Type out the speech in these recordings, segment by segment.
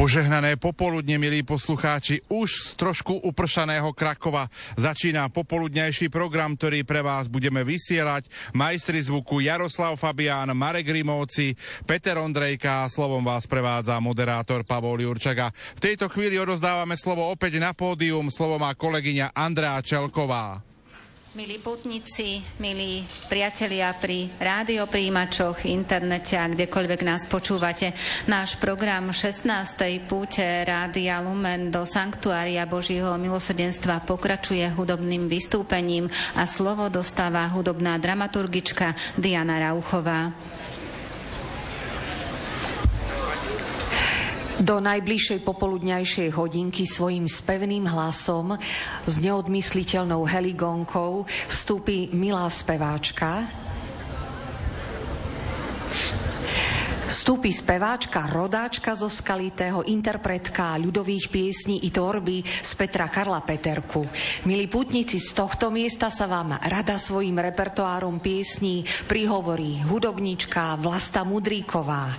Požehnané popoludne, milí poslucháči, už z trošku upršaného Krakova začína popoludnejší program, ktorý pre vás budeme vysielať. Majstri zvuku Jaroslav Fabián, Marek Rimovci, Peter Ondrejka a slovom vás prevádza moderátor Pavol Jurčaga. V tejto chvíli odozdávame slovo opäť na pódium, slovo má kolegyňa Andrea Čelková. Milí putníci, milí priatelia pri rádiopríjimačoch, internete a kdekoľvek nás počúvate, náš program 16. púte Rádia Lumen do Sanktuária Božího milosrdenstva pokračuje hudobným vystúpením a slovo dostáva hudobná dramaturgička Diana Rauchová. Do najbližšej popoludňajšej hodinky svojim spevným hlasom s neodmysliteľnou heligonkou vstúpi milá speváčka, Vstúpi speváčka, rodáčka zo Skalitého, interpretka ľudových piesní i tvorby z Petra Karla Peterku. Milí putníci, z tohto miesta sa vám rada svojim repertoárom piesní prihovorí hudobnička Vlasta Mudríková.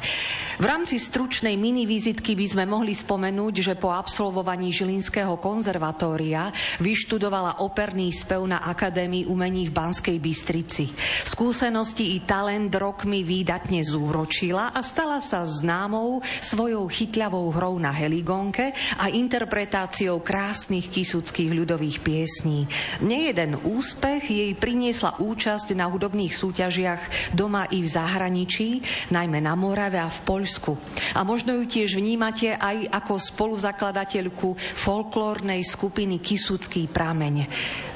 V rámci stručnej mini vizitky by sme mohli spomenúť, že po absolvovaní Žilinského konzervatória vyštudovala operný spev na Akadémii umení v Banskej Bystrici. Skúsenosti i talent rokmi výdatne zúročila a stala sa známou svojou chytľavou hrou na heligonke a interpretáciou krásnych kisuckých ľudových piesní. Nejeden úspech jej priniesla účasť na hudobných súťažiach doma i v zahraničí, najmä na Morave a v Poľsku. A možno ju tiež vnímate aj ako spoluzakladateľku folklórnej skupiny Kisucký prameň.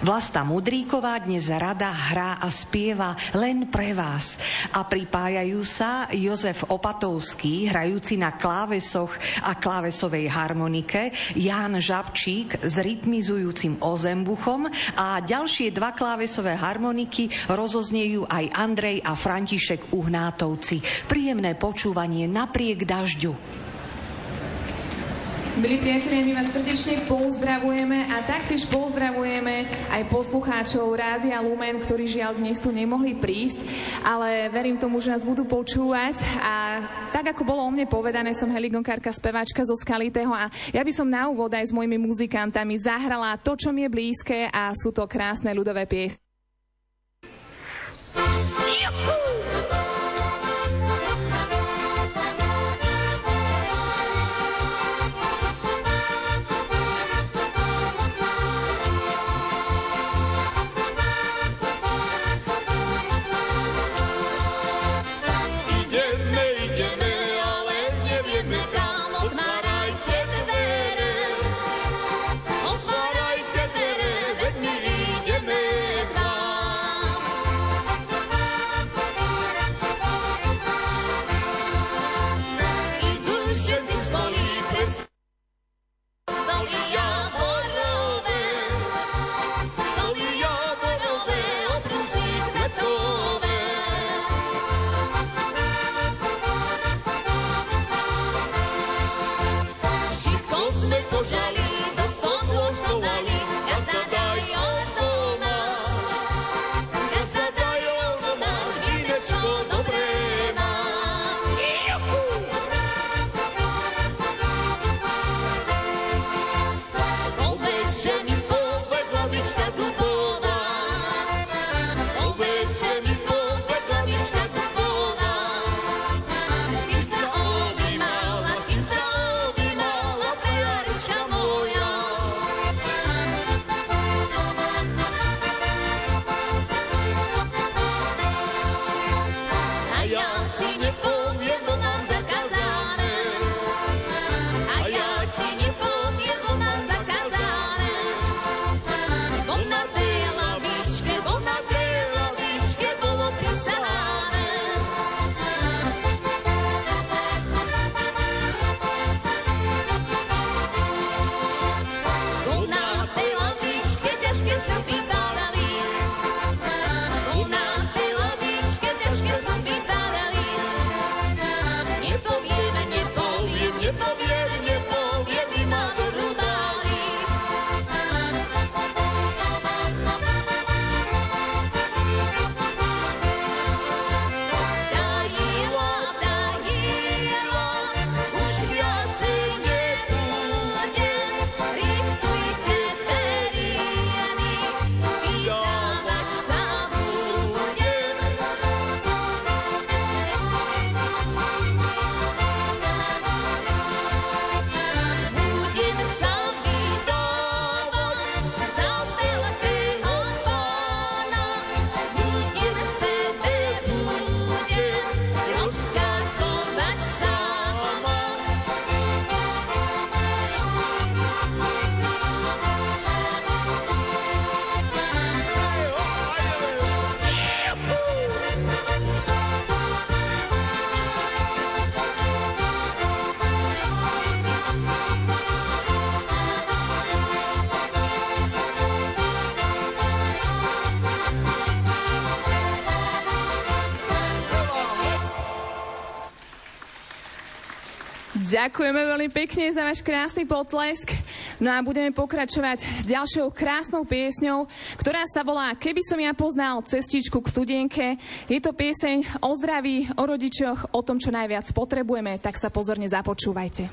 Vlasta Mudríková dnes rada hrá a spieva len pre vás. A pripájajú sa Jozef Opatovský, hrajúci na klávesoch a klávesovej harmonike, Ján Žabčík s rytmizujúcim ozembuchom a ďalšie dva klávesové harmoniky rozoznejú aj Andrej a František Uhnátovci. Príjemné počúvanie na napriek dažďu. Milí priatelia, my vás srdečne pozdravujeme a taktiež pozdravujeme aj poslucháčov Rádia Lumen, ktorí žiaľ dnes tu nemohli prísť, ale verím tomu, že nás budú počúvať a tak ako bolo o mne povedané, som heligonkárka, speváčka zo Skalitého a ja by som na úvod aj s mojimi muzikantami zahrala to, čo mi je blízke a sú to krásne ľudové piesne. Ďakujeme veľmi pekne za váš krásny potlesk. No a budeme pokračovať ďalšou krásnou piesňou, ktorá sa volá Keby som ja poznal cestičku k studienke. Je to pieseň o zdraví, o rodičoch, o tom, čo najviac potrebujeme, tak sa pozorne započúvajte.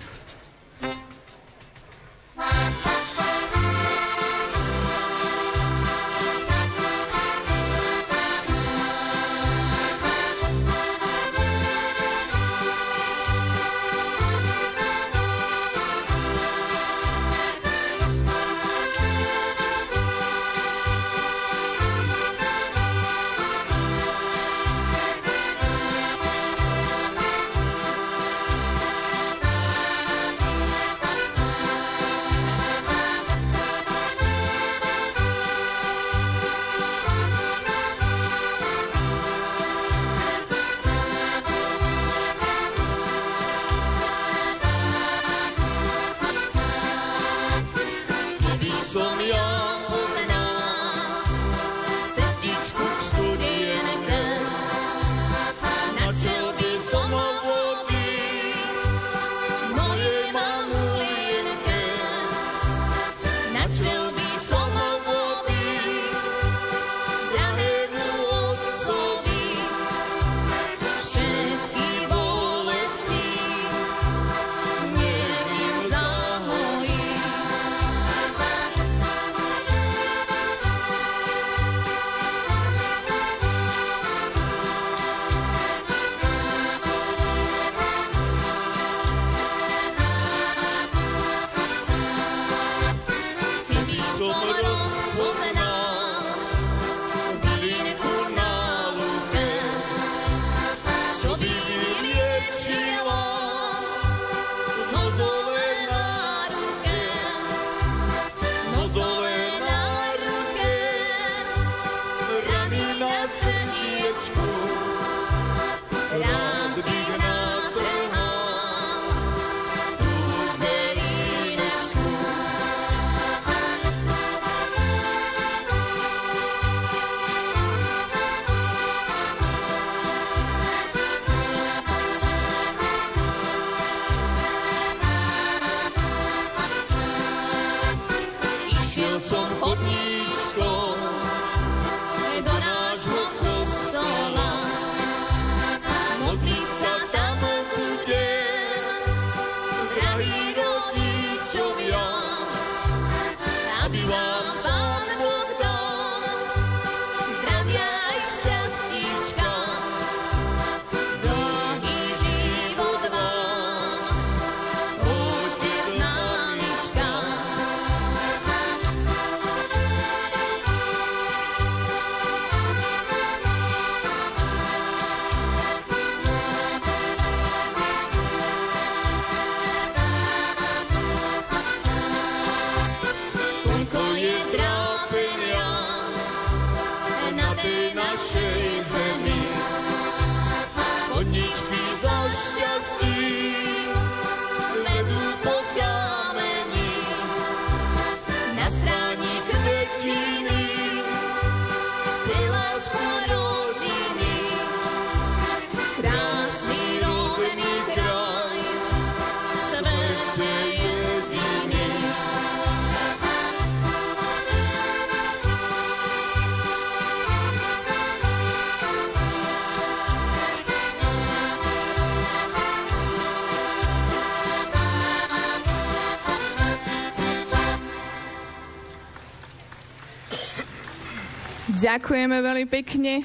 Ďakujeme veľmi pekne.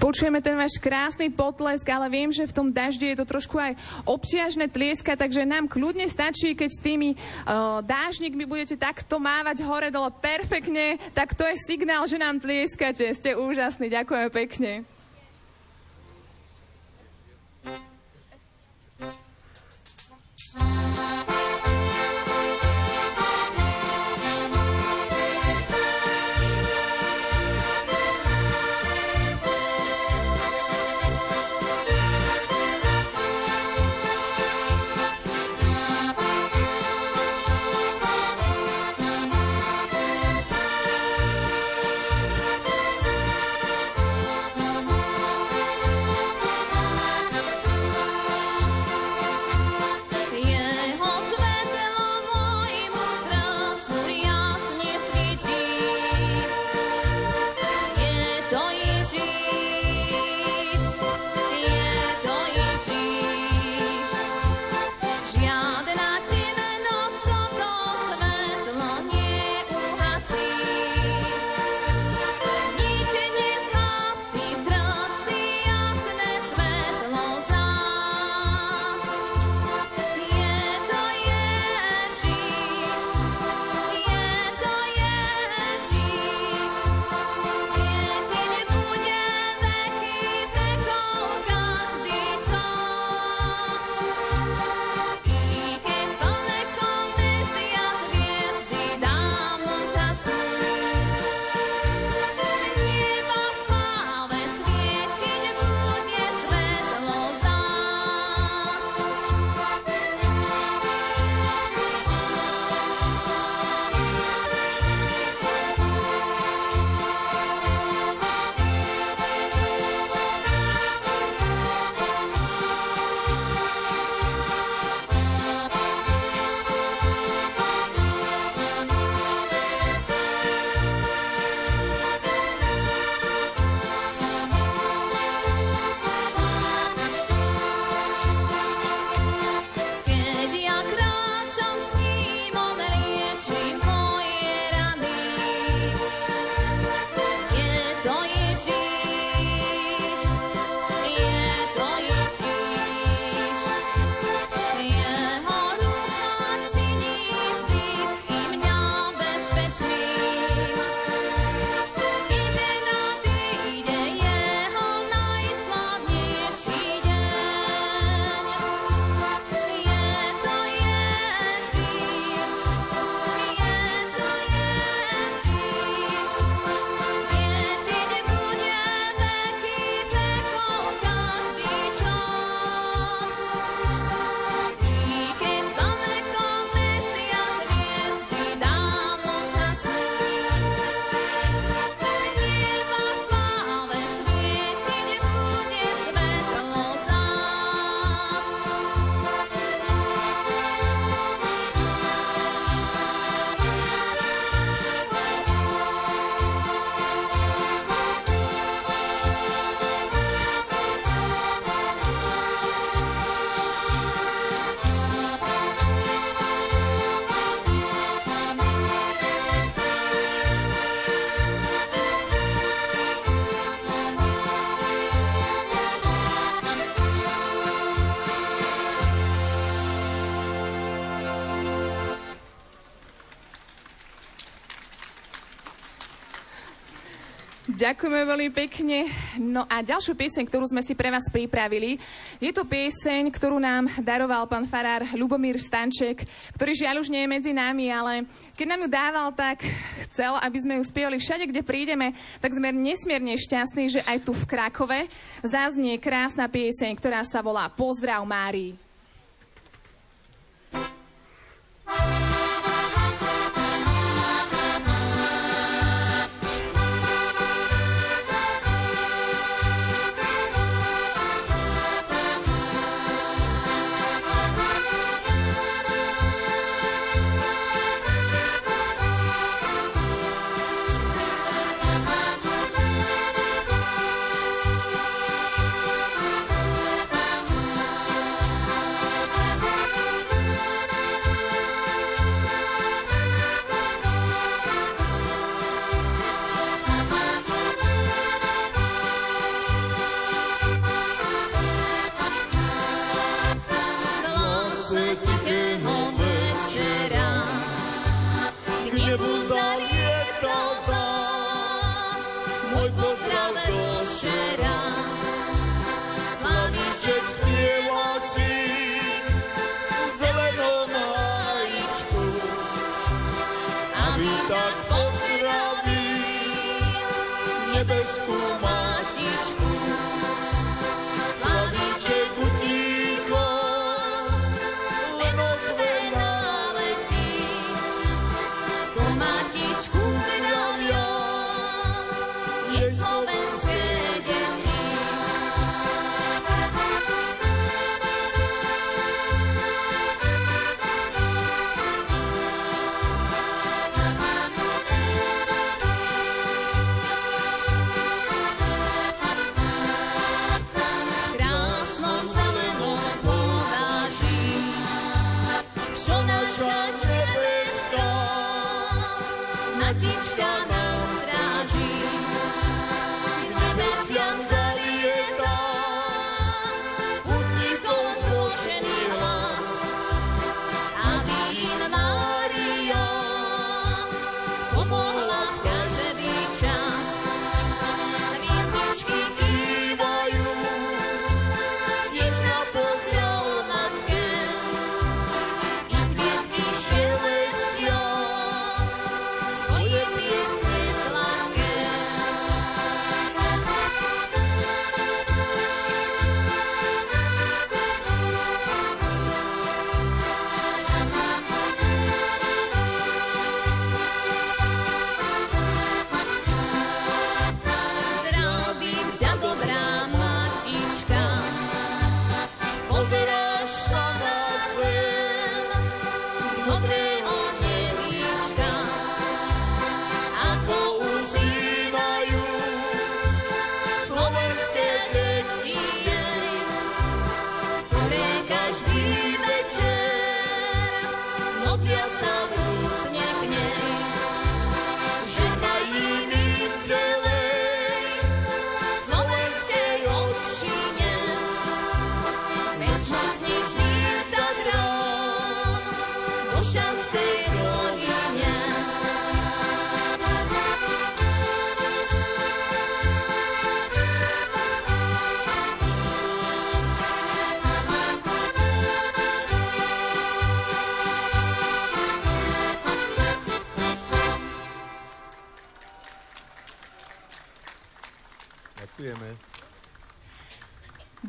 Počujeme ten váš krásny potlesk, ale viem, že v tom daždi je to trošku aj obťažné tlieska, takže nám kľudne stačí, keď s tými uh, dážnikmi budete takto mávať hore dole perfektne, tak to je signál, že nám tlieskate. Ste úžasní, ďakujeme pekne. Ďakujeme veľmi pekne. No a ďalšiu pieseň, ktorú sme si pre vás pripravili, je to pieseň, ktorú nám daroval pán farár Lubomír Stanček, ktorý žiaľ už nie je medzi nami, ale keď nám ju dával, tak chcel, aby sme ju spievali všade, kde prídeme, tak sme nesmierne šťastní, že aj tu v Krakove zaznie krásna pieseň, ktorá sa volá Pozdrav Márii. zelenom majičku a my tak pozdraví nebeskú majičku.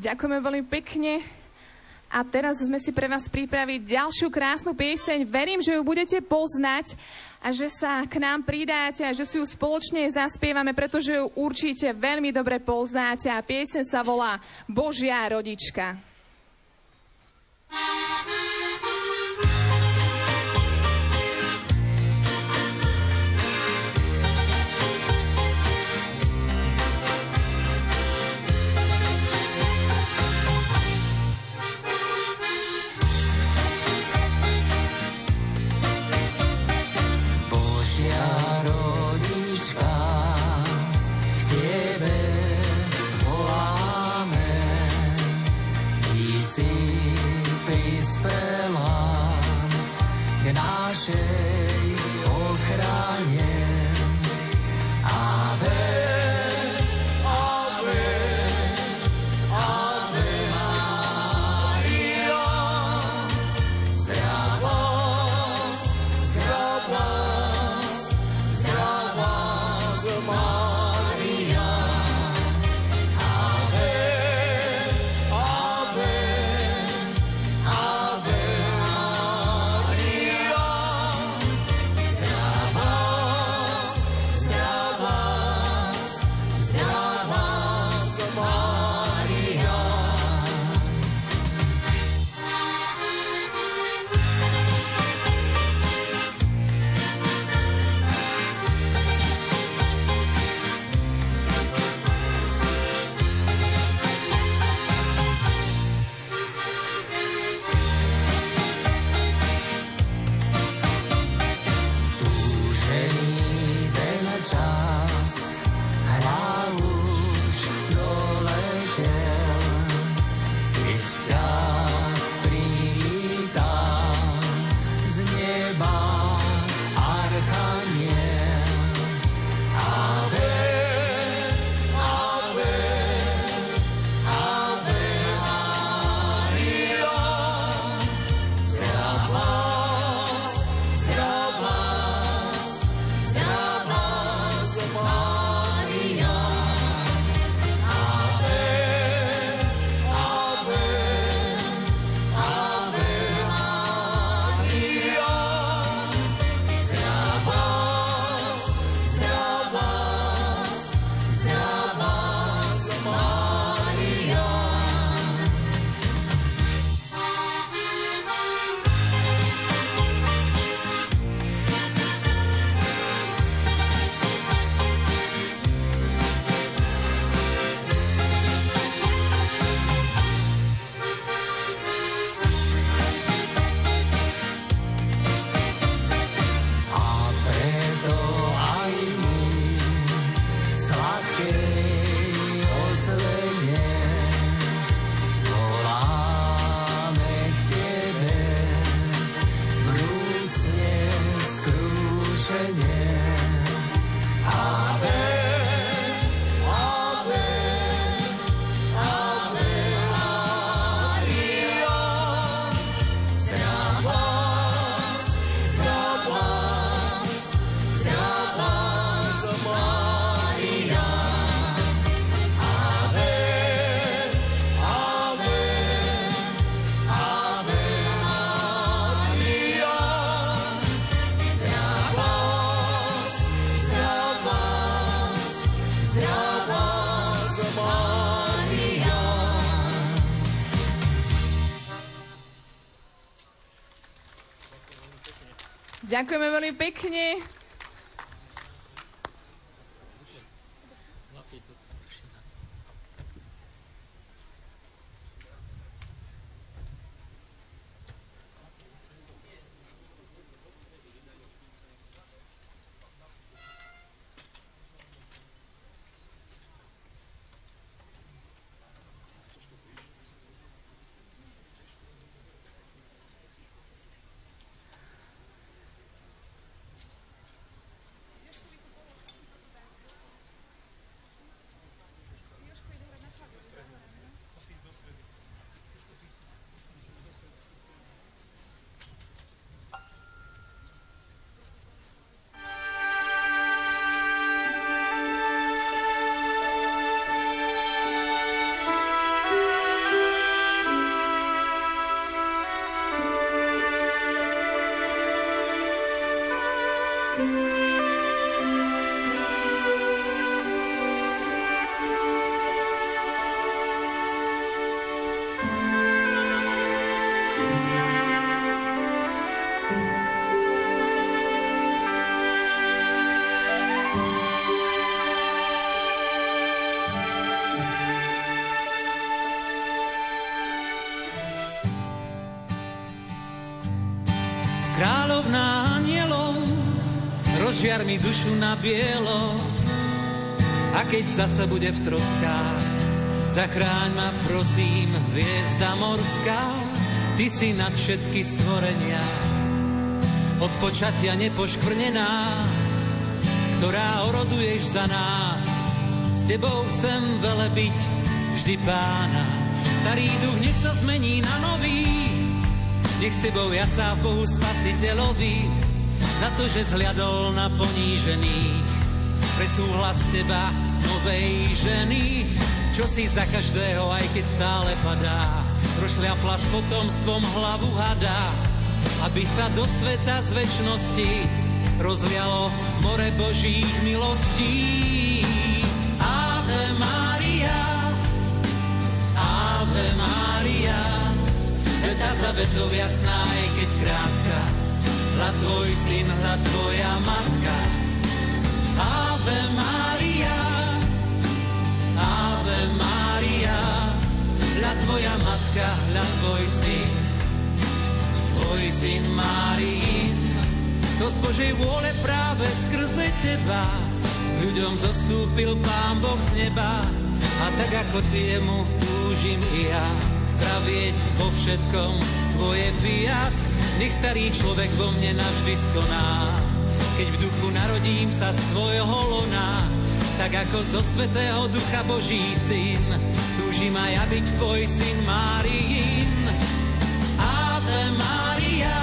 Ďakujeme veľmi pekne. A teraz sme si pre vás pripravili ďalšiu krásnu pieseň. Verím, že ju budete poznať a že sa k nám pridáte a že si ju spoločne zaspievame, pretože ju určite veľmi dobre poznáte. A pieseň sa volá Božia rodička. našej ochrane. Ave Ďakujeme veľmi pekne. Rozžiar mi dušu na bielo a keď zase bude v troskách, zachráň ma prosím, hviezda morská, ty si nad všetky stvorenia, od počatia nepoškvrnená, ktorá oroduješ za nás. S tebou chcem velebiť vždy pána. Starý duch nech sa zmení na nový, nech s tebou ja sa Bohu spasiteľovi za to, že zhľadol na ponížených. Pre súhlas teba, novej ženy, čo si za každého, aj keď stále padá. Prošľapla s potomstvom hlavu hada, aby sa do sveta z väčšnosti rozlialo more Božích milostí. Ave Maria, Ave Maria, veta za vetou jasná, aj keď krátka, hľa tvoj syn, hľa tvoja matka. Ave Maria, Ave Maria, hľa tvoja matka, hľa tvoj syn, tvoj syn Máriin. To z Božej vôle práve skrze teba ľuďom zostúpil Pán Boh z neba a tak ako ty jemu túžim i ja pravieť vo všetkom tvoje fiat nech starý človek vo mne navždy skoná. Keď v duchu narodím sa z tvojho lona, tak ako zo svetého ducha Boží syn, túžim aj ja byť tvoj syn Máriin. Ave Maria,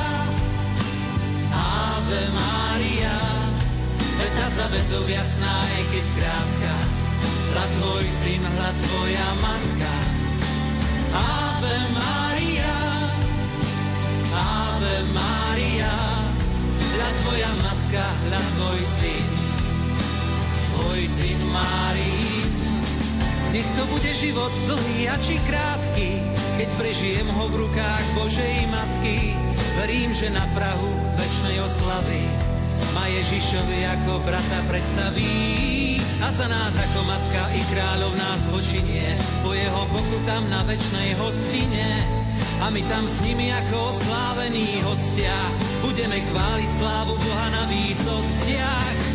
Ave Maria, veta za jasná, aj keď krátka, hľa tvoj syn, hľa tvoja matka. Ave Maria, Ave Maria, hľa tvoja matka, hľa tvoj syn, tvoj syn Márin. Nech to bude život dlhý a či krátky, keď prežijem ho v rukách Božej Matky. Verím, že na Prahu večnej oslavy ma Ježišovi ako brata predstaví. A za nás ako matka i kráľov nás počinie, po jeho boku tam na večnej hostine a my tam s nimi ako oslávení hostia budeme chváliť slávu Boha na výsostiach.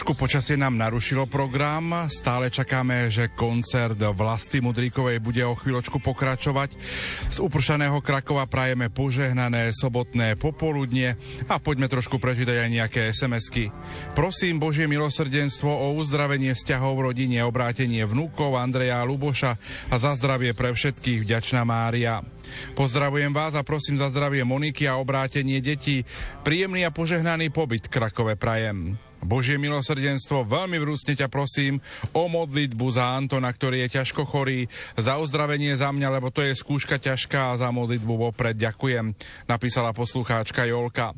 Trošku počasie nám narušilo program. Stále čakáme, že koncert Vlasty Mudríkovej bude o chvíľočku pokračovať. Z upršaného Krakova prajeme požehnané sobotné popoludne a poďme trošku prečítať aj nejaké SMS-ky. Prosím Božie milosrdenstvo o uzdravenie vzťahov v rodine, obrátenie vnúkov Andreja a Luboša a za zdravie pre všetkých vďačná Mária. Pozdravujem vás a prosím za zdravie Moniky a obrátenie detí. Príjemný a požehnaný pobyt Krakove prajem. Božie milosrdenstvo, veľmi vrúcne ťa prosím o modlitbu za Antona, ktorý je ťažko chorý, za uzdravenie za mňa, lebo to je skúška ťažká a za modlitbu vopred ďakujem, napísala poslucháčka Jolka.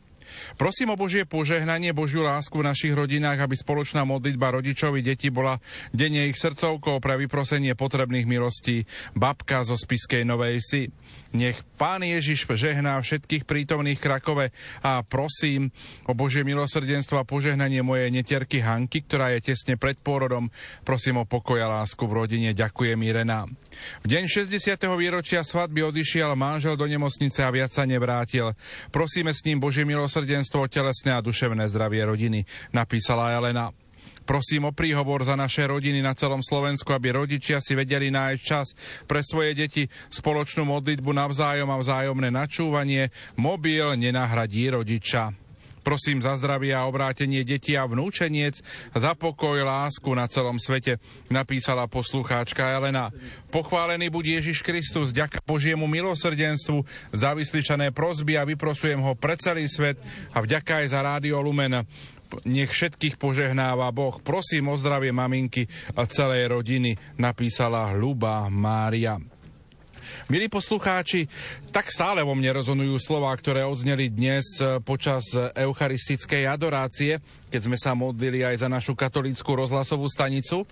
Prosím o Božie požehnanie, Božiu lásku v našich rodinách, aby spoločná modlitba rodičov i detí bola denne ich srdcovkou pre vyprosenie potrebných milostí. Babka zo Spiskej Novej Si. Nech Pán Ježiš žehná všetkých prítomných Krakove a prosím o Božie milosrdenstvo a požehnanie mojej netierky Hanky, ktorá je tesne pred pôrodom. Prosím o pokoj a lásku v rodine. Ďakujem Irena. V deň 60. výročia svadby odišiel manžel do nemocnice a viac sa nevrátil. Prosíme s ním Božie milosrdenstvo o telesné a duševné zdravie rodiny, napísala Elena. Prosím o príhovor za naše rodiny na celom Slovensku, aby rodičia si vedeli nájsť čas pre svoje deti, spoločnú modlitbu navzájom a vzájomné načúvanie. Mobil nenahradí rodiča. Prosím za zdravie a obrátenie detí a vnúčeniec, za pokoj, lásku na celom svete, napísala poslucháčka Elena. Pochválený buď Ježiš Kristus, ďaká Božiemu milosrdenstvu, za vyslyšané prosby a vyprosujem ho pre celý svet a vďaka aj za Rádio Lumen nech všetkých požehnáva Boh. Prosím o zdravie maminky a celej rodiny, napísala Hluba Mária. Milí poslucháči, tak stále vo mne rezonujú slova, ktoré odzneli dnes počas eucharistickej adorácie, keď sme sa modlili aj za našu katolícku rozhlasovú stanicu.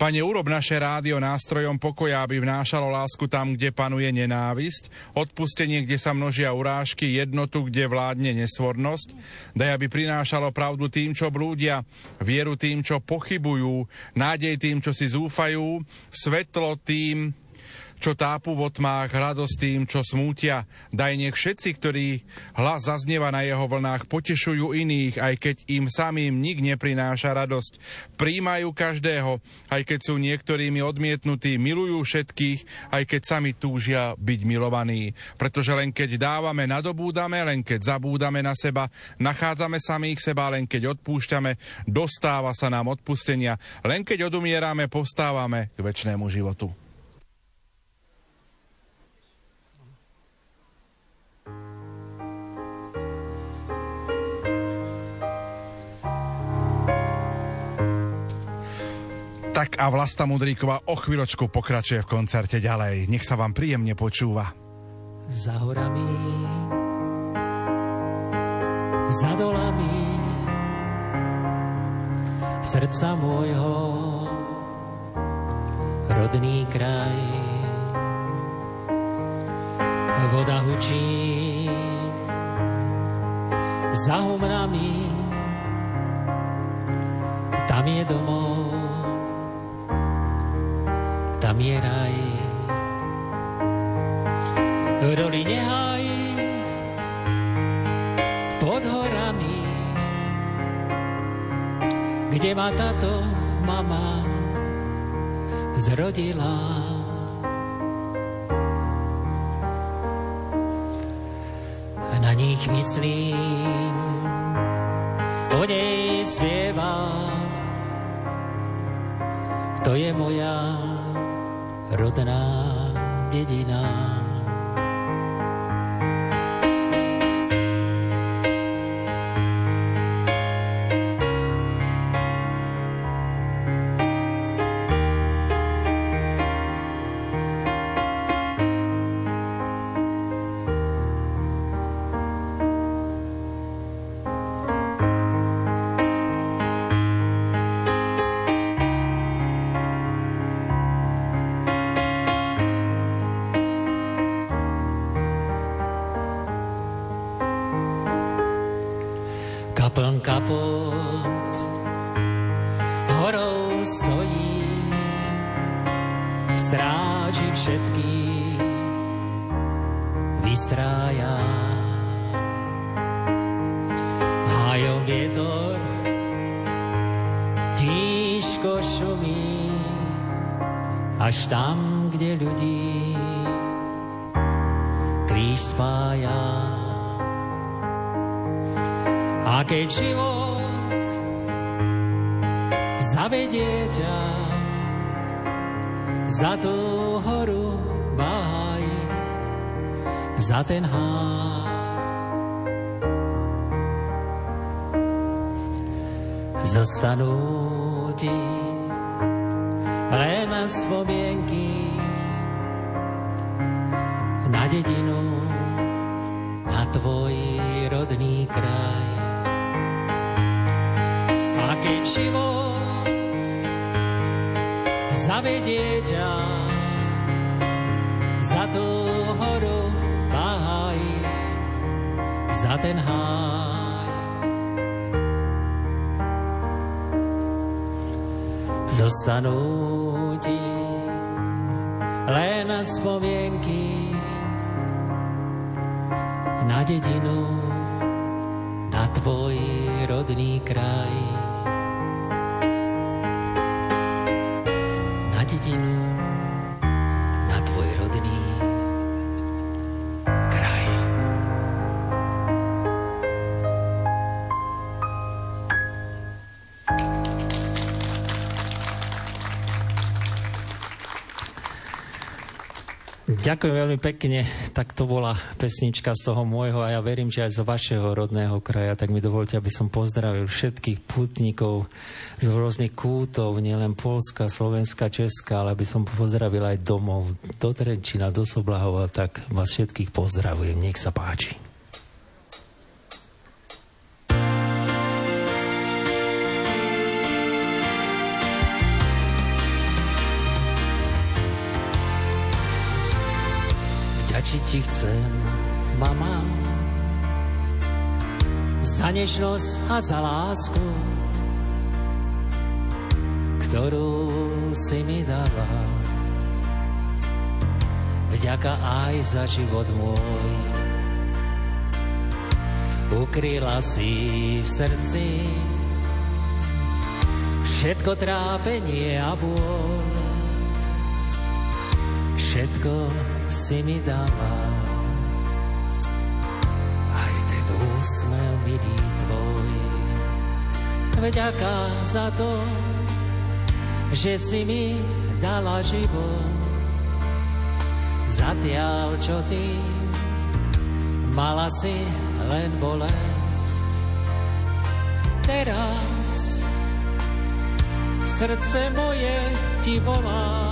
Pane, urob naše rádio nástrojom pokoja, aby vnášalo lásku tam, kde panuje nenávisť, odpustenie, kde sa množia urážky, jednotu, kde vládne nesvornosť. Daj, aby prinášalo pravdu tým, čo blúdia, vieru tým, čo pochybujú, nádej tým, čo si zúfajú, svetlo tým, čo tápu v otmách, radosť tým, čo smútia. Daj nech všetci, ktorí hlas zaznieva na jeho vlnách, potešujú iných, aj keď im samým nik neprináša radosť. Príjmajú každého, aj keď sú niektorými odmietnutí, milujú všetkých, aj keď sami túžia byť milovaní. Pretože len keď dávame, nadobúdame, len keď zabúdame na seba, nachádzame samých seba, len keď odpúšťame, dostáva sa nám odpustenia. Len keď odumierame, postávame k väčšnému životu. Tak a Vlasta Mudríková o chvíľočku pokračuje v koncerte ďalej. Nech sa vám príjemne počúva. Za horami, za dolami, srdca môjho, rodný kraj. Voda hučí za humnami, tam je domov, tam. V doline haj, pod horami, kde ma táto mama zrodila. Na nich myslím, o nej spievam, to je moja rodná dedina. Ďakujem veľmi pekne. Tak to bola pesnička z toho môjho a ja verím, že aj z vašeho rodného kraja. Tak mi dovolte, aby som pozdravil všetkých putníkov z rôznych kútov, nielen Polska, Slovenska, Česka, ale aby som pozdravil aj domov do Trenčina, do Soblahova. Tak vás všetkých pozdravujem. Nech sa páči. Chcem, mama, za nežnosť a za lásku, ktorú si mi dala. Vďaka aj za život môj. Ukryla si v srdci všetko trápenie a bôľ. Všetko si mi dala úsmev milý tvoj. Vďaka za to, že si mi dala život. Zatiaľ, čo ty mala si len bolesť. Teraz srdce moje ti volá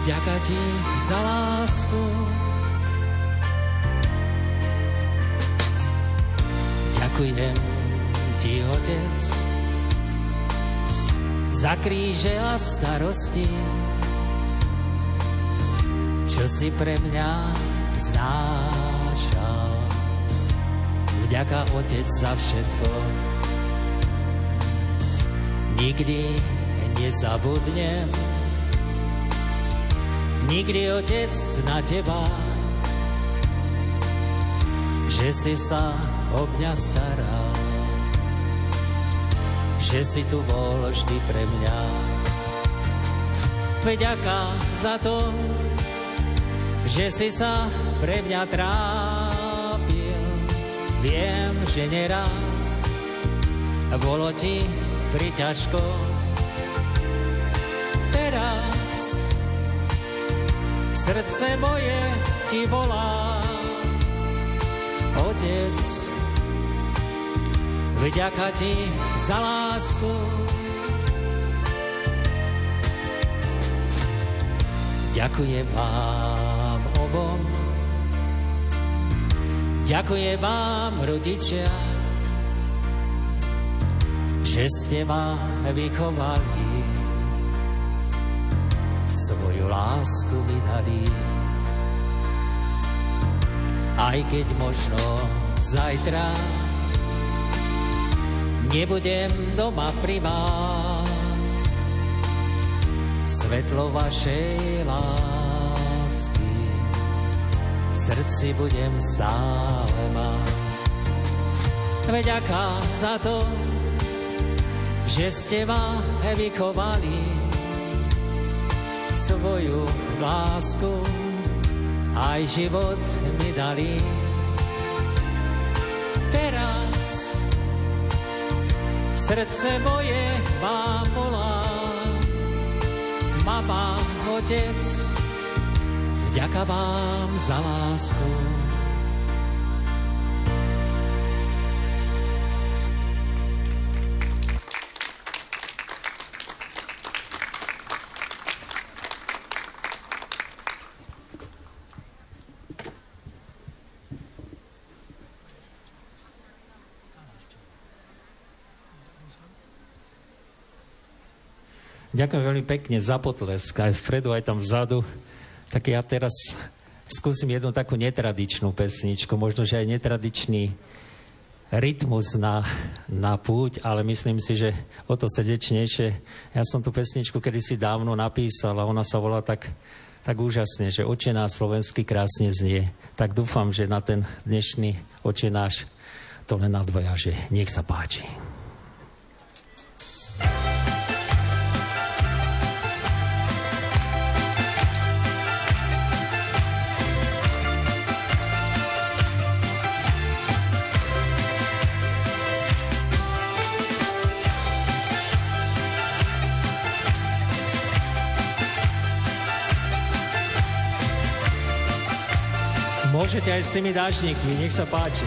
Vďaka ti za lásku. Ďakujem ti, Otec, za kríže a starosti, čo si pre mňa znášal. Vďaka, Otec, za všetko. Nikdy nezabudnem, nikdy, Otec, na teba, že si sa o mňa staral, že si tu bol vždy pre mňa. Vďaka za to, že si sa pre mňa trápil. Viem, že neraz bolo ti priťažko. Srdce moje ti volá Otec, vďaka Ti za lásku. Ďakujem vám obom, ďakujem vám rodičia, že ste ma vychovali, svoju lásku mi dali aj keď možno zajtra nebudem doma pri vás. Svetlo vašej lásky v srdci budem stále mať. Veď aká za to, že ste ma vychovali svoju lásku aj život mi dali. Teraz srdce moje vám volá, mama, otec, vďaka vám za lásku. Ďakujem veľmi pekne za potlesk, aj vpredu, aj tam vzadu. Tak ja teraz skúsim jednu takú netradičnú pesničku, možno, že aj netradičný rytmus na, na púť, ale myslím si, že o to srdečnejšie. Ja som tú pesničku kedysi dávno napísal a ona sa volá tak, tak úžasne, že očená slovenský krásne znie. Tak dúfam, že na ten dnešný očenáš to len nadvoja, že nech sa páči. Môžete aj s tými dážnikmi, nech sa páči.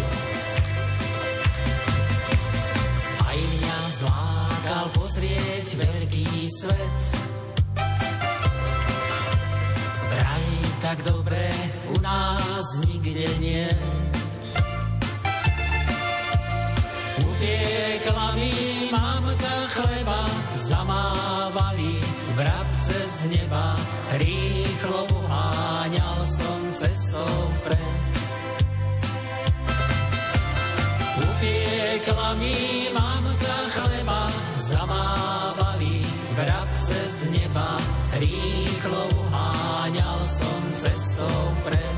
Aj mňa zlákal pozrieť veľký svet. Vraj tak dobre u nás nikde nie. Upiekla mi mamka chleba, zamávali vrabce z neba, rýchlo uháňal som cestou pred. Upiekla mi mamka chleba, zamávali vrabce z neba, rýchlo uháňal som cestou pred.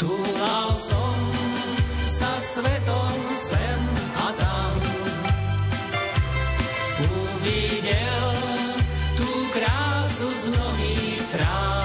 Túlal som sa svetom sem uvidel tú krásu z mnohých strán.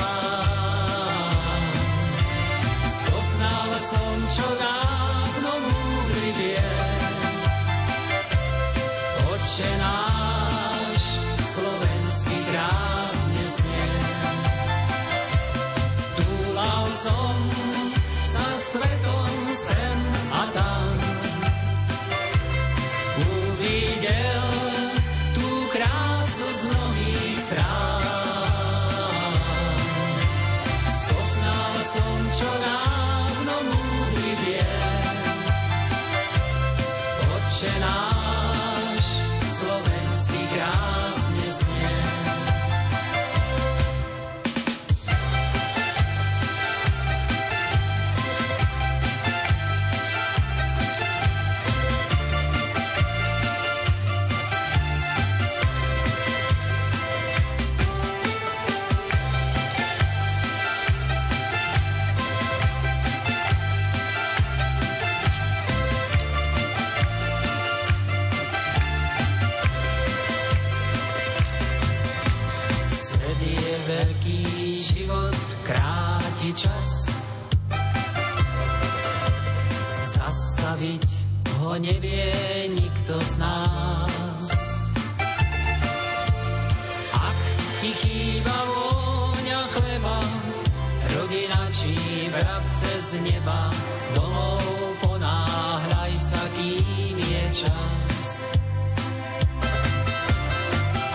z neba dolov ponáhľaj sa, kým je čas.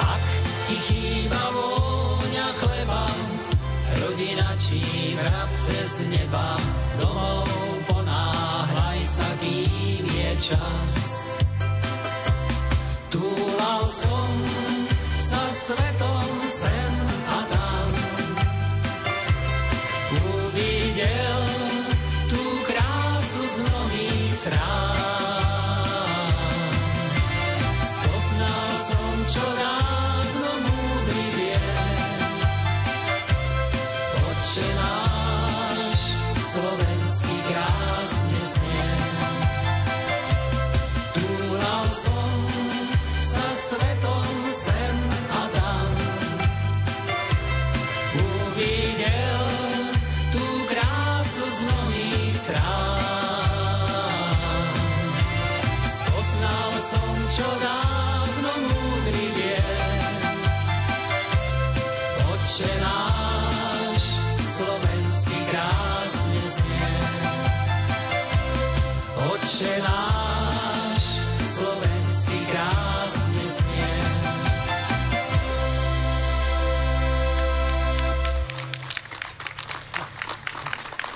Ak ti chýba vôňa chleba, rodina či vrabce z neba, domov ponáhľaj sa, kým je čas. Túlal som sa svetom, sen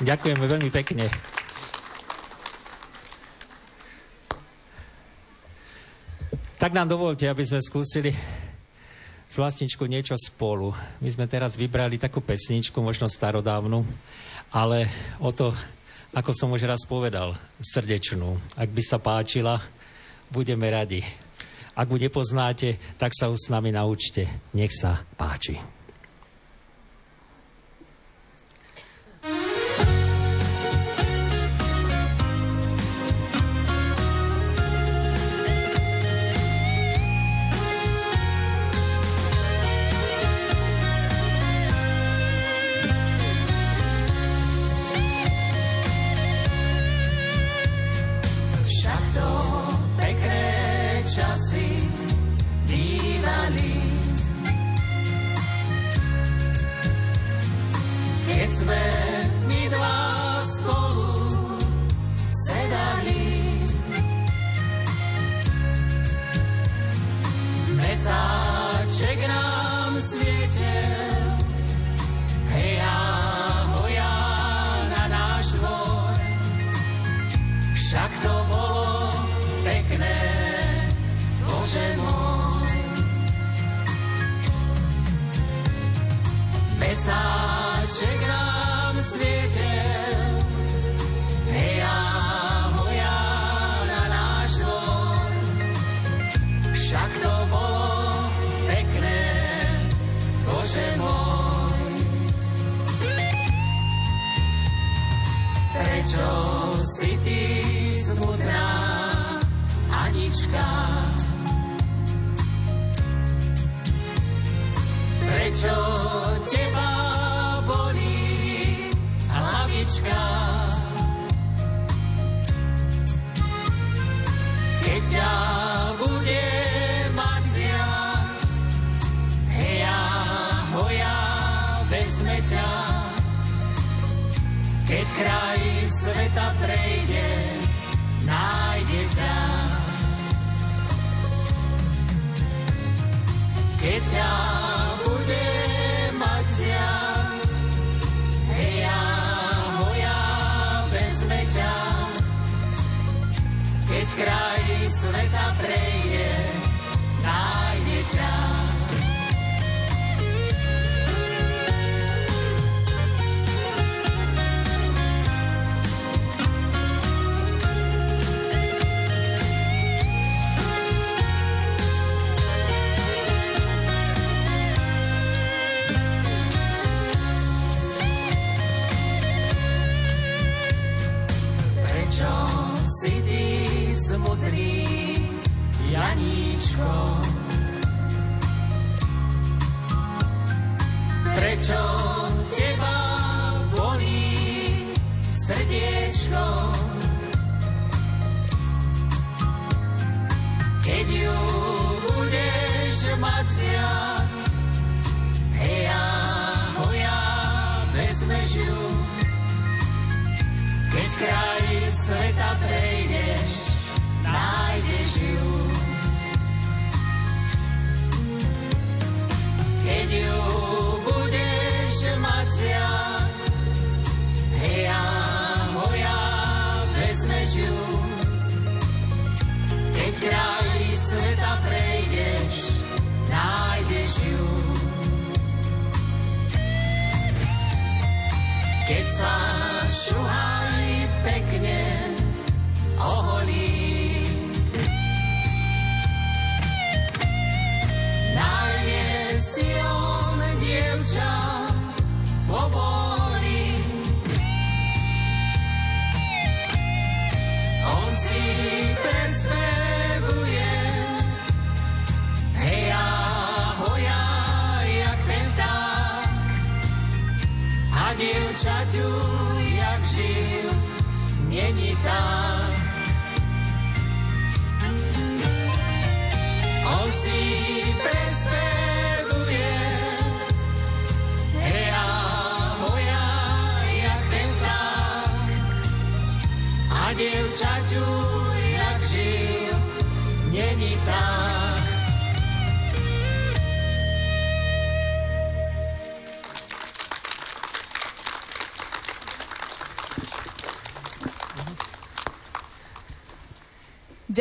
Ďakujeme veľmi pekne. Tak nám dovolte, aby sme skúsili s vlastničkou niečo spolu. My sme teraz vybrali takú pesničku, možno starodávnu, ale o to, ako som už raz povedal, srdečnú. Ak by sa páčila, budeme radi. Ak ju nepoznáte, tak sa už s nami naučte. Nech sa páči.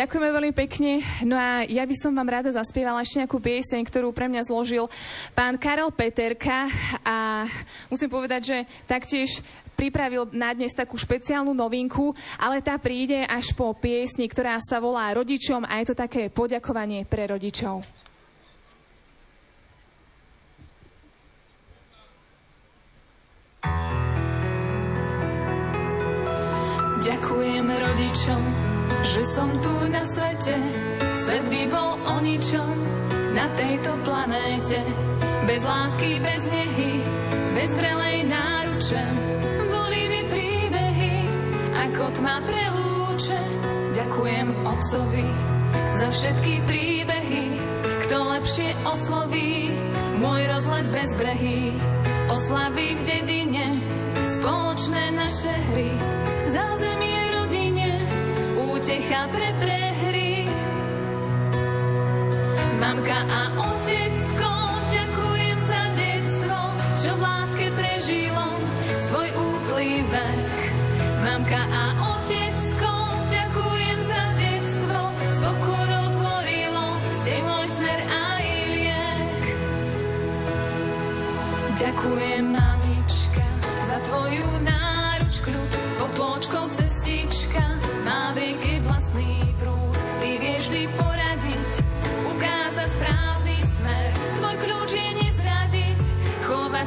Ďakujeme veľmi pekne. No a ja by som vám rada zaspievala ešte nejakú pieseň, ktorú pre mňa zložil pán Karel Peterka a musím povedať, že taktiež pripravil na dnes takú špeciálnu novinku, ale tá príde až po piesni, ktorá sa volá Rodičom a je to také poďakovanie pre rodičov. Ďakujem rodičom o ničom na tejto planéte. Bez lásky, bez nehy, bez vrelej náruče. Boli mi príbehy, ako tma prelúče. Ďakujem otcovi za všetky príbehy. Kto lepšie osloví môj rozlet bez brehy. Oslavy v dedine, spoločné naše hry. Zázemie útecha pre prehry. Mamka a otecko, ďakujem za detstvo, čo v láske prežilo svoj útlý vek. Mamka a otecko, ďakujem za detstvo, svoko rozvorilo, ste môj smer a liek. Ďakujem,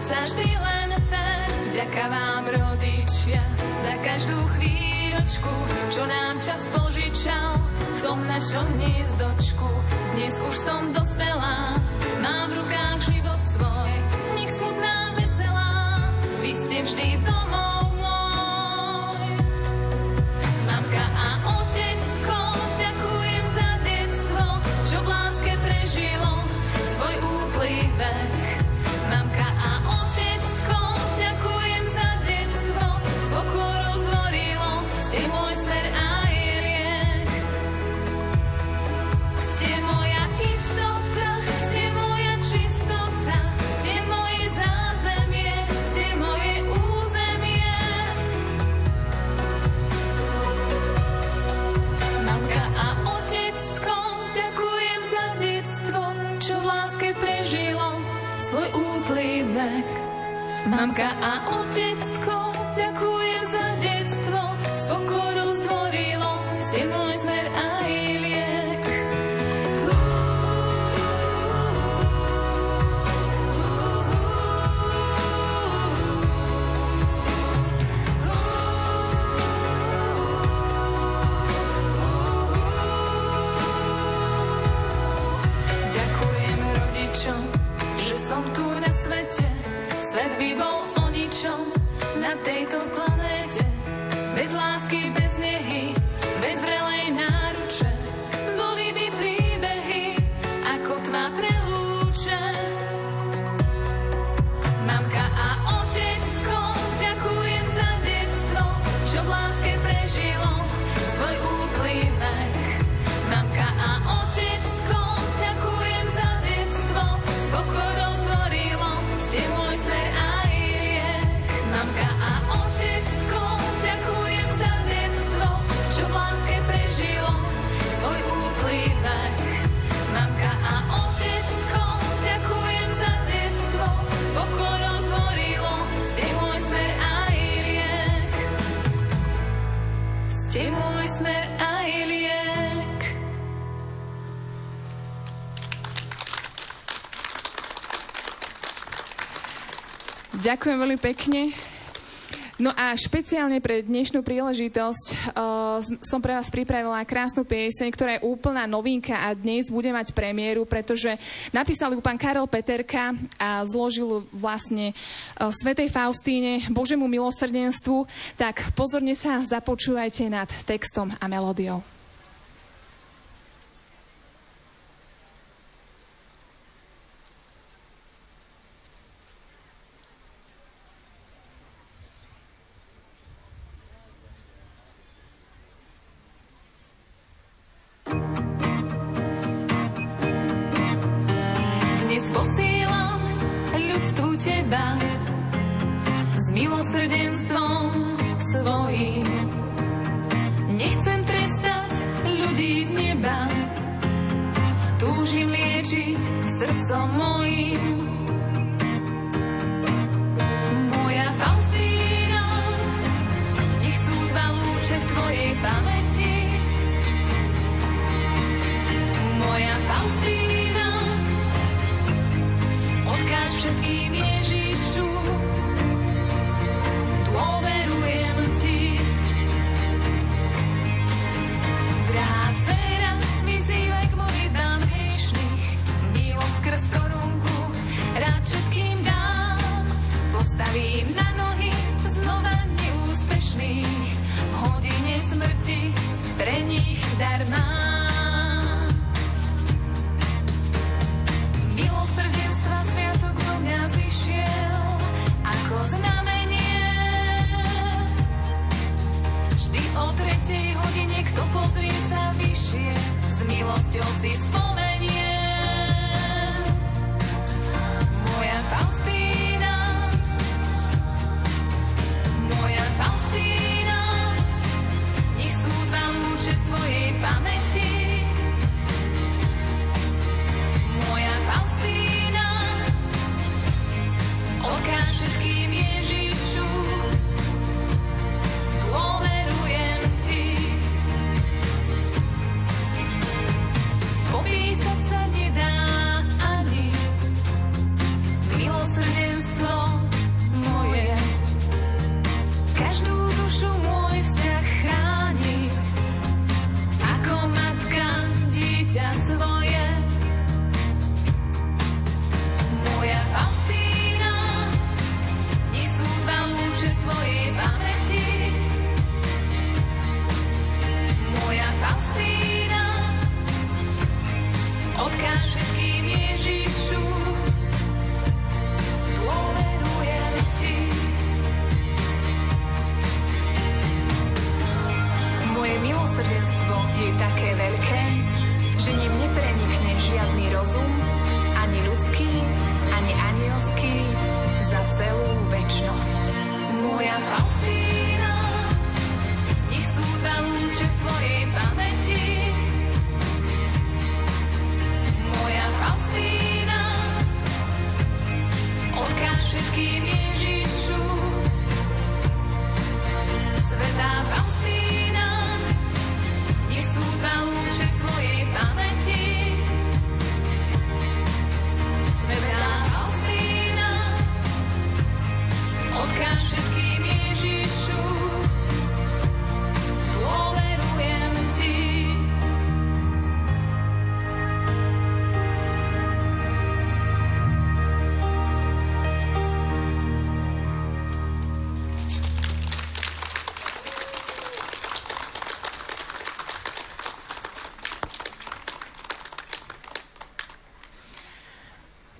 sa vždy len fér. Vďaka vám rodičia za každú chvíľočku, čo nám čas požičal v tom našom hniezdočku. Dnes už som dospelá, mám v rukách život svoj, mamka a otecko. Ďakujem veľmi pekne. No a špeciálne pre dnešnú príležitosť uh, som pre vás pripravila krásnu pieseň, ktorá je úplná novinka a dnes bude mať premiéru, pretože napísal ju pán Karel Peterka a zložil vlastne eh, uh, Svetej Faustíne, Božemu milosrdenstvu. Tak pozorne sa započúvajte nad textom a melódiou.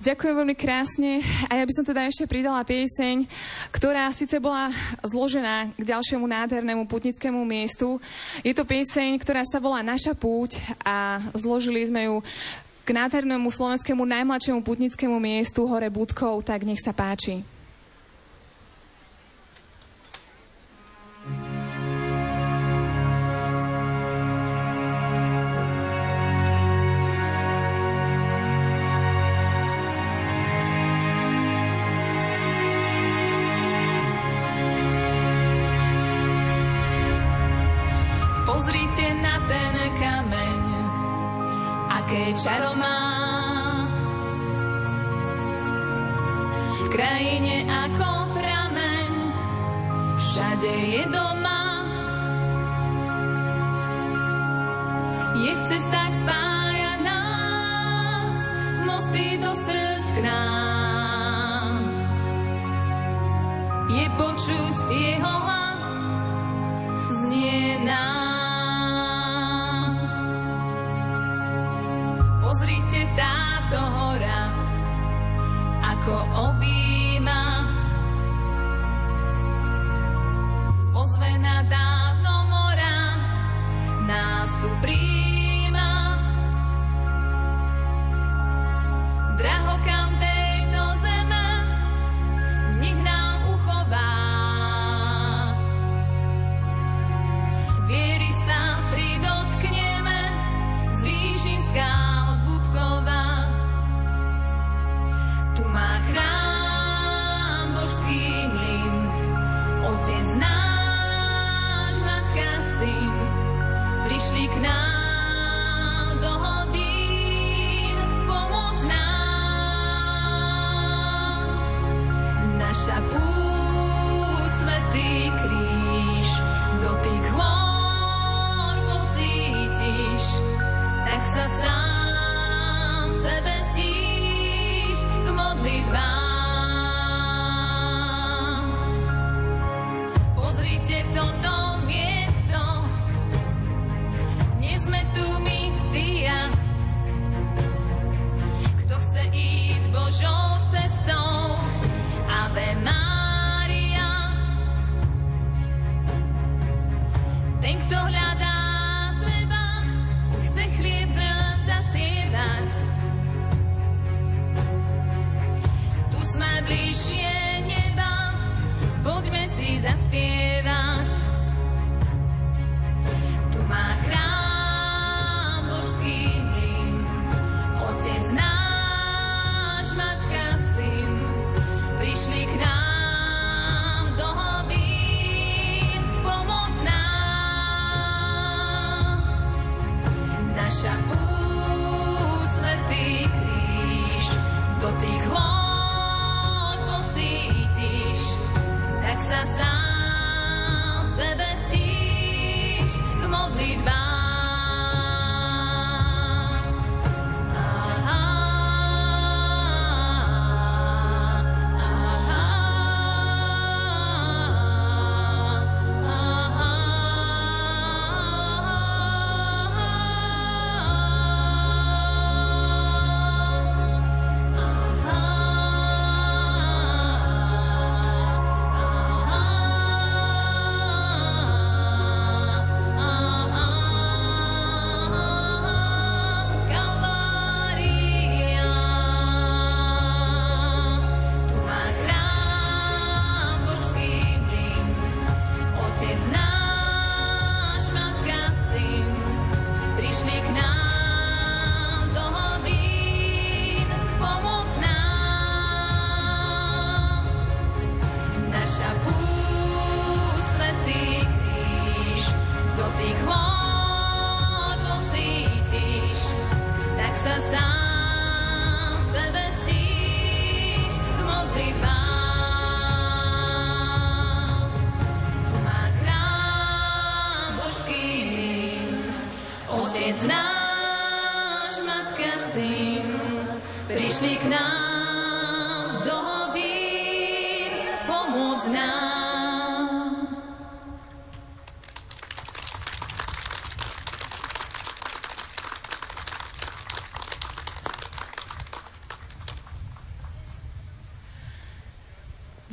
Ďakujem veľmi krásne a ja by som teda ešte pridala pieseň, ktorá síce bola zložená k ďalšiemu nádhernému putnickému miestu. Je to pieseň, ktorá sa volá Naša púť a zložili sme ju k nádhernému slovenskému najmladšiemu putnickému miestu hore Budkov, tak nech sa páči.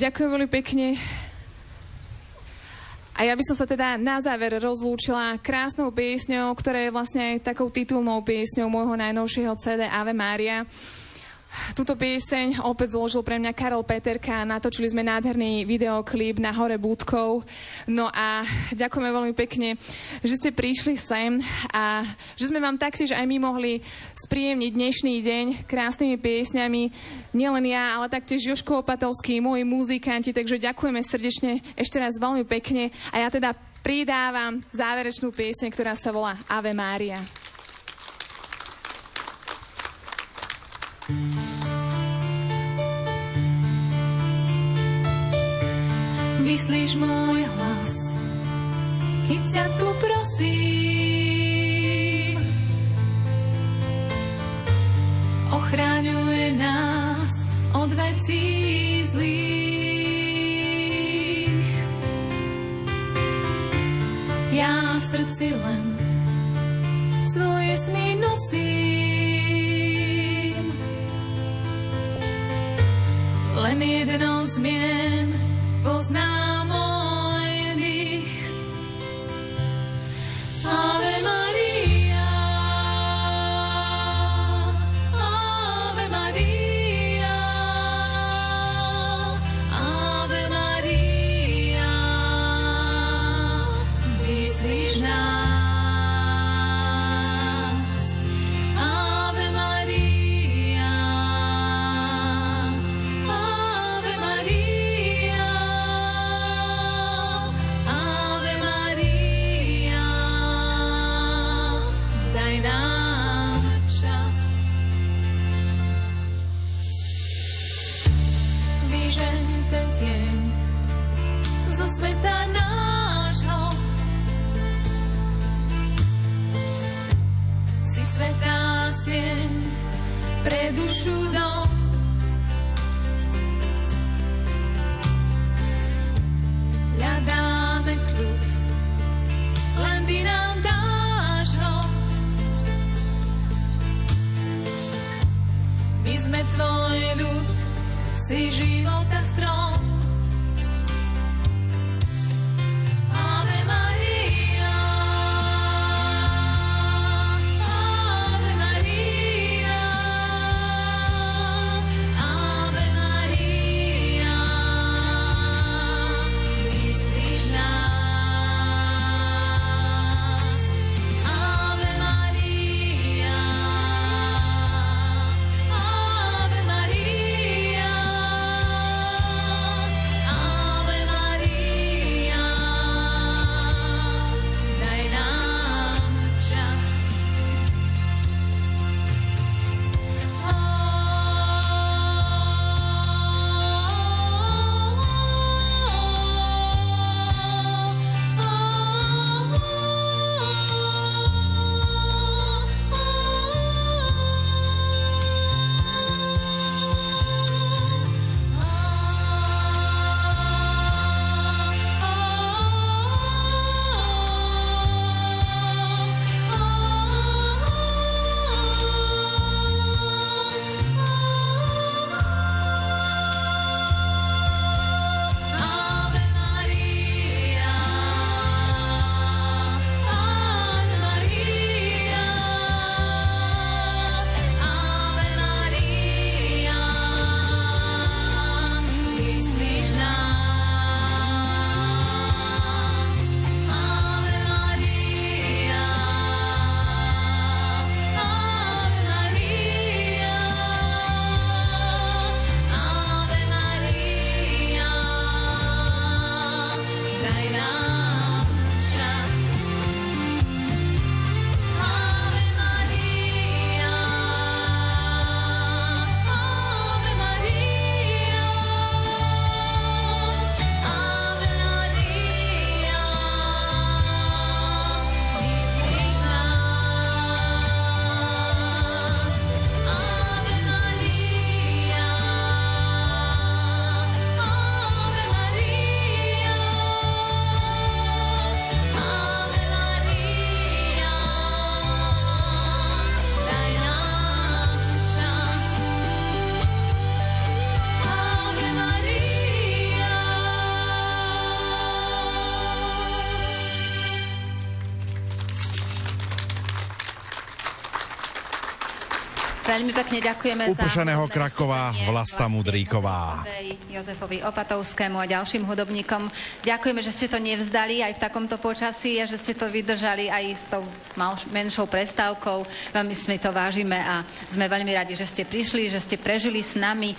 Ďakujem veľmi pekne. A ja by som sa teda na záver rozlúčila krásnou piesňou, ktorá je vlastne aj takou titulnou piesňou môjho najnovšieho CD Ave Maria. Tuto pieseň opäť zložil pre mňa Karol Peterka. Natočili sme nádherný videoklip na hore Budkov. No a ďakujeme veľmi pekne, že ste prišli sem a že sme vám taktiež aj my mohli spríjemniť dnešný deň krásnymi piesňami. Nielen ja, ale taktiež Joško Opatovský, moji muzikanti. Takže ďakujeme srdečne ešte raz veľmi pekne. A ja teda pridávam záverečnú pieseň, ktorá sa volá Ave Mária. Vyslíš môj hlas, keď ťa tu prosím. Ochráňuje nás od vecí zlých. Ja v srdci len svoje sny nosím. Len jedno zmien poznám môj dých. Ave Maria, si života strom. Veľmi pekne ďakujeme Upršaného za... Krakova Vlasta Mudríková. Jozefovi Opatovskému a ďalším hudobníkom. Ďakujeme, že ste to nevzdali aj v takomto počasí a že ste to vydržali aj s tou mal, menšou prestávkou. Veľmi sme to vážime a sme veľmi radi, že ste prišli, že ste prežili s nami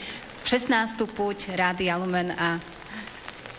16. púť Rádia Lumen a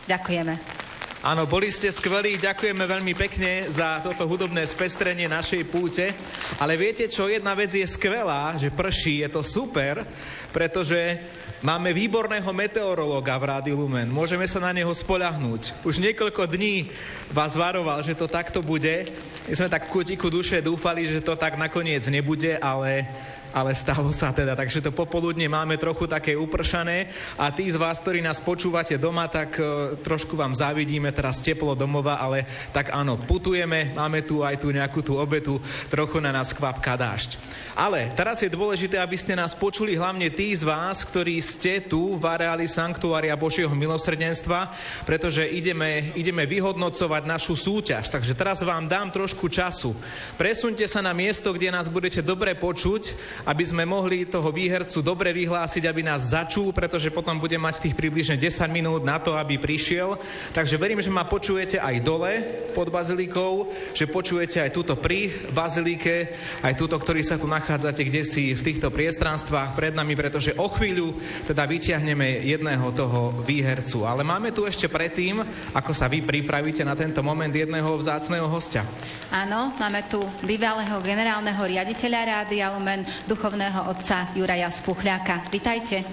ďakujeme. Áno, boli ste skvelí, ďakujeme veľmi pekne za toto hudobné spestrenie našej púte. Ale viete čo, jedna vec je skvelá, že prší, je to super, pretože máme výborného meteorológa v Rádiu Lumen. Môžeme sa na neho spoľahnúť. Už niekoľko dní vás varoval, že to takto bude. My sme tak kutiku duše dúfali, že to tak nakoniec nebude, ale ale stalo sa teda. Takže to popoludne máme trochu také upršané a tí z vás, ktorí nás počúvate doma, tak uh, trošku vám závidíme teraz teplo domova, ale tak áno, putujeme, máme tu aj tu nejakú tú obetu, trochu na nás kvapka dážď. Ale teraz je dôležité, aby ste nás počuli hlavne tí z vás, ktorí ste tu v areáli Sanktuária Božieho milosrdenstva, pretože ideme, ideme vyhodnocovať našu súťaž. Takže teraz vám dám trošku času. Presunte sa na miesto, kde nás budete dobre počuť aby sme mohli toho výhercu dobre vyhlásiť, aby nás začul, pretože potom bude mať tých približne 10 minút na to, aby prišiel. Takže verím, že ma počujete aj dole pod bazilikou, že počujete aj túto pri bazilike, aj túto, ktorý sa tu nachádzate kde si v týchto priestranstvách pred nami, pretože o chvíľu teda vyťahneme jedného toho výhercu. Ale máme tu ešte predtým, ako sa vy pripravíte na tento moment jedného vzácného hostia. Áno, máme tu bývalého generálneho riaditeľa Rádia Lumen, duchovného otca Juraja Spuchľáka. Vitajte.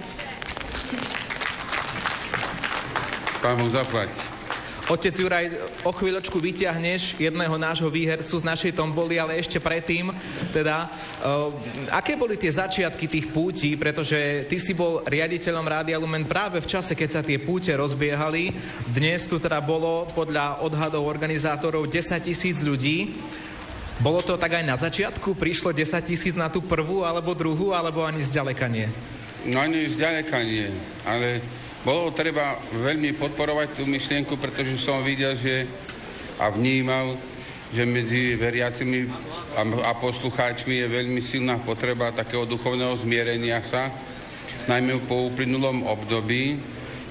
Pán zaplať. Otec Juraj, o chvíľočku vyťahneš jedného nášho výhercu z našej tomboli, ale ešte predtým, teda, uh, aké boli tie začiatky tých pútí, pretože ty si bol riaditeľom Rádia Lumen práve v čase, keď sa tie púte rozbiehali. Dnes tu teda bolo podľa odhadov organizátorov 10 tisíc ľudí. Bolo to tak aj na začiatku? Prišlo 10 tisíc na tú prvú alebo druhú, alebo ani zďaleka nie? No ani zďaleka nie, ale bolo treba veľmi podporovať tú myšlienku, pretože som videl, že a vnímal, že medzi veriacimi a, a poslucháčmi je veľmi silná potreba takého duchovného zmierenia sa, najmä po uplynulom období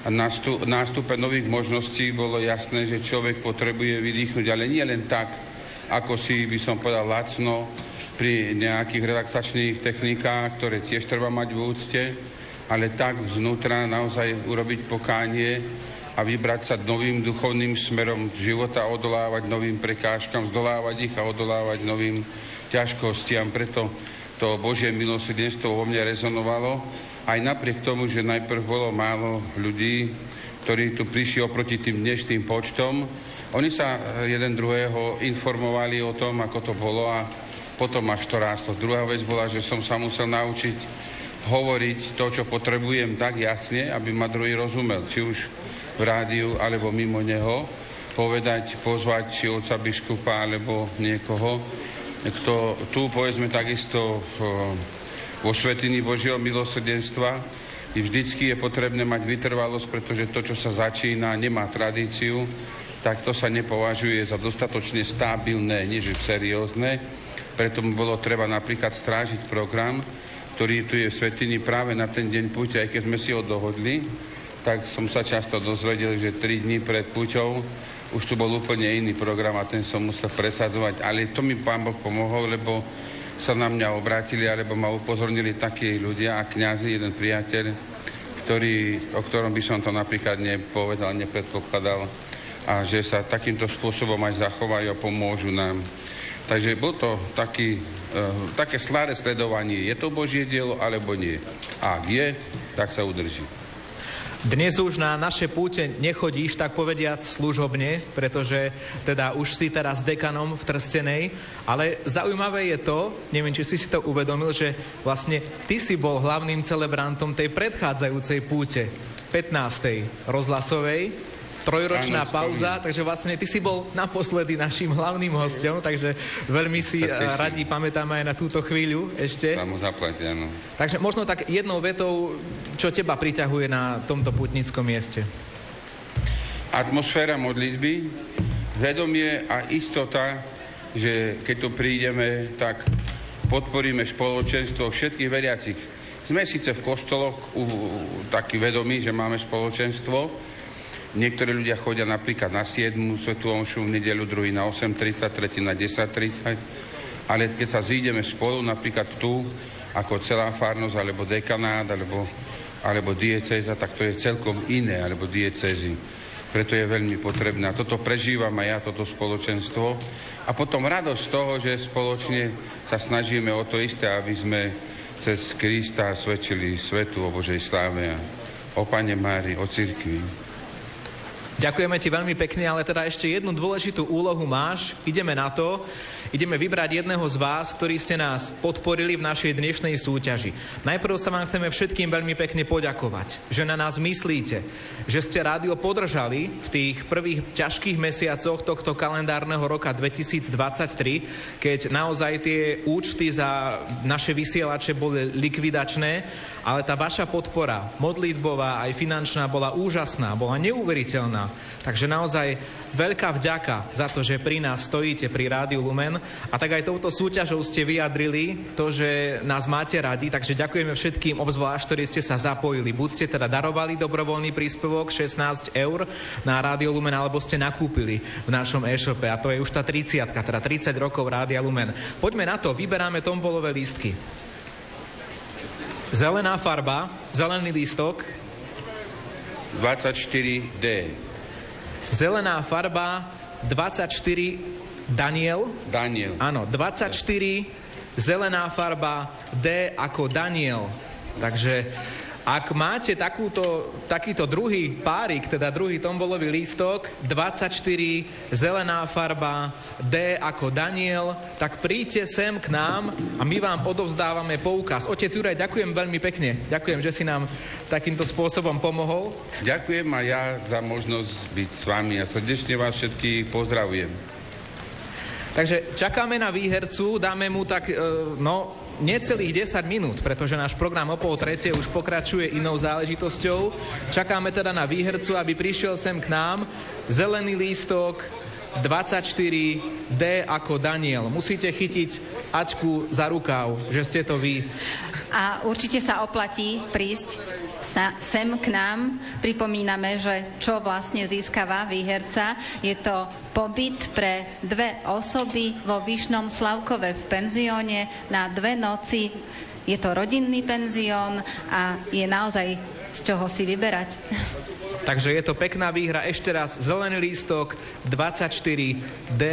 a nástupe nových možností bolo jasné, že človek potrebuje vydýchnuť, ale nie len tak, ako si by som povedal lacno pri nejakých relaxačných technikách, ktoré tiež treba mať v úcte, ale tak vznútra naozaj urobiť pokánie a vybrať sa novým duchovným smerom života, odolávať novým prekážkam, zdolávať ich a odolávať novým ťažkostiam. Preto to Božie milosrdenstvo vo mne rezonovalo, aj napriek tomu, že najprv bolo málo ľudí, ktorí tu prišli oproti tým dnešným počtom, oni sa eh, jeden druhého informovali o tom, ako to bolo a potom až to rástlo. Druhá vec bola, že som sa musel naučiť hovoriť to, čo potrebujem tak jasne, aby ma druhý rozumel, či už v rádiu alebo mimo neho, povedať, pozvať či oca biskupa alebo niekoho, kto tu povedzme takisto eh, vo Svetiny Božieho milosrdenstva vždycky je potrebné mať vytrvalosť, pretože to, čo sa začína, nemá tradíciu tak to sa nepovažuje za dostatočne stabilné, nie že seriózne. Preto mu bolo treba napríklad strážiť program, ktorý tu je v Svetiny práve na ten deň púte, aj keď sme si ho dohodli, tak som sa často dozvedel, že tri dní pred púťou už tu bol úplne iný program a ten som musel presadzovať. Ale to mi pán Boh pomohol, lebo sa na mňa obrátili, alebo ma upozornili takí ľudia a kňazi, jeden priateľ, ktorý, o ktorom by som to napríklad nepovedal, nepredpokladal, a že sa takýmto spôsobom aj zachovajú a pomôžu nám. Takže bol to taký, uh, také sláre sledovanie, je to Božie dielo alebo nie. Ak je, tak sa udrží. Dnes už na naše púte nechodíš, tak povediac, služobne, pretože teda už si teraz dekanom v Trstenej, ale zaujímavé je to, neviem, či si si to uvedomil, že vlastne ty si bol hlavným celebrantom tej predchádzajúcej púte, 15. rozhlasovej, trojročná pauza, takže vlastne ty si bol naposledy našim hlavným hostom, takže veľmi si radi pamätáme aj na túto chvíľu ešte. Vám zaplať, áno. Takže možno tak jednou vetou, čo teba priťahuje na tomto putnickom mieste? Atmosféra modlitby, vedomie a istota, že keď tu prídeme, tak podporíme spoločenstvo všetkých veriacich. Sme síce v kostoloch u, takí vedomí, že máme spoločenstvo. Niektorí ľudia chodia napríklad na 7. svetú omšu v nedelu, druhý na 8.30, tretí na 10.30. Ale keď sa zídeme spolu, napríklad tu, ako celá farnosť, alebo dekanát, alebo, alebo diecéza, tak to je celkom iné, alebo diecézy. Preto je veľmi potrebné. A toto prežívam aj ja, toto spoločenstvo. A potom radosť toho, že spoločne sa snažíme o to isté, aby sme cez Krista svedčili svetu o Božej sláve a o Pane Mári, o cirkvi. Ďakujeme ti veľmi pekne, ale teda ešte jednu dôležitú úlohu máš. Ideme na to. Ideme vybrať jedného z vás, ktorí ste nás podporili v našej dnešnej súťaži. Najprv sa vám chceme všetkým veľmi pekne poďakovať, že na nás myslíte, že ste rádio podržali v tých prvých ťažkých mesiacoch tohto kalendárneho roka 2023, keď naozaj tie účty za naše vysielače boli likvidačné, ale tá vaša podpora, modlitbová aj finančná, bola úžasná, bola neuveriteľná. Takže naozaj veľká vďaka za to, že pri nás stojíte pri Rádiu Lumen a tak aj touto súťažou ste vyjadrili to, že nás máte radi, takže ďakujeme všetkým obzvlášť, ktorí ste sa zapojili. Buď ste teda darovali dobrovoľný príspevok 16 eur na Rádio Lumen, alebo ste nakúpili v našom e-shope a to je už tá 30, teda 30 rokov Rádia Lumen. Poďme na to, vyberáme tombolové lístky. Zelená farba, zelený lístok. 24D. Zelená farba 24 Daniel. Daniel. Áno, 24 zelená farba D ako Daniel. Takže ak máte takúto, takýto druhý párik, teda druhý tombolový lístok, 24, zelená farba, D ako Daniel, tak príďte sem k nám a my vám odovzdávame poukaz. Otec Juraj, ďakujem veľmi pekne. Ďakujem, že si nám takýmto spôsobom pomohol. Ďakujem a ja za možnosť byť s vami a srdečne vás všetkých pozdravujem. Takže čakáme na výhercu, dáme mu tak, e, no, necelých 10 minút, pretože náš program o pol tretie už pokračuje inou záležitosťou. Čakáme teda na výhercu, aby prišiel sem k nám. Zelený lístok 24D ako Daniel. Musíte chytiť Ačku za rukáv, že ste to vy. A určite sa oplatí prísť sa, sem k nám. Pripomíname, že čo vlastne získava výherca. Je to pobyt pre dve osoby vo Vyšnom Slavkove v penzióne na dve noci. Je to rodinný penzión a je naozaj z čoho si vyberať. Takže je to pekná výhra. Ešte raz, zelený lístok 24D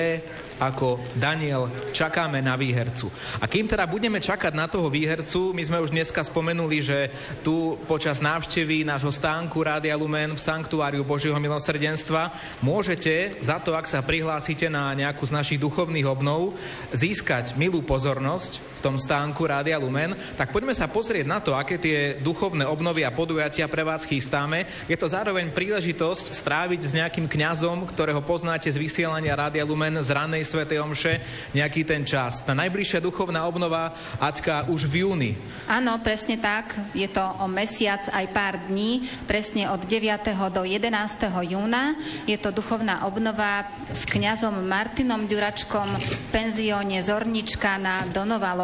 ako Daniel, čakáme na výhercu. A kým teda budeme čakať na toho výhercu, my sme už dneska spomenuli, že tu počas návštevy nášho stánku Rádia Lumen v Sanktuáriu Božieho milosrdenstva môžete za to, ak sa prihlásite na nejakú z našich duchovných obnov, získať milú pozornosť tom stánku Rádia Lumen, tak poďme sa pozrieť na to, aké tie duchovné obnovy a podujatia pre vás chystáme. Je to zároveň príležitosť stráviť s nejakým kňazom, ktorého poznáte z vysielania Rádia Lumen z ranej Svetej Omše nejaký ten čas. Tá najbližšia duchovná obnova, Aťka, už v júni. Áno, presne tak. Je to o mesiac aj pár dní, presne od 9. do 11. júna. Je to duchovná obnova s kňazom Martinom Ďuračkom v penzióne Zornička na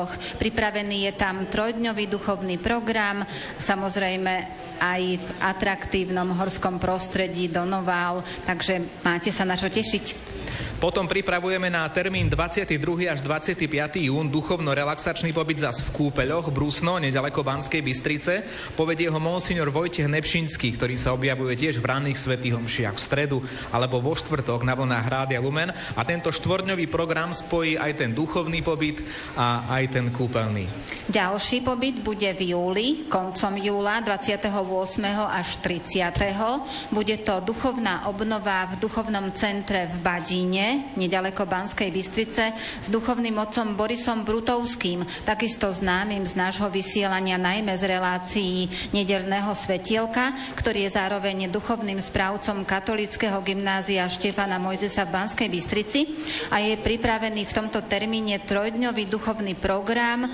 Donovaloch. Pripravený je tam trojdňový duchovný program, samozrejme aj v atraktívnom horskom prostredí Donoval, takže máte sa na čo tešiť. Potom pripravujeme na termín 22. až 25. jún duchovno-relaxačný pobyt zas v Kúpeľoch, Brusno, nedaleko Banskej Bystrice. Povedie ho monsignor Vojtech Nepšinský, ktorý sa objavuje tiež v ranných svetých homšiach v stredu alebo vo štvrtok na vlnách Rádia Lumen. A tento štvordňový program spojí aj ten duchovný pobyt a aj ten kúpeľný. Ďalší pobyt bude v júli, koncom júla 28. až 30. Bude to duchovná obnova v duchovnom centre v Badíne, nedaleko Banskej Bystrice, s duchovným otcom Borisom Brutovským, takisto známym z nášho vysielania najmä z relácií nedelného svetielka, ktorý je zároveň duchovným správcom katolického gymnázia Štefana Mojzesa v Banskej Bystrici a je pripravený v tomto termíne trojdňový duchovný program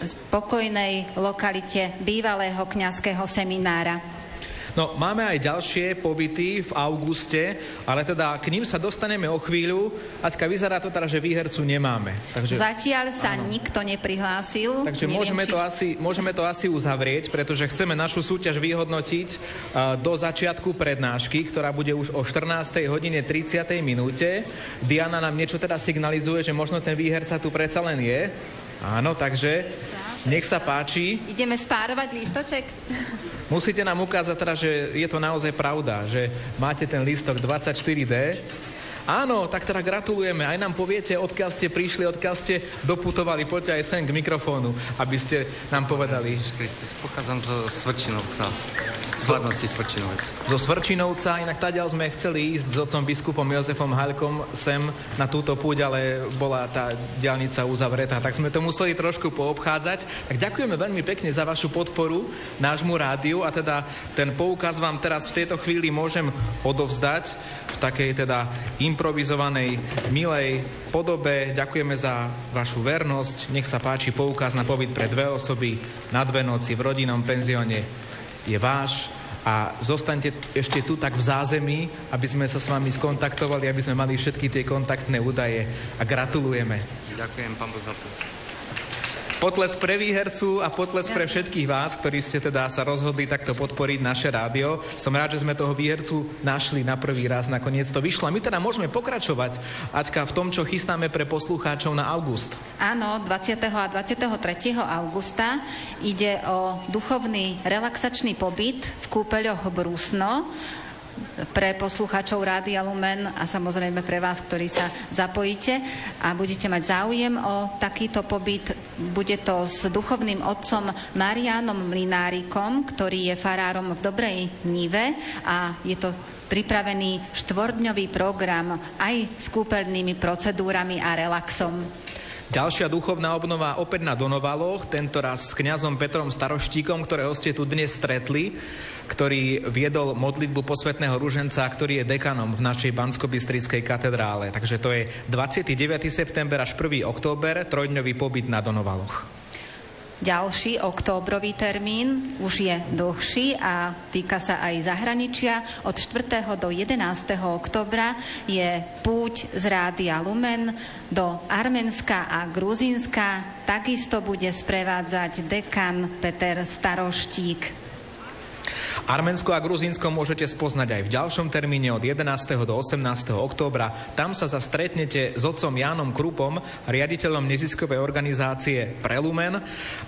z pokojnej lokalite bývalého kňazského seminára. No, máme aj ďalšie pobyty v auguste, ale teda k ním sa dostaneme o chvíľu. Aťka, vyzerá to teda, že výhercu nemáme. Takže, Zatiaľ sa áno. nikto neprihlásil. Takže Neviem, môžeme, či... to asi, môžeme to asi uzavrieť, pretože chceme našu súťaž vyhodnotiť uh, do začiatku prednášky, ktorá bude už o 14. hodine 30. minúte. Diana nám niečo teda signalizuje, že možno ten výherca tu predsa len je. Áno, takže nech sa páči. Ideme spárovať lístoček? Musíte nám ukázať teda, že je to naozaj pravda, že máte ten lístok 24D Áno, tak teda gratulujeme. Aj nám poviete, odkiaľ ste prišli, odkiaľ ste doputovali. Poďte aj sem k mikrofónu, aby ste nám povedali. Kristus, pochádzam zo Svrčinovca. Z hladnosti Svrčinovec. Zo Svrčinovca, inak tadiaľ sme chceli ísť s otcom biskupom Jozefom Halkom sem na túto púť, ale bola tá diálnica uzavretá, tak sme to museli trošku poobchádzať. Tak ďakujeme veľmi pekne za vašu podporu nášmu rádiu a teda ten poukaz vám teraz v tejto chvíli môžem odovzdať v takej teda improvizovanej, milej podobe. Ďakujeme za vašu vernosť. Nech sa páči poukaz na pobyt pre dve osoby na dve noci v rodinnom penzióne je váš a zostaňte ešte tu tak v zázemí, aby sme sa s vami skontaktovali, aby sme mali všetky tie kontaktné údaje a gratulujeme. Ďakujem, pán za Potles pre výhercu a potles pre všetkých vás, ktorí ste teda sa rozhodli takto podporiť naše rádio. Som rád, že sme toho výhercu našli na prvý raz, nakoniec to vyšlo. My teda môžeme pokračovať, Aťka, v tom, čo chystáme pre poslucháčov na august. Áno, 20. a 23. augusta ide o duchovný relaxačný pobyt v kúpeľoch Brusno pre poslucháčov Rádia Lumen a samozrejme pre vás, ktorí sa zapojíte a budete mať záujem o takýto pobyt. Bude to s duchovným otcom Marianom Mlinárikom, ktorý je farárom v Dobrej Nive a je to pripravený štvordňový program aj s kúpeľnými procedúrami a relaxom. Ďalšia duchovná obnova opäť na Donovaloch, tento raz s kňazom Petrom Staroštíkom, ktorého ste tu dnes stretli ktorý viedol modlitbu posvetného ruženca, ktorý je dekanom v našej Banskobystrickej katedrále. Takže to je 29. september až 1. október, trojdňový pobyt na Donovaloch. Ďalší októbrový termín už je dlhší a týka sa aj zahraničia. Od 4. do 11. oktobra je púť z Rádia Lumen do Arménska a Gruzínska. Takisto bude sprevádzať dekan Peter Staroštík. Arménsko a Gruzínsko môžete spoznať aj v ďalšom termíne od 11. do 18. októbra. Tam sa zastretnete s otcom Jánom Krupom, riaditeľom neziskovej organizácie Prelumen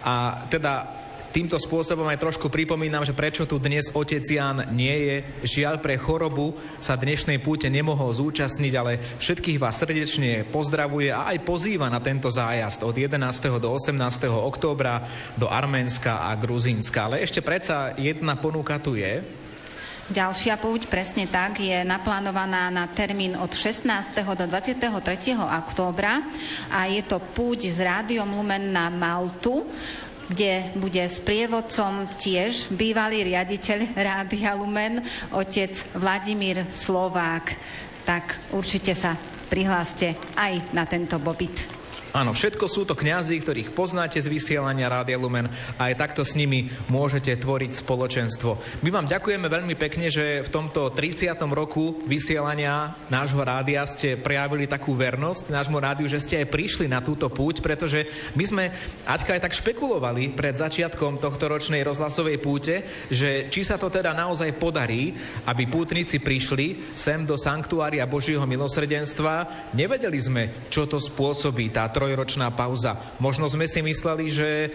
a teda Týmto spôsobom aj trošku pripomínam, že prečo tu dnes otec Jan nie je. Žiaľ pre chorobu sa dnešnej púte nemohol zúčastniť, ale všetkých vás srdečne pozdravuje a aj pozýva na tento zájazd od 11. do 18. októbra do Arménska a Gruzínska. Ale ešte predsa jedna ponuka tu je. Ďalšia púť, presne tak, je naplánovaná na termín od 16. do 23. októbra a je to púť z Rádiom Lumen na Maltu kde bude s prievodcom tiež bývalý riaditeľ Rádia Lumen, otec Vladimír Slovák. Tak určite sa prihláste aj na tento pobyt. Áno, všetko sú to kňazi, ktorých poznáte z vysielania Rádia Lumen a aj takto s nimi môžete tvoriť spoločenstvo. My vám ďakujeme veľmi pekne, že v tomto 30. roku vysielania nášho rádia ste prejavili takú vernosť nášmu rádiu, že ste aj prišli na túto púť, pretože my sme Aťka aj tak špekulovali pred začiatkom tohto ročnej rozhlasovej púte, že či sa to teda naozaj podarí, aby pútnici prišli sem do Sanktuária Božieho milosrdenstva. Nevedeli sme, čo to spôsobí táto trojročná pauza. Možno sme si mysleli, že e,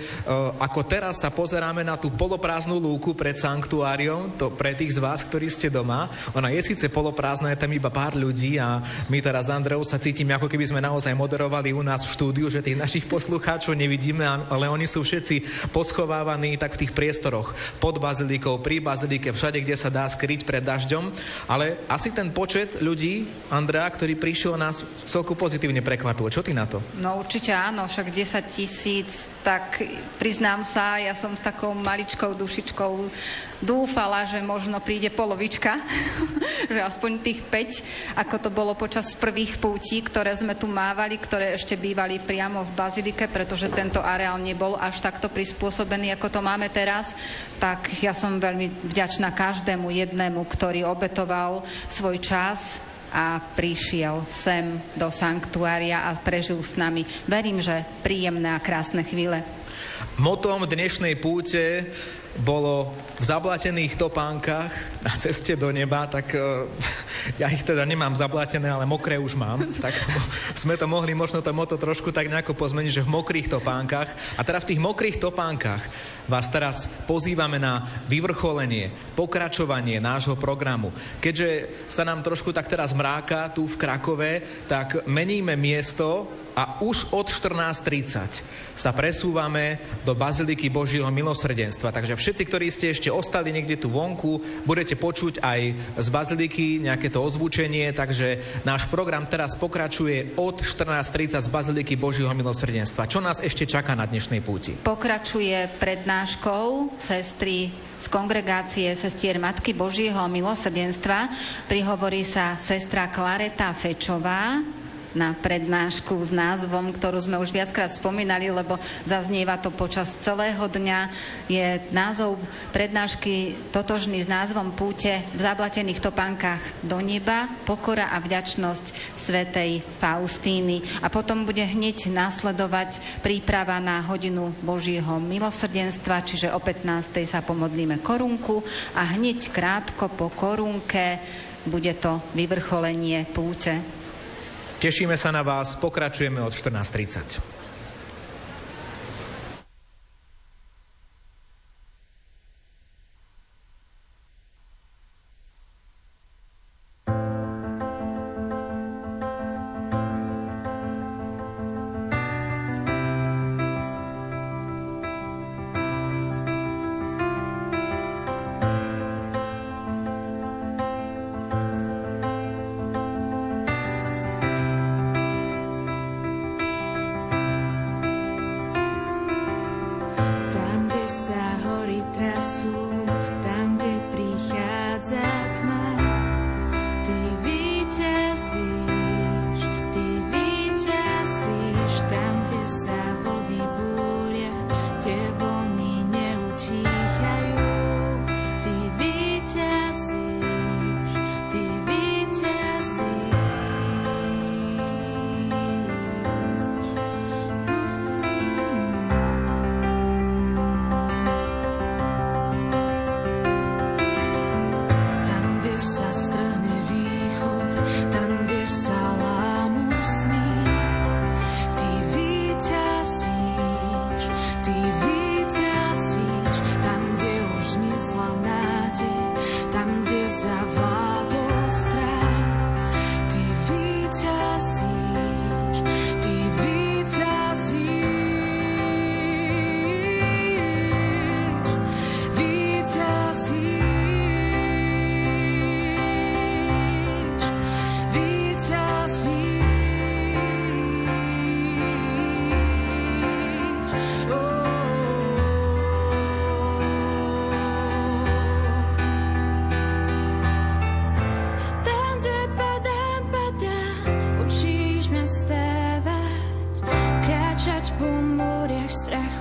ako teraz sa pozeráme na tú poloprázdnu lúku pred sanktuáriom, to pre tých z vás, ktorí ste doma, ona je síce poloprázdna, je tam iba pár ľudí a my teraz s Andreou sa cítime, ako keby sme naozaj moderovali u nás v štúdiu, že tých našich poslucháčov nevidíme, ale oni sú všetci poschovávaní tak v tých priestoroch pod bazilikou, pri bazilike, všade, kde sa dá skryť pred dažďom. Ale asi ten počet ľudí, Andrea, ktorý prišiel nás celku pozitívne prekvapil. Čo ty na to? No určite áno, však 10 tisíc, tak priznám sa, ja som s takou maličkou dušičkou dúfala, že možno príde polovička, že aspoň tých 5, ako to bolo počas prvých pútí, ktoré sme tu mávali, ktoré ešte bývali priamo v Bazilike, pretože tento areál nebol až takto prispôsobený, ako to máme teraz, tak ja som veľmi vďačná každému jednému, ktorý obetoval svoj čas, a prišiel sem do sanktuária a prežil s nami, verím, že príjemné a krásne chvíle. Motom dnešnej púte bolo v zablatených topánkach na ceste do neba, tak uh, ja ich teda nemám zablatené, ale mokré už mám. Tak sme to mohli možno to moto trošku tak nejako pozmeniť, že v mokrých topánkach. A teda v tých mokrých topánkach vás teraz pozývame na vyvrcholenie, pokračovanie nášho programu. Keďže sa nám trošku tak teraz mráka tu v Krakove, tak meníme miesto a už od 14.30 sa presúvame do Baziliky Božieho milosrdenstva. Takže všetci, ktorí ste ešte ostali niekde tu vonku, budete počuť aj z Baziliky nejaké to ozvučenie, takže náš program teraz pokračuje od 14.30 z Baziliky Božieho milosrdenstva. Čo nás ešte čaká na dnešnej púti? Pokračuje prednáškou sestry z kongregácie sestier Matky Božieho milosrdenstva. Prihovorí sa sestra Klareta Fečová, na prednášku s názvom, ktorú sme už viackrát spomínali, lebo zaznieva to počas celého dňa. Je názov prednášky totožný s názvom Púte v zablatených topánkach do neba, pokora a vďačnosť svätej Faustíny. A potom bude hneď následovať príprava na hodinu Božieho milosrdenstva, čiže o 15. sa pomodlíme korunku a hneď krátko po korunke bude to vyvrcholenie púte. Tešíme sa na vás, pokračujeme od 14.30.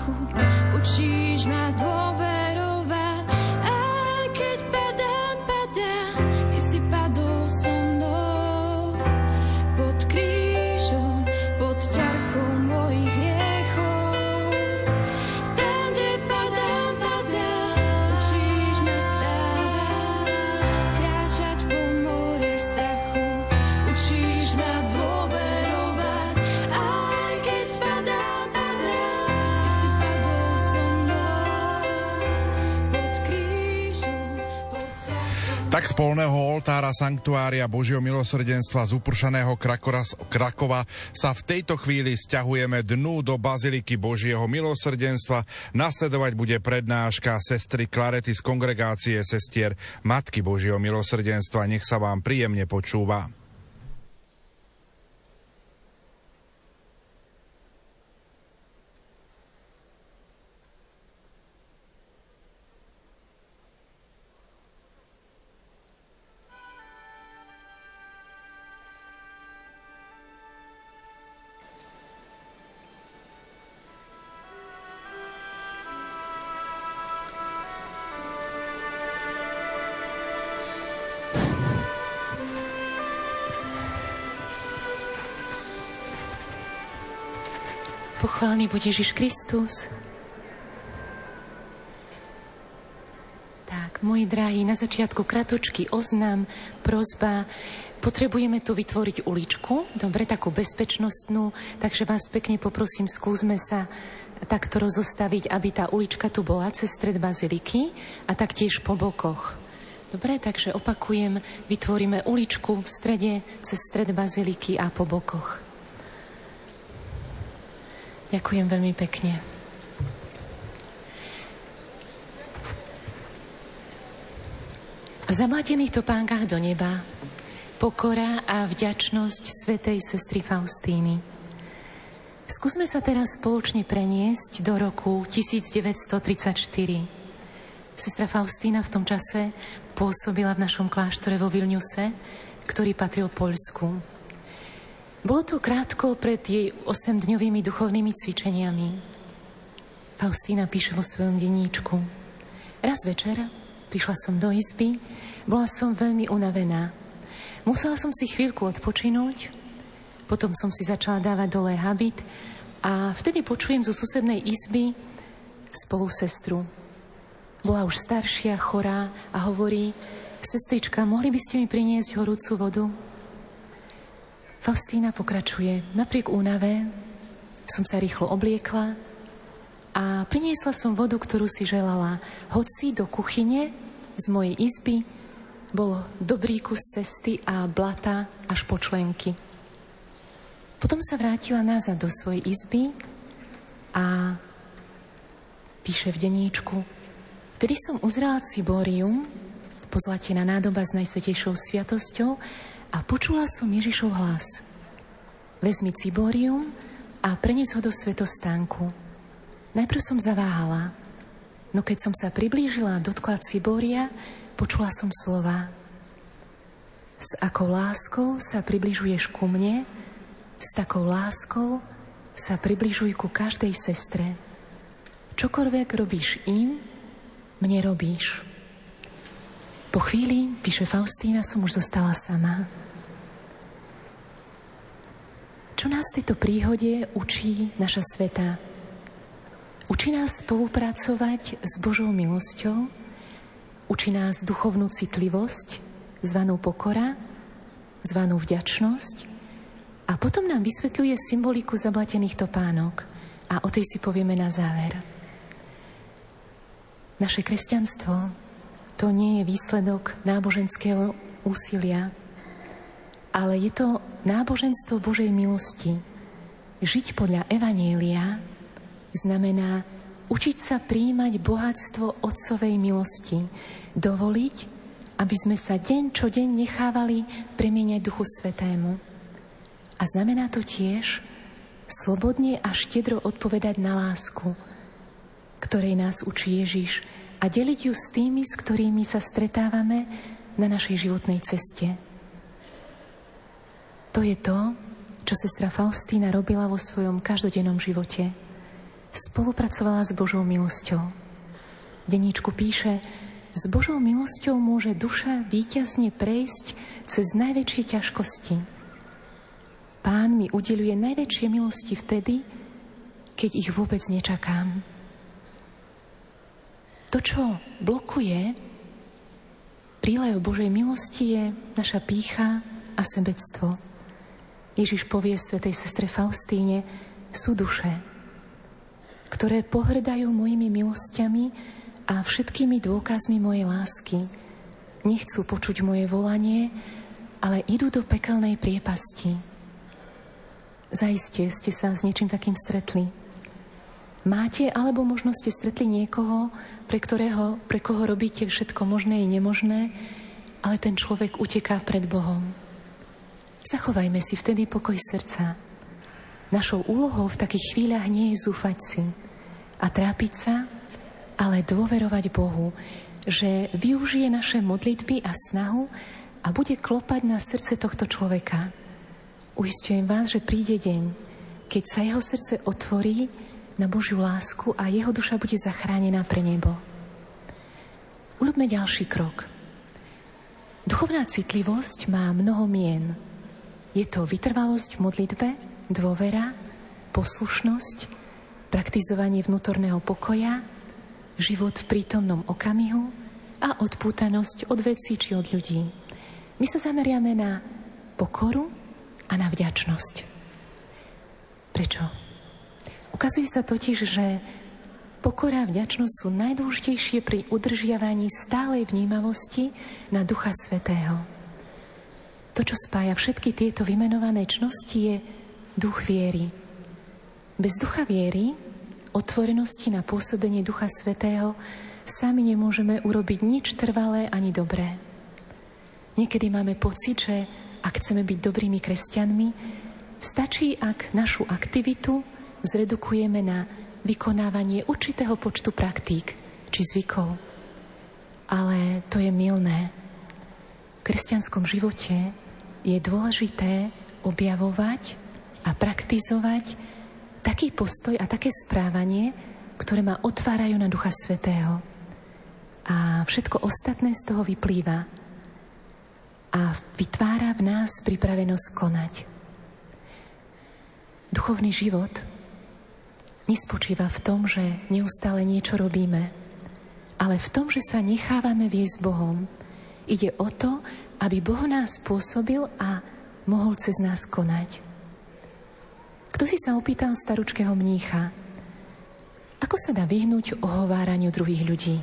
strachu učíš ma dôverovať. Polného oltára Sanktuária Božieho milosrdenstva z upršaného Krakova sa v tejto chvíli stiahujeme dnu do Baziliky Božieho milosrdenstva. Nasledovať bude prednáška sestry Klarety z kongregácie sestier Matky Božieho milosrdenstva. Nech sa vám príjemne počúva. Pochválený bude Ježiš Kristus. Tak, moji drahí, na začiatku kratočky oznám, prozba, potrebujeme tu vytvoriť uličku, dobre, takú bezpečnostnú, takže vás pekne poprosím, skúsme sa takto rozostaviť, aby tá ulička tu bola cez stred baziliky a taktiež po bokoch. Dobre, takže opakujem, vytvoríme uličku v strede cez stred baziliky a po bokoch. Ďakujem veľmi pekne. V zamlatených topánkach do neba pokora a vďačnosť svetej sestry Faustíny. Skúsme sa teraz spoločne preniesť do roku 1934. Sestra Faustína v tom čase pôsobila v našom kláštore vo Vilniuse, ktorý patril Poľsku. Bolo to krátko pred jej osemdňovými duchovnými cvičeniami. Faustína píše vo svojom denníčku. Raz večer prišla som do izby bola som veľmi unavená. Musela som si chvíľku odpočinúť, potom som si začala dávať dole habit a vtedy počujem zo susednej izby spolu sestru. Bola už staršia, chorá a hovorí, sestrička, mohli by ste mi priniesť horúcu vodu? Faustína pokračuje. Napriek únave som sa rýchlo obliekla a priniesla som vodu, ktorú si želala. Hoci do kuchyne z mojej izby bol dobrý kus cesty a blata až po členky. Potom sa vrátila nazad do svojej izby a píše v deníčku. Vtedy som uzrela ciborium, pozlatená nádoba s najsvetejšou sviatosťou a počula som Ježišov hlas. Vezmi ciborium a prenes ho do svetostánku. Najprv som zaváhala, no keď som sa priblížila a dotkla ciboria, počula som slova. S akou láskou sa približuješ ku mne, s takou láskou sa približuj ku každej sestre. Čokoľvek robíš im, mne robíš. Po chvíli, píše Faustína, som už zostala sama. Čo nás v tejto príhode učí naša sveta? Učí nás spolupracovať s Božou milosťou, Učí nás duchovnú citlivosť, zvanú pokora, zvanú vďačnosť a potom nám vysvetľuje symboliku zablatených topánok a o tej si povieme na záver. Naše kresťanstvo to nie je výsledok náboženského úsilia, ale je to náboženstvo Božej milosti. Žiť podľa Evanielia znamená učiť sa príjmať bohatstvo Otcovej milosti, dovoliť, aby sme sa deň čo deň nechávali premieňať Duchu Svetému. A znamená to tiež slobodne a štedro odpovedať na lásku, ktorej nás učí Ježiš a deliť ju s tými, s ktorými sa stretávame na našej životnej ceste. To je to, čo sestra Faustína robila vo svojom každodennom živote. Spolupracovala s Božou milosťou. Deníčku píše, s Božou milosťou môže duša výťazne prejsť cez najväčšie ťažkosti. Pán mi udeluje najväčšie milosti vtedy, keď ich vôbec nečakám. To, čo blokuje prílev Božej milosti, je naša pícha a sebectvo. Ježiš povie svetej sestre Faustíne, sú duše, ktoré pohrdajú mojimi milosťami a všetkými dôkazmi mojej lásky. Nechcú počuť moje volanie, ale idú do pekelnej priepasti. Zaiste ste sa s niečím takým stretli. Máte alebo možno ste stretli niekoho, pre ktorého, pre koho robíte všetko možné i nemožné, ale ten človek uteká pred Bohom. Zachovajme si vtedy pokoj srdca. Našou úlohou v takých chvíľach nie je zúfať si a trápiť sa, ale dôverovať Bohu, že využije naše modlitby a snahu a bude klopať na srdce tohto človeka. Uistujem vás, že príde deň, keď sa jeho srdce otvorí na Božiu lásku a jeho duša bude zachránená pre nebo. Urobme ďalší krok. Duchovná citlivosť má mnoho mien. Je to vytrvalosť v modlitbe, dôvera, poslušnosť, praktizovanie vnútorného pokoja, život v prítomnom okamihu a odpútanosť od vecí či od ľudí. My sa zameriame na pokoru a na vďačnosť. Prečo? Ukazuje sa totiž, že pokora a vďačnosť sú najdôležitejšie pri udržiavaní stálej vnímavosti na Ducha Svetého. To, čo spája všetky tieto vymenované čnosti, je duch viery. Bez ducha viery, otvorenosti na pôsobenie Ducha Svetého, sami nemôžeme urobiť nič trvalé ani dobré. Niekedy máme pocit, že ak chceme byť dobrými kresťanmi, stačí, ak našu aktivitu zredukujeme na vykonávanie určitého počtu praktík či zvykov. Ale to je milné. V kresťanskom živote je dôležité objavovať a praktizovať taký postoj a také správanie, ktoré ma otvárajú na Ducha Svetého. A všetko ostatné z toho vyplýva a vytvára v nás pripravenosť konať. Duchovný život nespočíva v tom, že neustále niečo robíme, ale v tom, že sa nechávame viesť Bohom. Ide o to, aby Boh nás spôsobil a mohol cez nás konať. Kto si sa opýtal staručkého mnícha, ako sa dá vyhnúť ohováraniu druhých ľudí?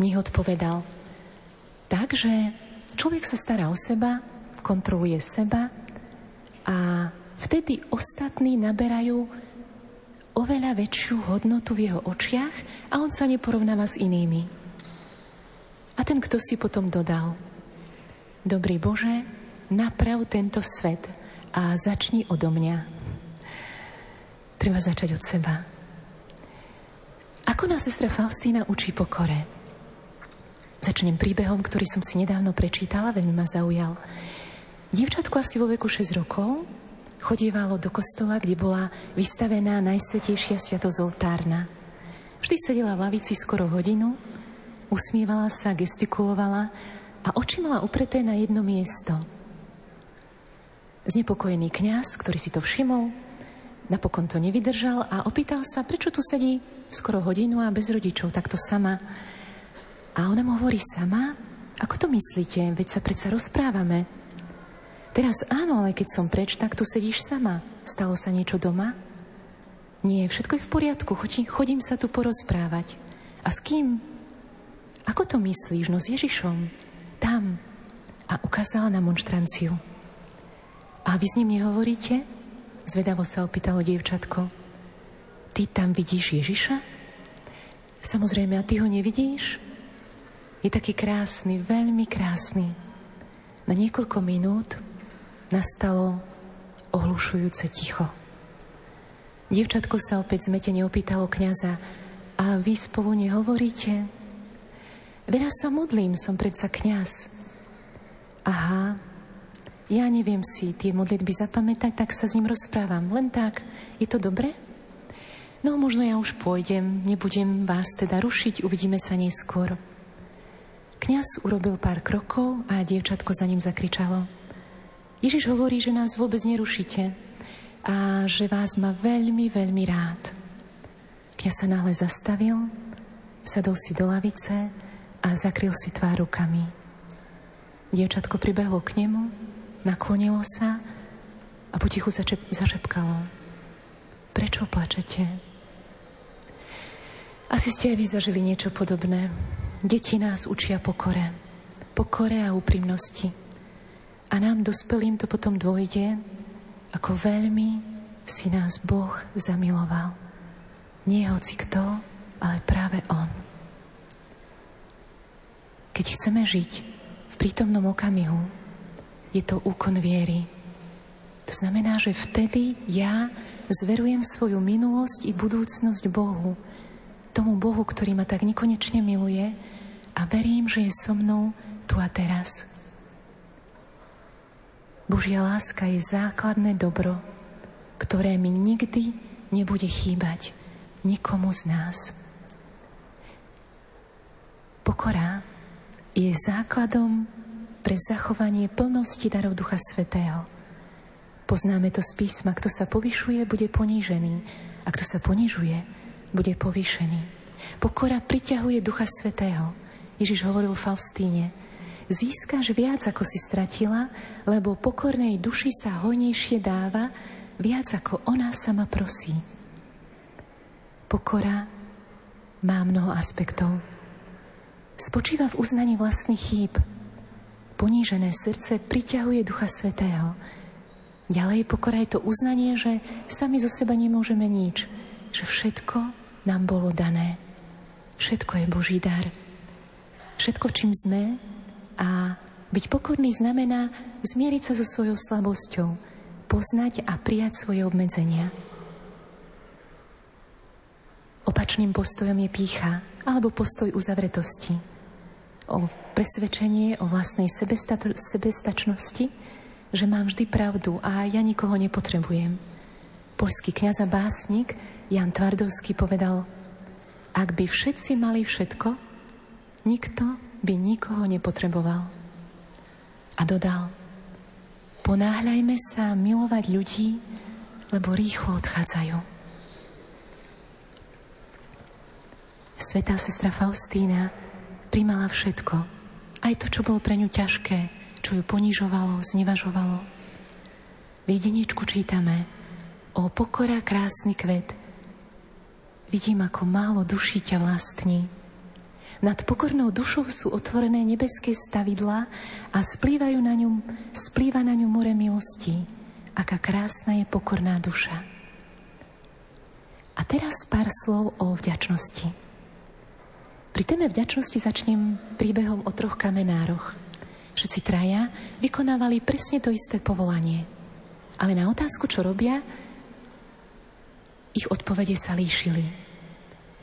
Mních odpovedal, tak, že človek sa stará o seba, kontroluje seba a vtedy ostatní naberajú oveľa väčšiu hodnotu v jeho očiach a on sa neporovnáva s inými. A ten, kto si potom dodal, Dobrý Bože, naprav tento svet a začni odo mňa. Treba začať od seba. Ako nás sestra Faustína učí pokore? Začnem príbehom, ktorý som si nedávno prečítala, veľmi ma zaujal. Dievčatko asi vo veku 6 rokov chodievalo do kostola, kde bola vystavená najsvetejšia sviatosť oltárna. Vždy sedela v lavici skoro hodinu, usmievala sa, gestikulovala a oči mala upreté na jedno miesto. Znepokojený kňaz, ktorý si to všimol, napokon to nevydržal a opýtal sa, prečo tu sedí skoro hodinu a bez rodičov, takto sama. A ona mu hovorí sama, ako to myslíte, veď sa predsa rozprávame. Teraz áno, ale keď som preč, tak tu sedíš sama. Stalo sa niečo doma? Nie, všetko je v poriadku, chodím, sa tu porozprávať. A s kým? Ako to myslíš? No s Ježišom tam a ukázala na monštranciu. A vy s ním nehovoríte? Zvedavo sa opýtalo dievčatko. Ty tam vidíš Ježiša? Samozrejme, a ty ho nevidíš? Je taký krásny, veľmi krásny. Na niekoľko minút nastalo ohlušujúce ticho. Dievčatko sa opäť zmetene opýtalo kniaza, a vy spolu nehovoríte? Veľa sa modlím, som predsa kňaz. Aha, ja neviem si tie modlitby zapamätať, tak sa s ním rozprávam. Len tak, je to dobre? No, možno ja už pôjdem, nebudem vás teda rušiť, uvidíme sa neskôr. Kňaz urobil pár krokov a dievčatko za ním zakričalo. Ježiš hovorí, že nás vôbec nerušíte a že vás má veľmi, veľmi rád. Kňaz sa náhle zastavil, sadol si do lavice a zakryl si tvár rukami. Dievčatko pribehlo k nemu, naklonilo sa a potichu začep, zašepkalo. Prečo plačete? Asi ste aj vy zažili niečo podobné. Deti nás učia pokore. Pokore a úprimnosti. A nám, dospelým, to potom dôjde, ako veľmi si nás Boh zamiloval. Nie hoci kto, ale práve On. Keď chceme žiť v prítomnom okamihu, je to úkon viery. To znamená, že vtedy ja zverujem svoju minulosť i budúcnosť Bohu, tomu Bohu, ktorý ma tak nekonečne miluje a verím, že je so mnou tu a teraz. Božia láska je základné dobro, ktoré mi nikdy nebude chýbať nikomu z nás. Pokora je základom pre zachovanie plnosti darov Ducha Svetého. Poznáme to z písma. Kto sa povyšuje, bude ponížený. A kto sa ponižuje, bude povýšený. Pokora priťahuje Ducha Svetého. Ježiš hovoril Faustíne, získaš viac, ako si stratila, lebo pokornej duši sa hojnejšie dáva, viac ako ona sama prosí. Pokora má mnoho aspektov. Spočíva v uznaní vlastných chýb. Ponížené srdce priťahuje Ducha Svetého. Ďalej pokora je to uznanie, že sami zo seba nemôžeme nič, že všetko nám bolo dané. Všetko je Boží dar. Všetko, čím sme a byť pokorný znamená zmieriť sa so svojou slabosťou, poznať a prijať svoje obmedzenia. Opačným postojom je pícha alebo postoj uzavretosti. O presvedčenie o vlastnej sebestačnosti, že mám vždy pravdu a ja nikoho nepotrebujem. Polský kniaz a básnik Jan Tvardovský povedal, ak by všetci mali všetko, nikto by nikoho nepotreboval. A dodal, ponáhľajme sa milovať ľudí, lebo rýchlo odchádzajú. Svetá sestra Faustína primala všetko, aj to, čo bolo pre ňu ťažké, čo ju ponižovalo, znevažovalo. V jediničku čítame o pokora krásny kvet. Vidím, ako málo duší ťa vlastní. Nad pokornou dušou sú otvorené nebeské stavidlá a splývajú na ňu, splýva na ňu more milostí. Aká krásna je pokorná duša. A teraz pár slov o vďačnosti. Pri téme vďačnosti začnem príbehom o troch kamenároch – Všetci traja vykonávali presne to isté povolanie. Ale na otázku, čo robia, ich odpovede sa líšili.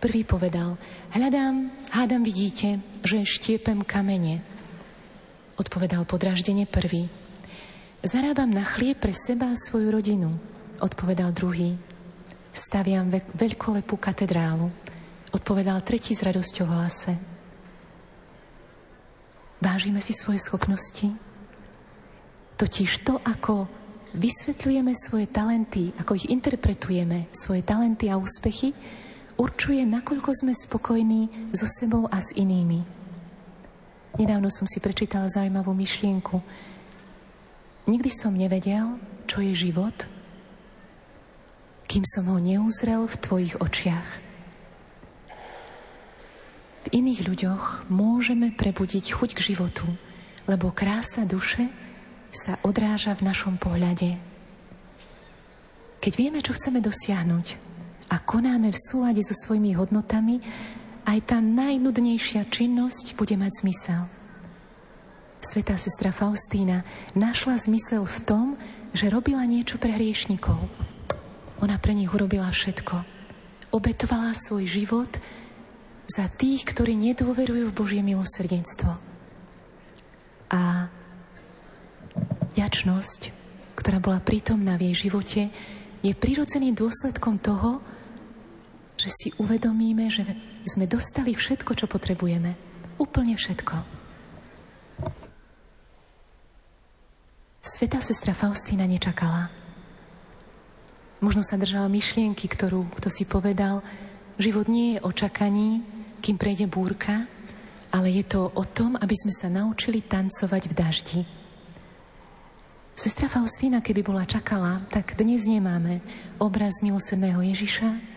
Prvý povedal, hľadám, hádam vidíte, že štiepem kamene. Odpovedal podraždene prvý. Zarábam na chlieb pre seba a svoju rodinu. Odpovedal druhý. Staviam ve- veľkolepú katedrálu. Odpovedal tretí s radosťou v hlase. Vážime si svoje schopnosti? Totiž to, ako vysvetľujeme svoje talenty, ako ich interpretujeme, svoje talenty a úspechy, určuje, nakoľko sme spokojní so sebou a s inými. Nedávno som si prečítala zaujímavú myšlienku. Nikdy som nevedel, čo je život, kým som ho neuzrel v tvojich očiach v iných ľuďoch môžeme prebudiť chuť k životu, lebo krása duše sa odráža v našom pohľade. Keď vieme, čo chceme dosiahnuť a konáme v súlade so svojimi hodnotami, aj tá najnudnejšia činnosť bude mať zmysel. Svetá sestra Faustína našla zmysel v tom, že robila niečo pre hriešnikov. Ona pre nich urobila všetko. Obetovala svoj život za tých, ktorí nedôverujú v Božie milosrdenstvo. A ďačnosť, ktorá bola prítomná v jej živote, je prirodzeným dôsledkom toho, že si uvedomíme, že sme dostali všetko, čo potrebujeme. Úplne všetko. Svetá sestra Faustína nečakala. Možno sa držala myšlienky, ktorú kto si povedal, život nie je o čakaní, kým prejde búrka, ale je to o tom, aby sme sa naučili tancovať v daždi. Sestra Faustína, keby bola čakala, tak dnes nemáme obraz milosrdného Ježiša,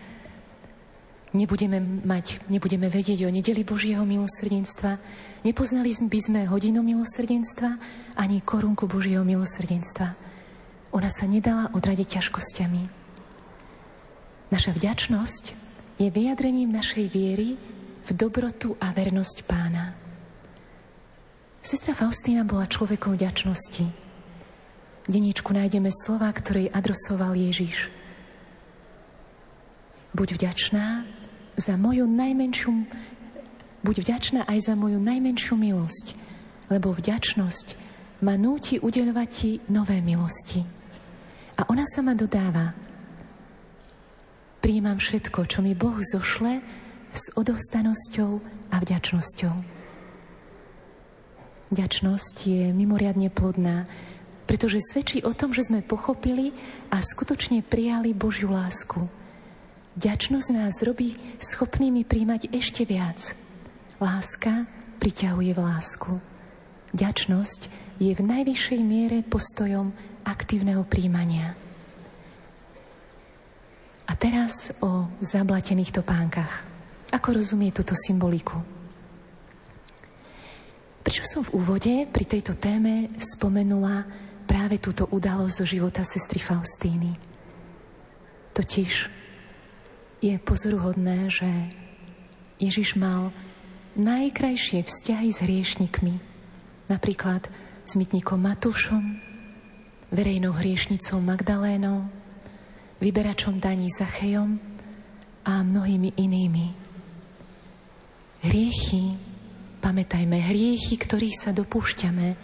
nebudeme mať, nebudeme vedieť o nedeli Božieho milosrdenstva, nepoznali by sme hodinu milosrdenstva ani korunku Božieho milosrdenstva. Ona sa nedala odradiť ťažkosťami. Naša vďačnosť je vyjadrením našej viery v dobrotu a vernosť pána. Sestra Faustína bola človekom vďačnosti. V deníčku nájdeme slova, ktoré adresoval Ježiš. Buď vďačná za moju najmenšiu buď vďačná aj za moju najmenšiu milosť, lebo vďačnosť ma núti udeľovať ti nové milosti. A ona sa ma dodáva. Príjmam všetko, čo mi Boh zošle, s odovstanosťou a vďačnosťou. Vďačnosť je mimoriadne plodná. pretože svedčí o tom, že sme pochopili a skutočne prijali Božiu lásku. Ďačnosť nás robí schopnými príjmať ešte viac. Láska priťahuje v lásku. Ďačnosť je v najvyššej miere postojom aktívneho príjmania. A teraz o zablatených topánkach. Ako rozumie túto symboliku? Prečo som v úvode pri tejto téme spomenula práve túto udalosť zo života sestry Faustíny? Totiž je pozoruhodné, že Ježiš mal najkrajšie vzťahy s hriešnikmi. Napríklad s mytníkom Matúšom, verejnou hriešnicou Magdalénou, vyberačom daní Zachejom a mnohými inými. Hriechy, pamätajme, hriechy, ktorých sa dopúšťame,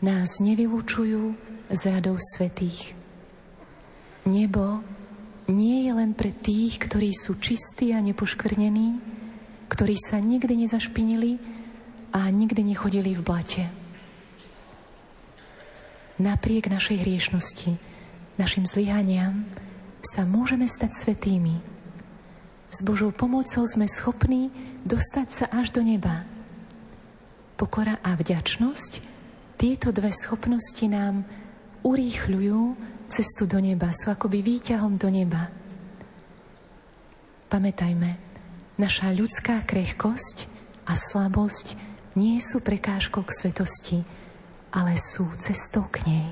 nás nevylúčujú z radou svetých. Nebo nie je len pre tých, ktorí sú čistí a nepoškvrnení, ktorí sa nikdy nezašpinili a nikdy nechodili v blate. Napriek našej hriešnosti, našim zlyhaniam, sa môžeme stať svetými. S Božou pomocou sme schopní dostať sa až do neba. Pokora a vďačnosť, tieto dve schopnosti nám urýchľujú cestu do neba, sú akoby výťahom do neba. Pamätajme, naša ľudská krehkosť a slabosť nie sú prekážkou k svetosti, ale sú cestou k nej.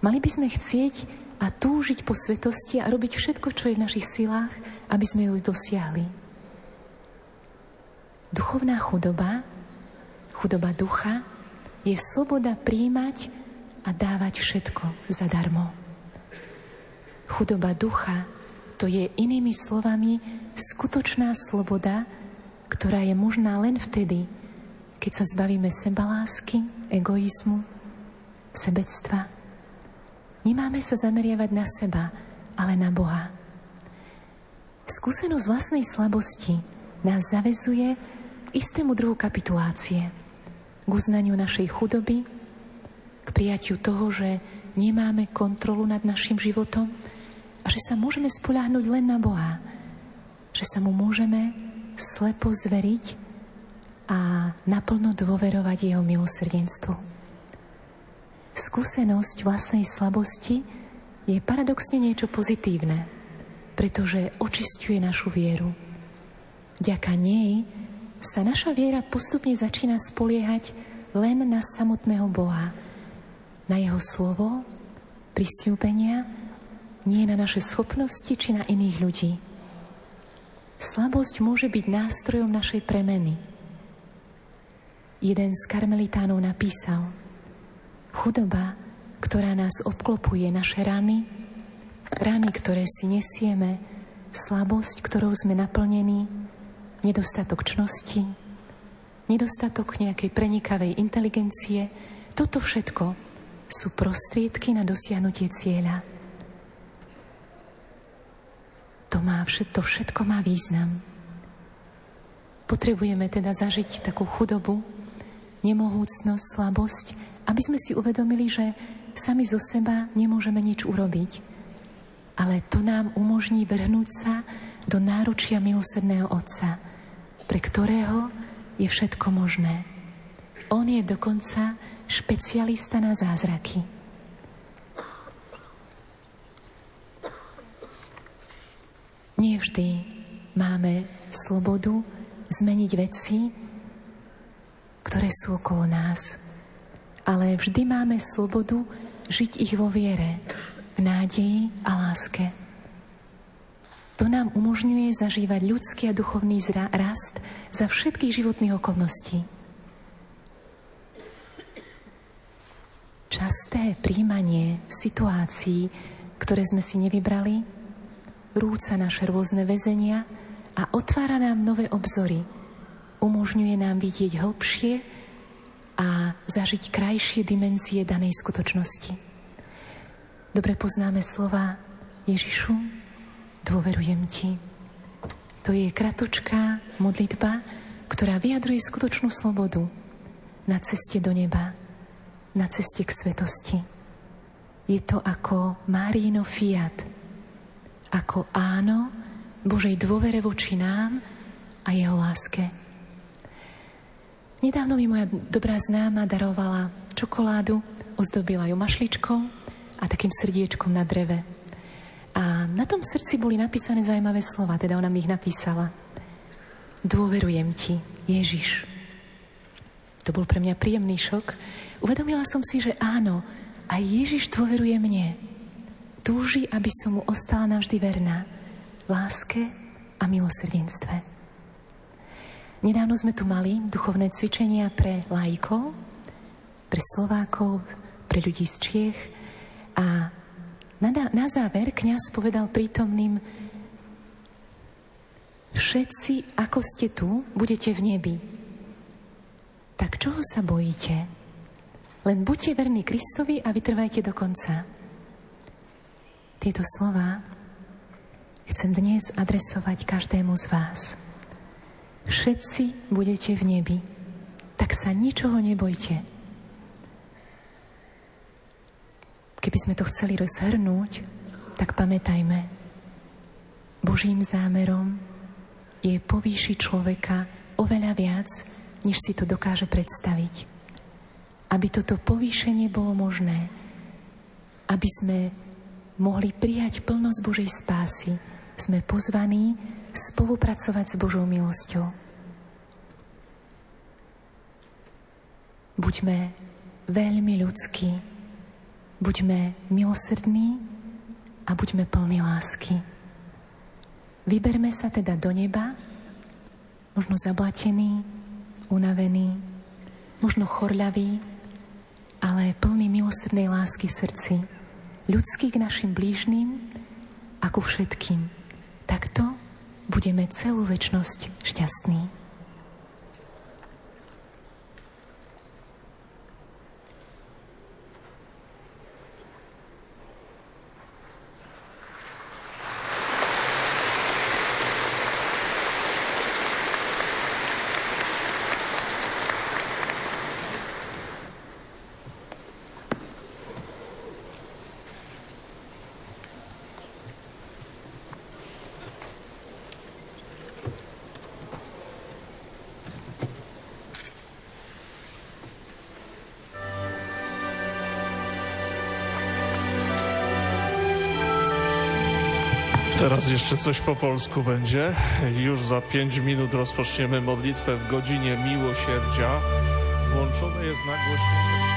Mali by sme chcieť a túžiť po svetosti a robiť všetko, čo je v našich silách, aby sme ju dosiahli. Duchovná chudoba, chudoba ducha, je sloboda príjmať a dávať všetko zadarmo. Chudoba ducha to je inými slovami skutočná sloboda, ktorá je možná len vtedy, keď sa zbavíme sebalásky, egoizmu, sebectva Nemáme sa zameriavať na seba, ale na Boha. Skúsenosť vlastnej slabosti nás zavezuje k istému druhu kapitulácie, k uznaniu našej chudoby, prijatiu toho, že nemáme kontrolu nad našim životom a že sa môžeme spoľahnúť len na Boha, že sa mu môžeme slepo zveriť a naplno dôverovať jeho milosrdenstvu. Skúsenosť vlastnej slabosti je paradoxne niečo pozitívne, pretože očistuje našu vieru. Vďaka nej sa naša viera postupne začína spoliehať len na samotného Boha, na Jeho slovo, prisľúbenia, nie na naše schopnosti či na iných ľudí. Slabosť môže byť nástrojom našej premeny. Jeden z karmelitánov napísal – Chudoba, ktorá nás obklopuje, naše rany, rany, ktoré si nesieme, slabosť, ktorou sme naplnení, nedostatok čnosti, nedostatok nejakej prenikavej inteligencie, toto všetko sú prostriedky na dosiahnutie cieľa. To, má, to všetko má význam. Potrebujeme teda zažiť takú chudobu, nemohúcnosť, slabosť, aby sme si uvedomili, že sami zo seba nemôžeme nič urobiť. Ale to nám umožní vrhnúť sa do náručia milosedného Otca, pre ktorého je všetko možné. On je dokonca špecialista na zázraky. Nevždy máme slobodu zmeniť veci, ktoré sú okolo nás ale vždy máme slobodu žiť ich vo viere, v nádeji a láske. To nám umožňuje zažívať ľudský a duchovný rast za všetkých životných okolností. Časté príjmanie situácií, ktoré sme si nevybrali, rúca naše rôzne väzenia a otvára nám nové obzory. Umožňuje nám vidieť hlbšie a zažiť krajšie dimenzie danej skutočnosti. Dobre poznáme slova Ježišu, dôverujem Ti. To je kratočká modlitba, ktorá vyjadruje skutočnú slobodu na ceste do neba. Na ceste k svetosti. Je to ako Márino Fiat, ako áno Božej dôvere voči nám a jeho láske. Nedávno mi moja dobrá známa darovala čokoládu, ozdobila ju mašličkou a takým srdiečkom na dreve. A na tom srdci boli napísané zaujímavé slova, teda ona mi ich napísala. Dôverujem ti, Ježiš. To bol pre mňa príjemný šok. Uvedomila som si, že áno, aj Ježiš dôveruje mne. Túži, aby som mu ostala navždy verná. V láske a milosrdenstve. Nedávno sme tu mali duchovné cvičenia pre lajkov, pre Slovákov, pre ľudí z Čiech a na, na záver kňaz povedal prítomným Všetci, ako ste tu, budete v nebi. Tak čoho sa bojíte? Len buďte verní Kristovi a vytrvajte do konca. Tieto slova chcem dnes adresovať každému z vás všetci budete v nebi. Tak sa ničoho nebojte. Keby sme to chceli rozhrnúť, tak pamätajme, Božím zámerom je povýšiť človeka oveľa viac, než si to dokáže predstaviť. Aby toto povýšenie bolo možné, aby sme mohli prijať plnosť Božej spásy, sme pozvaní spolupracovať s Božou milosťou. Buďme veľmi ľudskí, buďme milosrdní a buďme plní lásky. Vyberme sa teda do neba, možno zablatený, unavený, možno chorľavý, ale plný milosrdnej lásky v srdci, ľudský k našim blížnym a ku všetkým. Takto budeme celú väčnosť šťastní. Jeszcze coś po polsku będzie. Już za 5 minut rozpoczniemy modlitwę w godzinie miłosierdzia. Włączone jest nagłośnienie.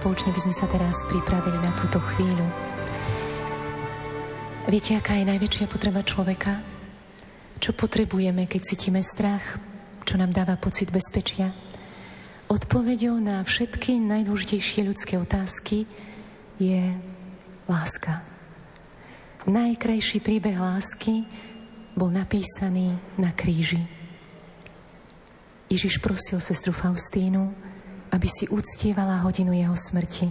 Spoločne by sme sa teraz pripravili na túto chvíľu. Viete, aká je najväčšia potreba človeka? Čo potrebujeme, keď cítime strach? Čo nám dáva pocit bezpečia? Odpovedou na všetky najdôležitejšie ľudské otázky je láska. Najkrajší príbeh lásky bol napísaný na kríži. Ježiš prosil sestru Faustínu, aby si uctievala hodinu jeho smrti.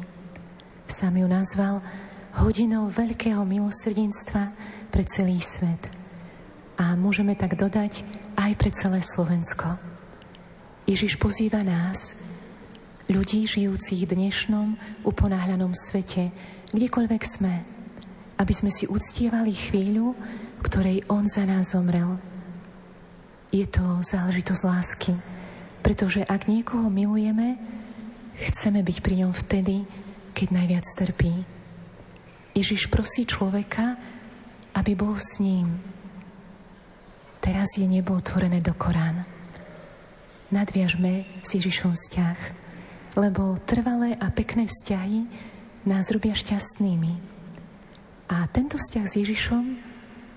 Sám ju nazval hodinou veľkého milosrdenstva pre celý svet. a môžeme tak dodať aj pre celé Slovensko. Ježiš pozýva nás, ľudí žijúcich v dnešnom uponáhľanom svete, kdekoľvek sme, aby sme si uctievali chvíľu, v ktorej On za nás zomrel. Je to záležitosť lásky, pretože ak niekoho milujeme, chceme byť pri ňom vtedy, keď najviac trpí. Ježiš prosí človeka, aby bol s ním. Teraz je nebo otvorené do Korán. Nadviažme s Ježišom vzťah, lebo trvalé a pekné vzťahy nás robia šťastnými. A tento vzťah s Ježišom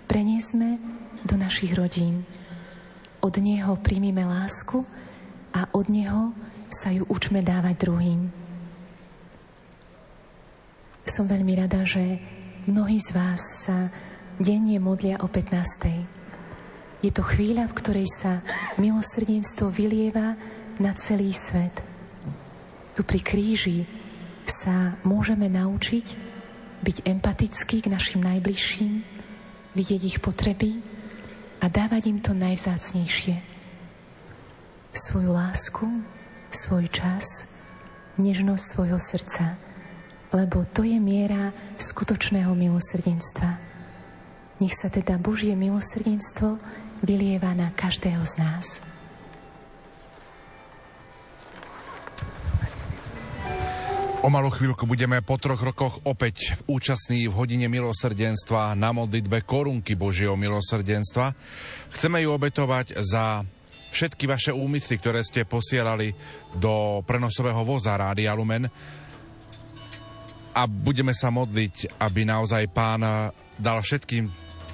preniesme do našich rodín. Od Neho príjmime lásku a od Neho sa ju učme dávať druhým. Som veľmi rada, že mnohí z vás sa denne modlia o 15. Je to chvíľa, v ktorej sa milosrdenstvo vylieva na celý svet. Tu pri kríži sa môžeme naučiť byť empatickí k našim najbližším, vidieť ich potreby a dávať im to najvzácnejšie. Svoju lásku, svoj čas, nežnosť svojho srdca, lebo to je miera skutočného milosrdenstva. Nech sa teda Božie milosrdenstvo vylieva na každého z nás. O malú chvíľku budeme po troch rokoch opäť účastní v hodine milosrdenstva na modlitbe korunky Božieho milosrdenstva. Chceme ju obetovať za všetky vaše úmysly, ktoré ste posielali do prenosového voza Rádia Lumen a budeme sa modliť, aby naozaj pán dal všetkým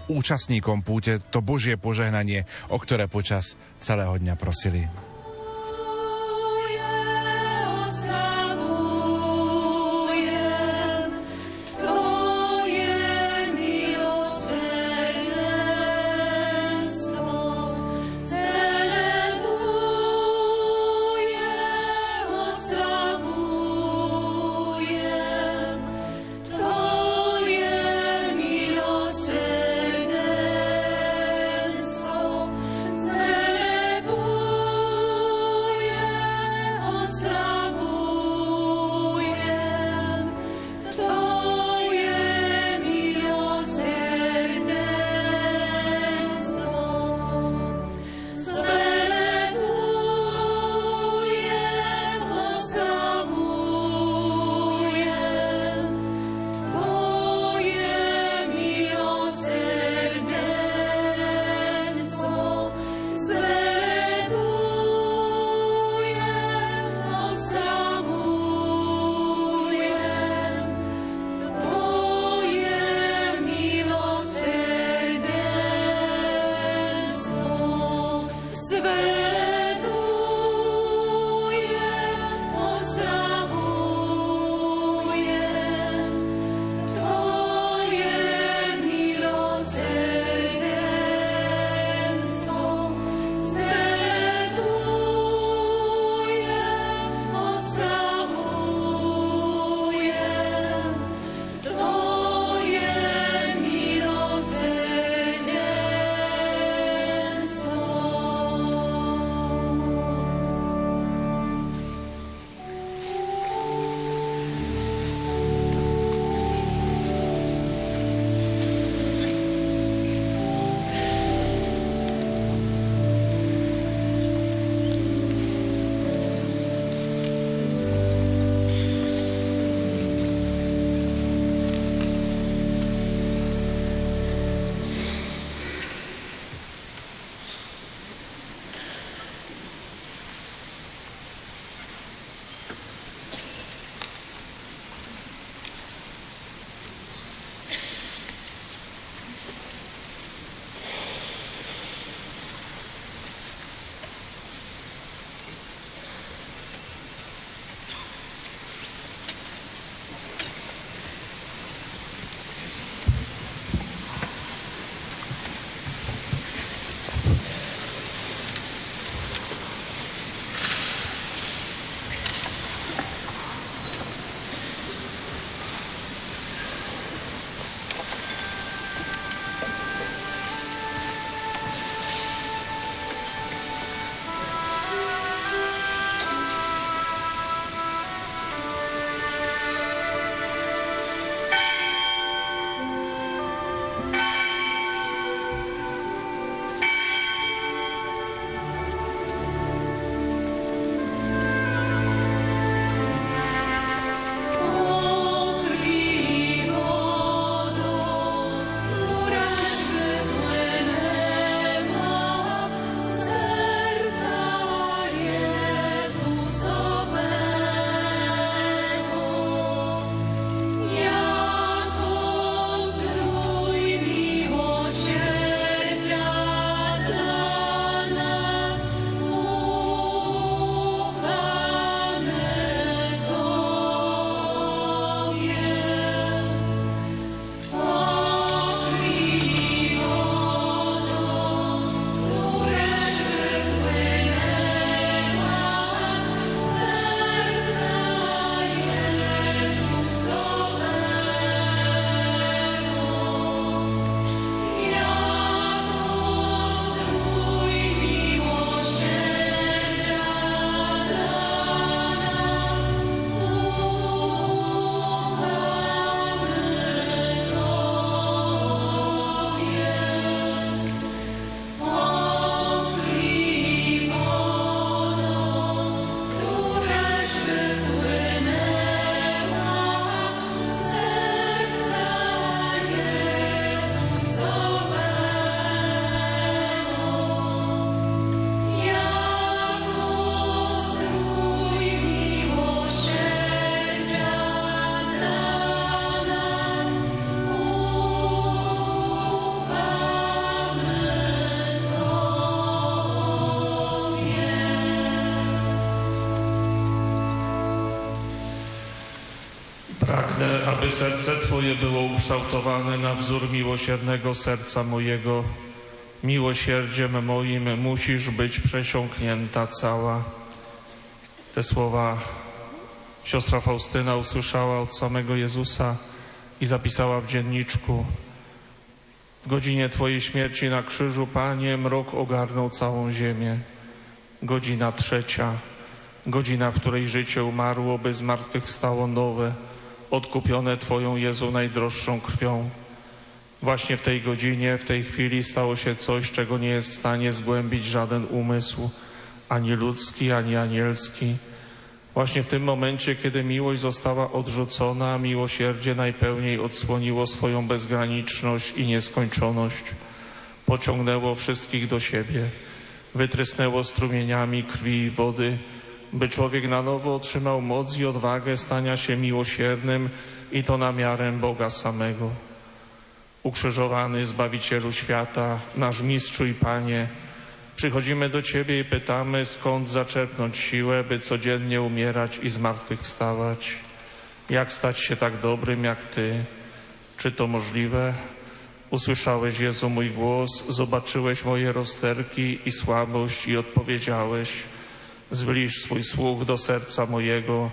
účastníkom púte to Božie požehnanie, o ktoré počas celého dňa prosili. Aby serce Twoje było ukształtowane na wzór miłosiernego serca mojego. Miłosierdziem moim musisz być przesiąknięta cała. Te słowa siostra Faustyna usłyszała od samego Jezusa i zapisała w dzienniczku. W godzinie Twojej śmierci na krzyżu, Panie, mrok ogarnął całą ziemię. Godzina trzecia, godzina, w której życie umarło, by zmartwychwstało nowe, odkupione Twoją Jezu najdroższą krwią. Właśnie w tej godzinie, w tej chwili stało się coś, czego nie jest w stanie zgłębić żaden umysł, ani ludzki, ani anielski. Właśnie w tym momencie, kiedy miłość została odrzucona, miłosierdzie najpełniej odsłoniło swoją bezgraniczność i nieskończoność. Pociągnęło wszystkich do siebie, wytrysnęło strumieniami krwi i wody, by człowiek na nowo otrzymał moc i odwagę stania się miłosiernym i to na miarę Boga samego. Ukrzyżowany Zbawicielu świata, nasz Mistrzu i Panie, przychodzimy do Ciebie i pytamy, skąd zaczerpnąć siłę, by codziennie umierać i zmartwychwstawać. Jak stać się tak dobrym jak Ty? Czy to możliwe? Usłyszałeś, Jezu, mój głos, zobaczyłeś moje rozterki i słabość i odpowiedziałeś – Zbliż swój słuch do serca mojego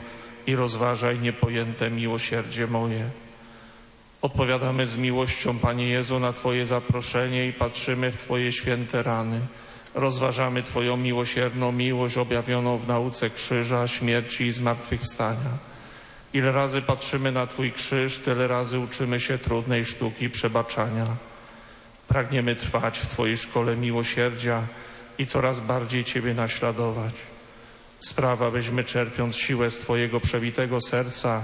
i rozważaj niepojęte miłosierdzie moje. Odpowiadamy z miłością, Panie Jezu, na Twoje zaproszenie i patrzymy w Twoje święte rany. Rozważamy Twoją miłosierną miłość objawioną w nauce krzyża, śmierci i zmartwychwstania. Ile razy patrzymy na Twój krzyż, tyle razy uczymy się trudnej sztuki przebaczania. Pragniemy trwać w Twojej szkole miłosierdzia i coraz bardziej Ciebie naśladować. Sprawa, byśmy czerpiąc siłę z Twojego przewitego serca,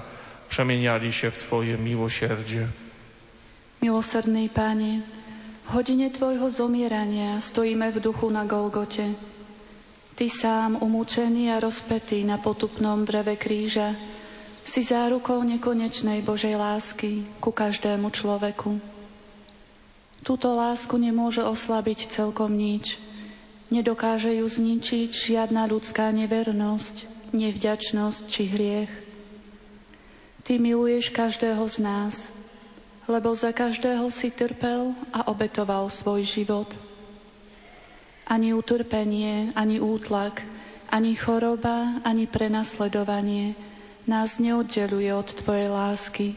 przemieniali się w Twoje miłosierdzie. Milosrdný Panie, v hodine Tvojho zomierania stojíme v duchu na Golgote. Ty sám, umúčený a rozpetý na potupnom dreve kríža, si zárukou nekonečnej Božej lásky ku každému človeku. Túto lásku nemôže oslabiť celkom nič – Nedokáže ju zničiť žiadna ľudská nevernosť, nevďačnosť či hriech. Ty miluješ každého z nás, lebo za každého si trpel a obetoval svoj život. Ani utrpenie, ani útlak, ani choroba, ani prenasledovanie nás neoddeluje od Tvojej lásky,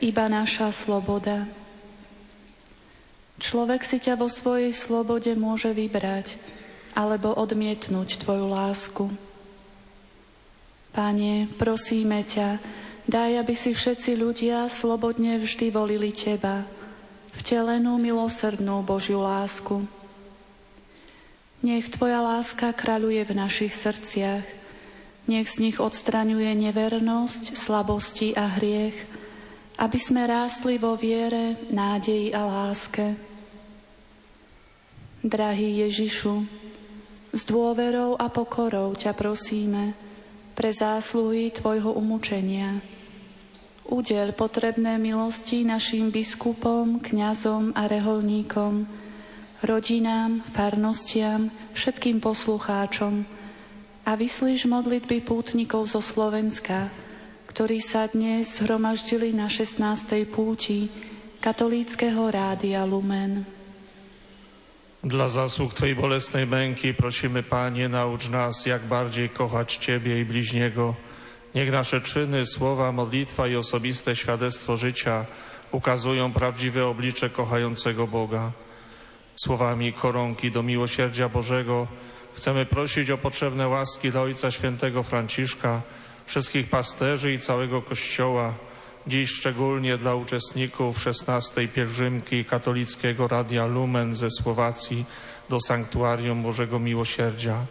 iba naša sloboda. Človek si ťa vo svojej slobode môže vybrať alebo odmietnúť Tvoju lásku. Pane, prosíme ťa, daj, aby si všetci ľudia slobodne vždy volili Teba, vtelenú milosrdnú Božiu lásku. Nech Tvoja láska kráľuje v našich srdciach, nech z nich odstraňuje nevernosť, slabosti a hriech, aby sme rásli vo viere, nádeji a láske. Drahý Ježišu, s dôverou a pokorou ťa prosíme pre zásluhy Tvojho umúčenia. Udel potrebné milosti našim biskupom, kňazom a reholníkom, rodinám, farnostiam, všetkým poslucháčom a vyslíš modlitby pútnikov zo Slovenska, ktorí sa dnes zhromaždili na 16. púti katolíckého rádia Lumen. Dla zasług Twojej bolesnej męki prosimy, Panie, naucz nas, jak bardziej kochać Ciebie i bliźniego. Niech nasze czyny, słowa, modlitwa i osobiste świadectwo życia ukazują prawdziwe oblicze kochającego Boga. Słowami koronki do miłosierdzia Bożego chcemy prosić o potrzebne łaski dla Ojca Świętego Franciszka, wszystkich pasterzy i całego Kościoła, Dziś szczególnie dla uczestników XVI pielgrzymki katolickiego Radia Lumen ze Słowacji do Sanktuarium Bożego Miłosierdzia.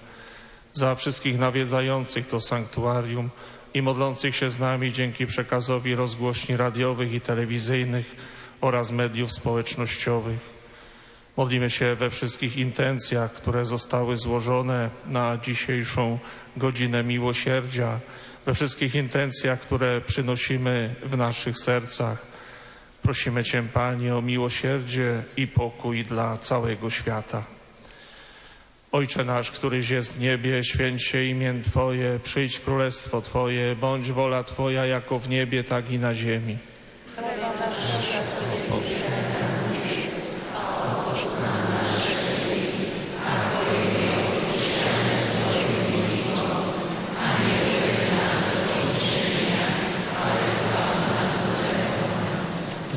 Za wszystkich nawiedzających to sanktuarium i modlących się z nami dzięki przekazowi rozgłośni radiowych i telewizyjnych oraz mediów społecznościowych. Modlimy się we wszystkich intencjach, które zostały złożone na dzisiejszą godzinę miłosierdzia, we wszystkich intencjach, które przynosimy w naszych sercach. Prosimy Cię, Panie, o miłosierdzie i pokój dla całego świata. Ojcze nasz, któryś jest w niebie, święć się imię Twoje, przyjdź królestwo Twoje, bądź wola Twoja jako w niebie, tak i na ziemi. Nasz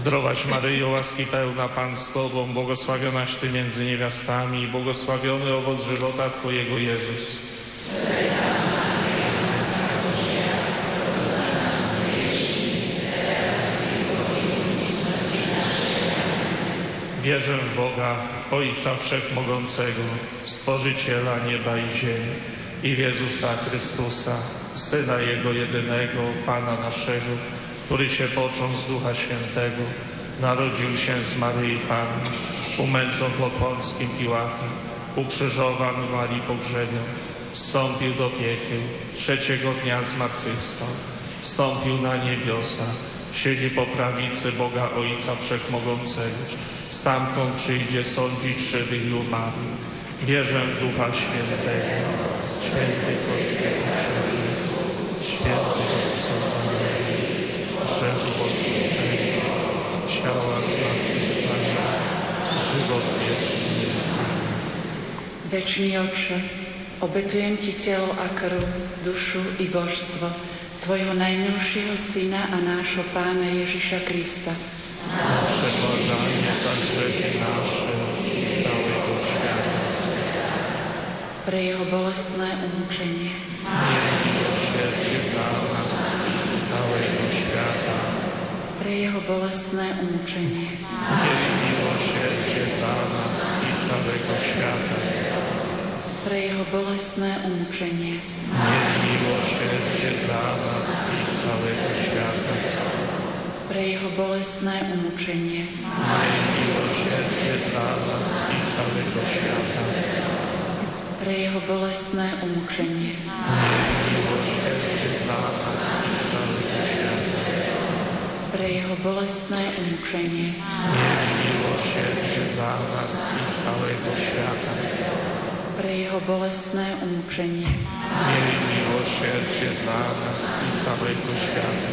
Zdrowaś Maryjo, łaski pełna Pan z Tobą, błogosławionaś Ty między niewiastami i błogosławiony owoc żywota Twojego Jezus. Wierzę w Boga, Ojca Wszechmogącego, Stworzyciela nieba i ziemi i w Jezusa Chrystusa, Syna Jego jedynego, Pana naszego, który się począł z Ducha Świętego, narodził się z Maryi Panny, umęczon pod Pąckim Piłatem, ukrzyżowan Marii Pogrzebion, wstąpił do piekieł, trzeciego dnia zmartwychwstał, wstąpił na niebiosa, siedzi po prawicy Boga Ojca Wszechmogącego, stamtąd przyjdzie sądzić żywych i umarłych. Wierzę w Ducha Świętego, święty Kościół, święty grzechów odpuszczenia, ciała zmartwychwstania, żywot wieczny. Večný oče, obetujem ti telo a krv, dušu i božstvo Tvojho najmilšieho Syna a nášho Pána Ježiša Krista. Nasze błaganie za grzechy nasze i całego świata. Pre jeho bolestné umúčenie. Miej miłosierdzie dla nas i całego. Pre jeho bolestné umúčenie. Miej miłosierdzie dla nas i całego świata. Pre jeho bolestné umúčenie. Miej miłosierdzie dla nas i całego świata. Pre jeho bolestné umúčenie. Miej miłosierdzie dla nas i całego świata. Pre jeho bolestné umúčenie. Nas i całego świata. Pre jeho bolestné umúčenie. Dla nas i całego świata. Pre jeho bolestné umúčenie. Miej dla nas i całego świata.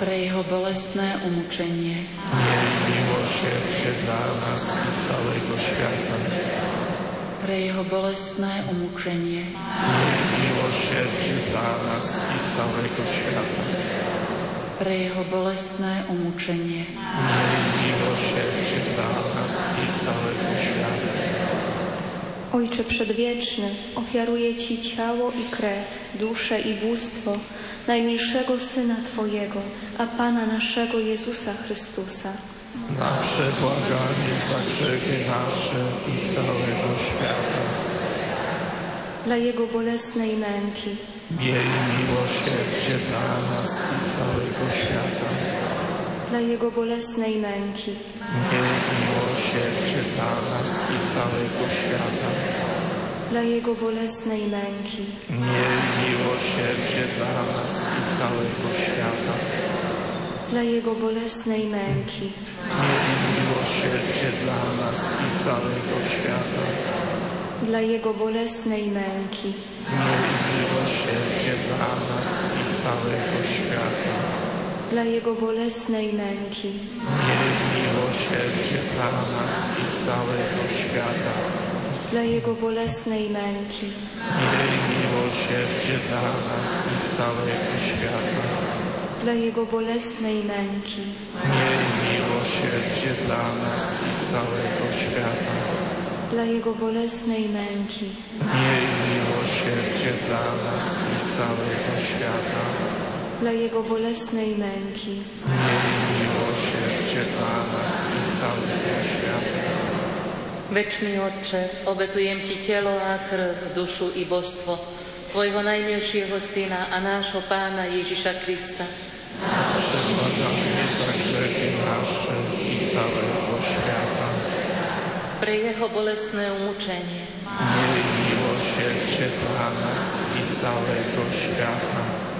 Pre jeho bolestné umúčenie. Miej dla nas i całego świata. Pre jeho bolestné umúčenie. Miej dla nas i całego świata. Pre jeho bolestné umúčenie. Miej miłosierdzie dla nas i całego świata. Ojcze Przedwieczny, ofiaruję Ci ciało i krew, duszę i bóstwo najmilszego Syna Twojego, a Pana naszego Jezusa Chrystusa. Na przebłaganie za grzechy nasze i całego świata. Dla Jego bolesnej męki, Miej miłosierdzie dla nas i całego świata. dla Jego bolesnej męki, Miej miłosierdzie dla nas i całego świata. dla Jego bolesnej męki, Miej miłosierdzie dla nas i całego świata. dla Jego bolesnej męki, Miej miłosierdzie dla nas i całego świata. dla Jego bolesnej męki, Miej miłosierdzie dla nas i całego świata. dla Jego bolesnej męki, Miej miłosierdzie dla nas i całego świata. dla Jego bolesnej męki, Miej miłosierdzie dla nas i całego świata. dla Jego bolesnej męki, Miej miłosierdzie dla nas i całego świata. dla Jego bolesnej męki, Miej miłosierdzie dla nas i całego świata. dla Jego bolesnej męki, Miej miłosierdzie dla nas i całego świata. Večný Otče, obetujem Ti telo a krv, dušu i božstvo Tvojho najmilšieho Syna a nášho Pána Ježiša Krista. Przebłaganie za grzechy nasze i całego świata. Pre Jeho bolestné umúčenie,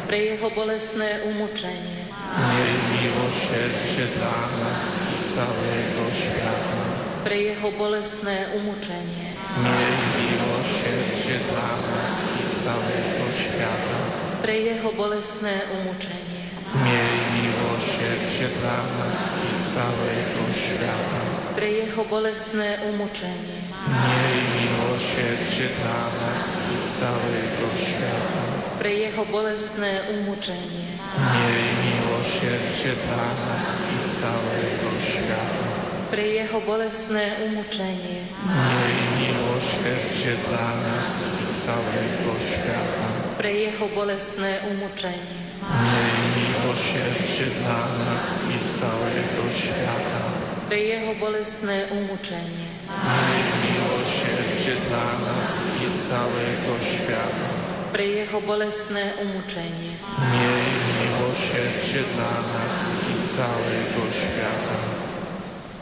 Pre Jeho bolestné umúčenie, Miej miłosierdzie dla nas i całego świata. pre Jeho bolestné umúčenie, Miej miłosierdzie dla nas i całego świata. Pre jeho bolestné umúčenie. Miej miłosierdzie dla nas i całego świata. Pre jeho bolestné umúčenie. Miej miłosierdzie dla nas i całego świata. Pre jeho bolestné umúčenie. Miej miłosierdzie dla nas i całego świata. Pre jeho bolestné umúčenie. Miej miłosierdzie dla nas i całego świata. Pre jeho bolestné umúčenie. Miej miłosierdzie dla nas i całego świata. Pre jeho bolestné umúčenie. Miej miłosierdzie dla nas i całego świata. Pre jeho bolestné umúčenie. Miej miłosierdzie dla nas i całego świata.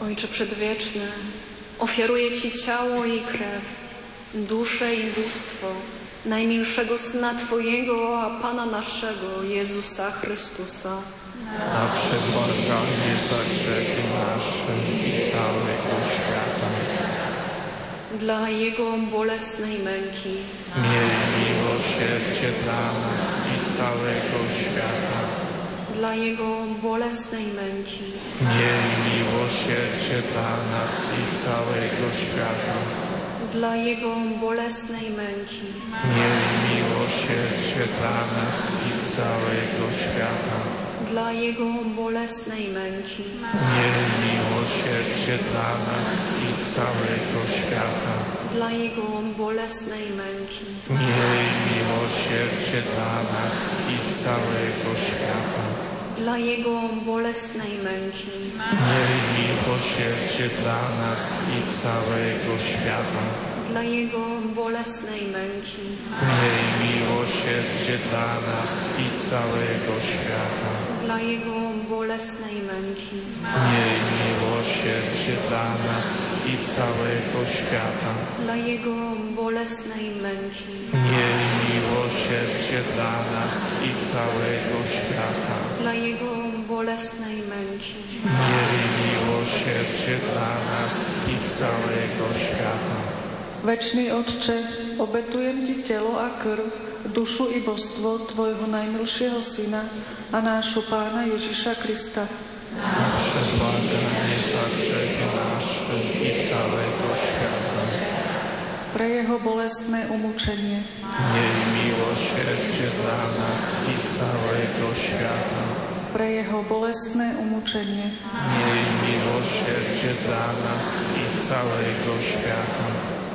Ojcze Przedwieczny, ofiaruję Ci ciało i krew, duszę i bóstwo najmilszego Syna Twojego, a Pana naszego, Jezusa Chrystusa, Na przebłaganie za grzechy nasze i całego świata. Dla Jego bolesnej męki, Miej miłosierdzie dla nas i całego świata. dla Jego bolesnej męki, Miej miłosierdzie dla nas i całego świata. dla Jego bolesnej męki, Miej miłosierdzie dla nas i całego świata. Dla Jego bolesnej męki, Miej miłosierdzie dla nas i całego świata. dla Jego bolesnej męki, Miej miłosierdzie dla nas i całego świata. dla Jego bolesnej męki, Miej miłosierdzie dla nas i całego świata. dla Jego bolesnej męki, Miej miłosierdzie dla nas i całego świata. Dla Jego bolesnej męki, Miej miłosierdzie dla nas i całego świata. dla Jego bolesnej męki, Miej miłosierdzie dla nas i całego świata. dla Jego bolesnej męki, Miej miłosierdzie dla nas i całego świata. Večný Otče, obetujem Ti telo a krv, dušu i božstvo Tvojho najmilšieho Syna a nášho Pána Ježiša Krista. Na przebłaganie za grzechy nasze i całego świata. Pre Jeho bolestné umúčenie, Miej miłosierdzie dla nas i całego świata. pre Jeho bolestné umúčenie, Miej miłosierdzie dla nas i całego świata.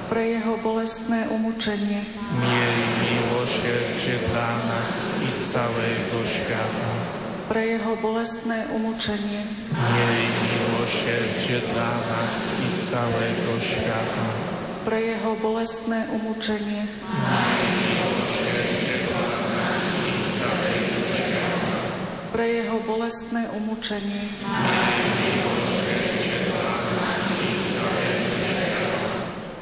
Pre Jeho bolestné umúčenie, Miej miłosierdzie dla nas i całego świata. pre Jeho bolestné umúčenie, Miej miłosierdzie dla nas i całego świata. pre Jeho bolestné umúčenie, pre Jeho bolestné umúčenie, pre Jeho bolestné umúčenie,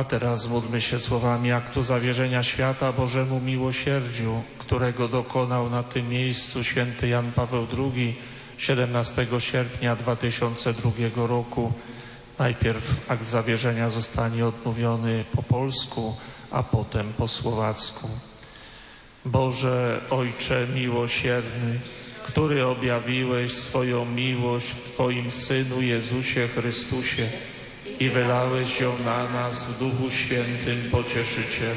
A teraz módlmy się słowami aktu zawierzenia świata Bożemu miłosierdziu, którego dokonał na tym miejscu święty Jan Paweł II 17 sierpnia 2002 roku. Najpierw akt zawierzenia zostanie odmówiony po polsku, a potem po słowacku. Boże Ojcze miłosierny, który objawiłeś swoją miłość w Twoim Synu Jezusie Chrystusie i wylałeś ją na nas w Duchu Świętym Pocieszyciel.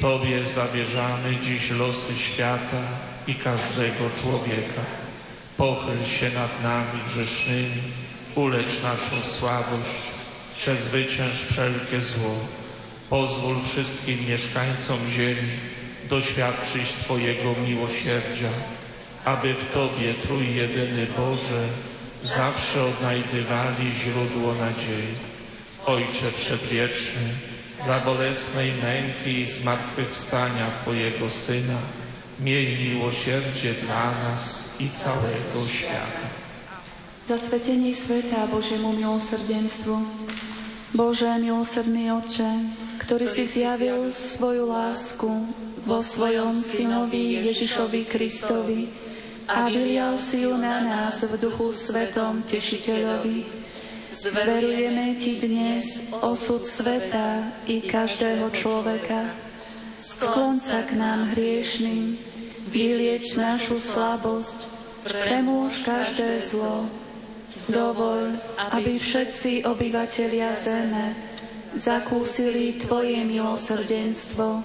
Tobie zawierzamy dziś losy świata i każdego człowieka. Pochyl się nad nami grzesznymi, ulecz naszą słabość, przezwycięż wszelkie zło. Pozwól wszystkim mieszkańcom ziemi doświadczyć Twojego miłosierdzia, aby w Tobie, Trójjedyny Boże, zawsze odnajdywali źródło nadziei. Ojcze Przedwieczny, dla bolesnej męki i zmartwychwstania Twojego Syna, miej miłosierdzie dla nas i całego świata. Zasvetenie sveta Božiemu milosrdenstvu. Bože, milosrdný Otče, ktorý si zjavil svoju lásku vo svojom synovi Ježišovi Kristovi a vylial si ju na nás v duchu svetom Tešiteľovi. Zverujeme Ti dnes osud sveta i každého človeka. Sklon sa k nám hriešným, vylieč našu slabosť, premôž každé zlo, Dovol, aby všetci obyvatelia zeme zakúsili Tvoje milosrdenstvo,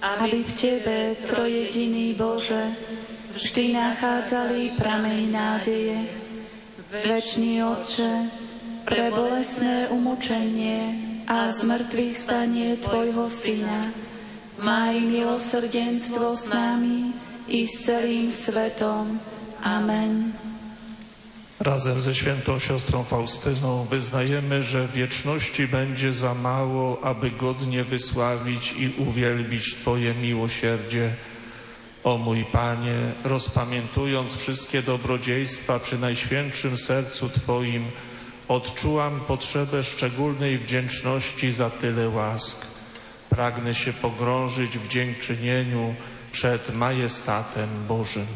aby v Tebe, Trojediný Bože, vždy nachádzali prameň nádeje. Večný Otče, pre bolesné umučenie a zmrtvý stanie Tvojho Syna, maj milosrdenstvo s nami i s celým svetom. Amen. Razem ze świętą siostrą Faustyną wyznajemy, że wieczności będzie za mało, aby godnie wysławić i uwielbić Twoje miłosierdzie. O mój Panie, rozpamiętując wszystkie dobrodziejstwa przy Najświętszym Sercu Twoim, odczułam potrzebę szczególnej wdzięczności za tyle łask. Pragnę się pogrążyć w dziękczynieniu przed majestatem Bożym.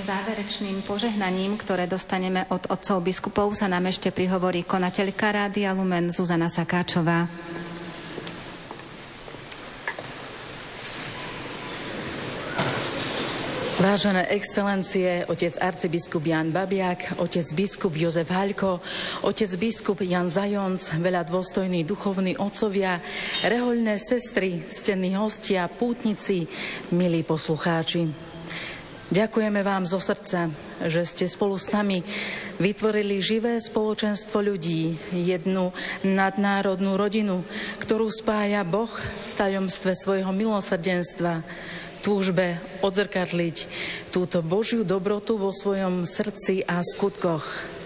Záverečným požehnaním, ktoré dostaneme od otcov biskupov, sa nám ešte prihovorí konateľka Rádia Lumen Zuzana Sakáčová. Vážené excelencie, otec arcibiskup Jan Babiak, otec biskup Jozef Haľko, otec biskup Jan Zajonc, veľa dôstojní duchovní otcovia, rehoľné sestry, stenní hostia, pútnici, milí poslucháči. Ďakujeme vám zo srdca, že ste spolu s nami vytvorili živé spoločenstvo ľudí, jednu nadnárodnú rodinu, ktorú spája Boh v tajomstve svojho milosrdenstva, túžbe odzrkadliť túto Božiu dobrotu vo svojom srdci a skutkoch.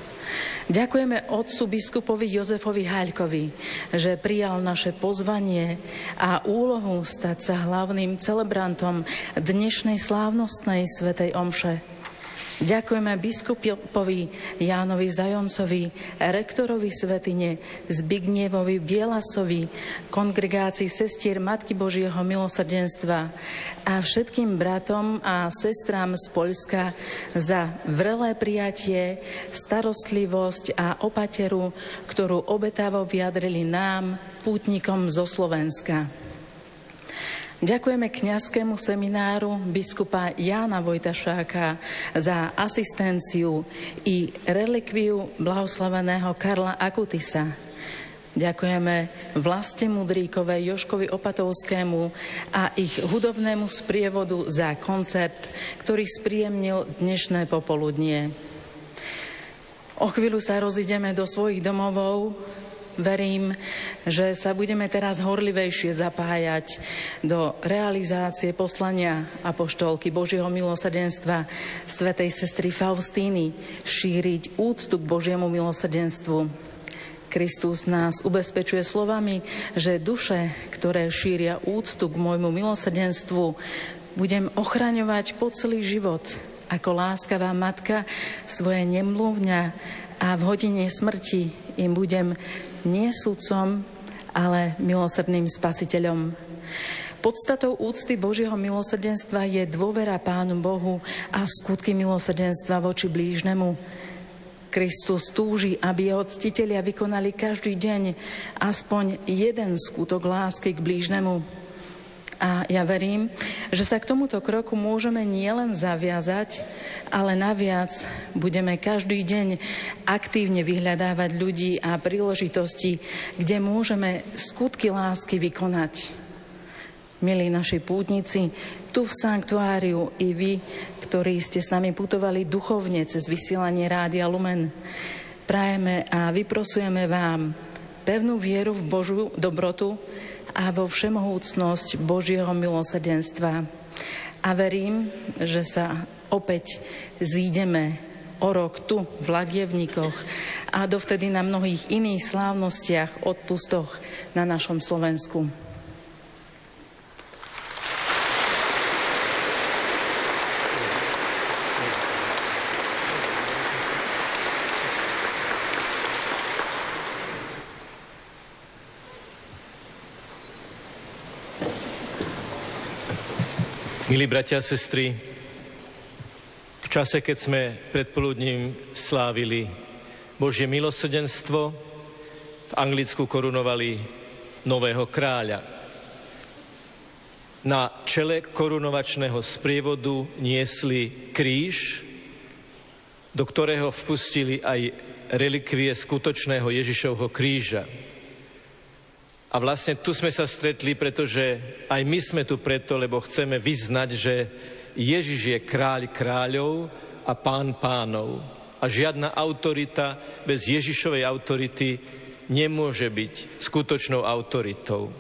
Ďakujeme otcu biskupovi Jozefovi Haľkovi, že prijal naše pozvanie a úlohu stať sa hlavným celebrantom dnešnej slávnostnej svetej omše. Ďakujeme biskupovi Jánovi Zajoncovi, rektorovi Svetine, Zbignievovi Bielasovi, kongregácii sestier Matky Božieho milosrdenstva a všetkým bratom a sestrám z Poľska za vrelé prijatie, starostlivosť a opateru, ktorú obetavo vyjadrili nám, pútnikom zo Slovenska. Ďakujeme kňazskému semináru biskupa Jána Vojtašáka za asistenciu i relikviu blahoslaveného Karla Akutisa. Ďakujeme Vlaste Mudríkovej, Joškovi Opatovskému a ich hudobnému sprievodu za koncert, ktorý spríjemnil dnešné popoludnie. O chvíľu sa rozideme do svojich domovov, verím, že sa budeme teraz horlivejšie zapájať do realizácie poslania apoštolky Božieho milosrdenstva svetej sestry Faustíny, šíriť úctu k Božiemu milosrdenstvu. Kristus nás ubezpečuje slovami, že duše, ktoré šíria úctu k môjmu milosrdenstvu, budem ochraňovať po celý život ako láskavá matka svoje nemluvňa a v hodine smrti im budem nie sudcom, ale milosrdným spasiteľom. Podstatou úcty Božieho milosrdenstva je dôvera Pánu Bohu a skutky milosrdenstva voči blížnemu. Kristus túži, aby jeho ctitelia vykonali každý deň aspoň jeden skutok lásky k blížnemu. A ja verím, že sa k tomuto kroku môžeme nielen zaviazať, ale naviac budeme každý deň aktívne vyhľadávať ľudí a príležitosti, kde môžeme skutky lásky vykonať. Milí naši pútnici, tu v sanktuáriu i vy, ktorí ste s nami putovali duchovne cez vysielanie Rádia Lumen, prajeme a vyprosujeme vám pevnú vieru v Božiu dobrotu, a vo všemohúcnosť Božieho milosrdenstva. A verím, že sa opäť zídeme o rok tu v Ladievnikoch a dovtedy na mnohých iných slávnostiach, odpustoch na našom Slovensku. Milí bratia a sestry, v čase, keď sme predpoludním slávili Božie milosrdenstvo, v Anglicku korunovali nového kráľa. Na čele korunovačného sprievodu niesli kríž, do ktorého vpustili aj relikvie skutočného Ježišovho kríža. A vlastne tu sme sa stretli, pretože aj my sme tu preto, lebo chceme vyznať, že Ježiš je kráľ kráľov a pán pánov. A žiadna autorita bez Ježišovej autority nemôže byť skutočnou autoritou.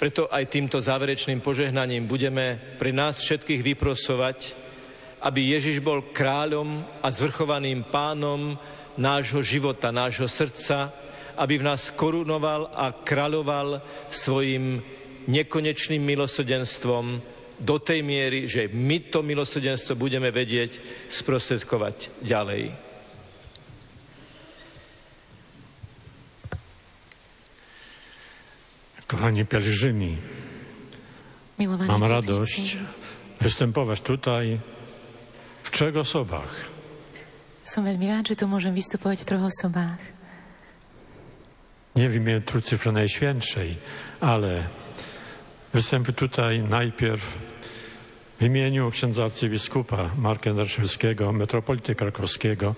Preto aj týmto záverečným požehnaním budeme pre nás všetkých vyprosovať, aby Ježiš bol kráľom a zvrchovaným pánom nášho života, nášho srdca, aby v nás korunoval a kráľoval svojim nekonečným milosrdenstvom do tej miery, že my to milosrdenstvo budeme vedieť sprostredkovať ďalej. Kochani pielgrzymi, Milované mám radosť występować tutaj trzech osobach. Som veľmi rád, že tu môžem vystupovať v troch osobách. Nie w imię Trójcy Najświętszej, ale występuję tutaj najpierw w imieniu księdza arcybiskupa Marka Darszewskiego, metropolity krakowskiego,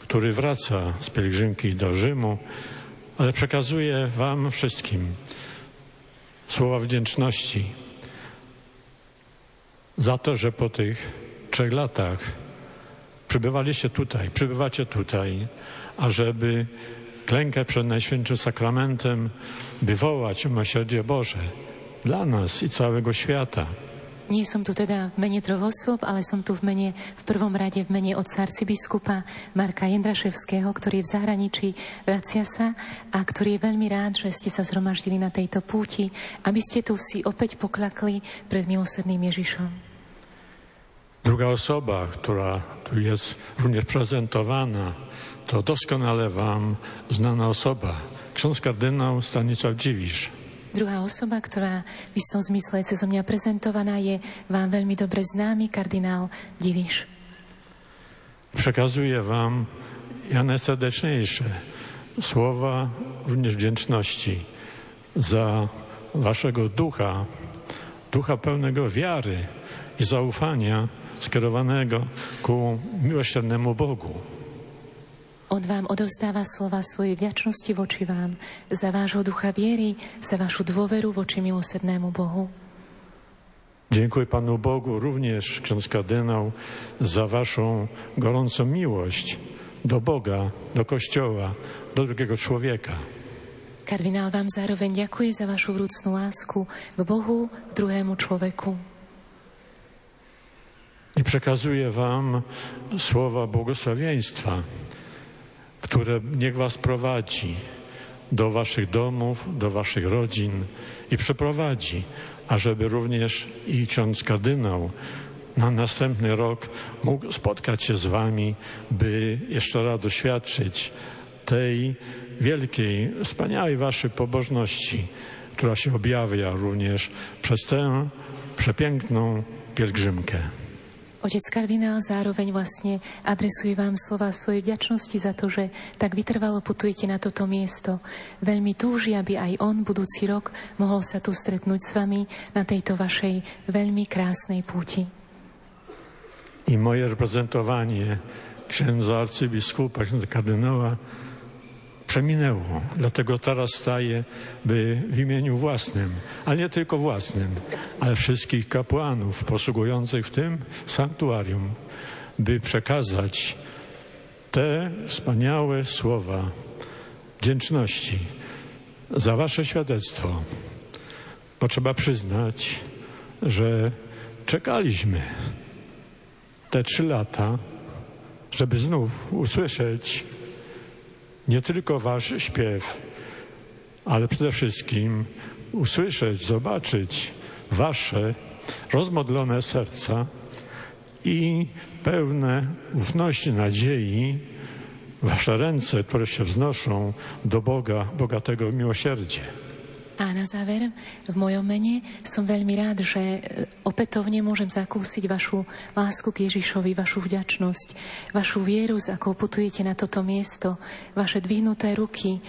który wraca z pielgrzymki do Rzymu, ale przekazuję wam wszystkim słowa wdzięczności za to, że po tych trzech latach przybywaliście tutaj, przybywacie tutaj, ażeby klękę przed Najświętszym Sakramentem, by wołać o miłosierdzie Boże dla nas i całego świata. Nie som tu teda v mene troch osôb, ale som tu v mene, v prvom rade v mene otca arcibiskupa Marka Jendraševského, ktorý je v zahraničí, vracia sa a ktorý je veľmi rád, že ste sa zhromaždili na tejto púti, aby ste tu si opäť poklakli pred milosrdným Ježišom. Druga osoba, która tu jest również prezentowana, to doskonale Wam znana osoba, ksiądz kardynał Stanisław Dziwisz. Druhá osoba, ktorá v istom zmysle cez mňa prezentovaná, je vám veľmi dobre známy kardinál Diviš. Przekazuję Wam ja najserdeczniejsze słowa również wdzięczności za Waszego ducha, ducha pełnego wiary i zaufania skierowanego ku miłosiernemu Bogu. On vám odovzdáva slova svojej vďačnosti voči vám za vášho ducha viery, za vašu dôveru voči milosrdnému Bohu. Dziękuję Panu Bogu również, ksiądz kardynał, za Waszą gorącą miłość do Boga, do Kościoła, do drugiego człowieka. Kardinál vám zároveň ďakuje za vašu vrúcnú lásku k Bohu, k druhému človeku. I przekazuję Wam słowa błogosławieństwa, które niech Was prowadzi do Waszych domów, do Waszych rodzin i przeprowadzi, ażeby również i ksiądz kardynał na następny rok mógł spotkać się z Wami, by jeszcze raz doświadczyć tej wielkiej, wspaniałej Waszej pobożności, która się objawia również przez tę przepiękną pielgrzymkę. Otec kardinál zároveň vlastne adresuje vám slova svojej vďačnosti za to, že tak vytrvalo putujete na toto miesto. Veľmi túži, aby aj on budúci rok mohol sa tu stretnúť s vami na tejto vašej veľmi krásnej púti. I moje reprezentowanie księdza arcybiskupa, księdza przeminęło. Dlatego teraz staję, by w imieniu własnym, ale nie tylko własnym, ale wszystkich kapłanów posługujących w tym sanktuarium, by przekazać te wspaniałe słowa wdzięczności za Wasze świadectwo. Bo trzeba przyznać, że czekaliśmy te trzy lata, żeby znów usłyszeć nie tylko wasz śpiew, ale przede wszystkim usłyszeć, zobaczyć wasze rozmodlone serca i pełne ufności, nadziei, wasze ręce, które się wznoszą do Boga, bogatego miłosierdzie. A na záver, v mojom mene som veľmi rád, že e, opätovne môžem zakúsiť vašu lásku k Ježišovi, vašu vďačnosť, vašu vieru, s akou putujete na toto miesto, vaše dvihnuté ruky e,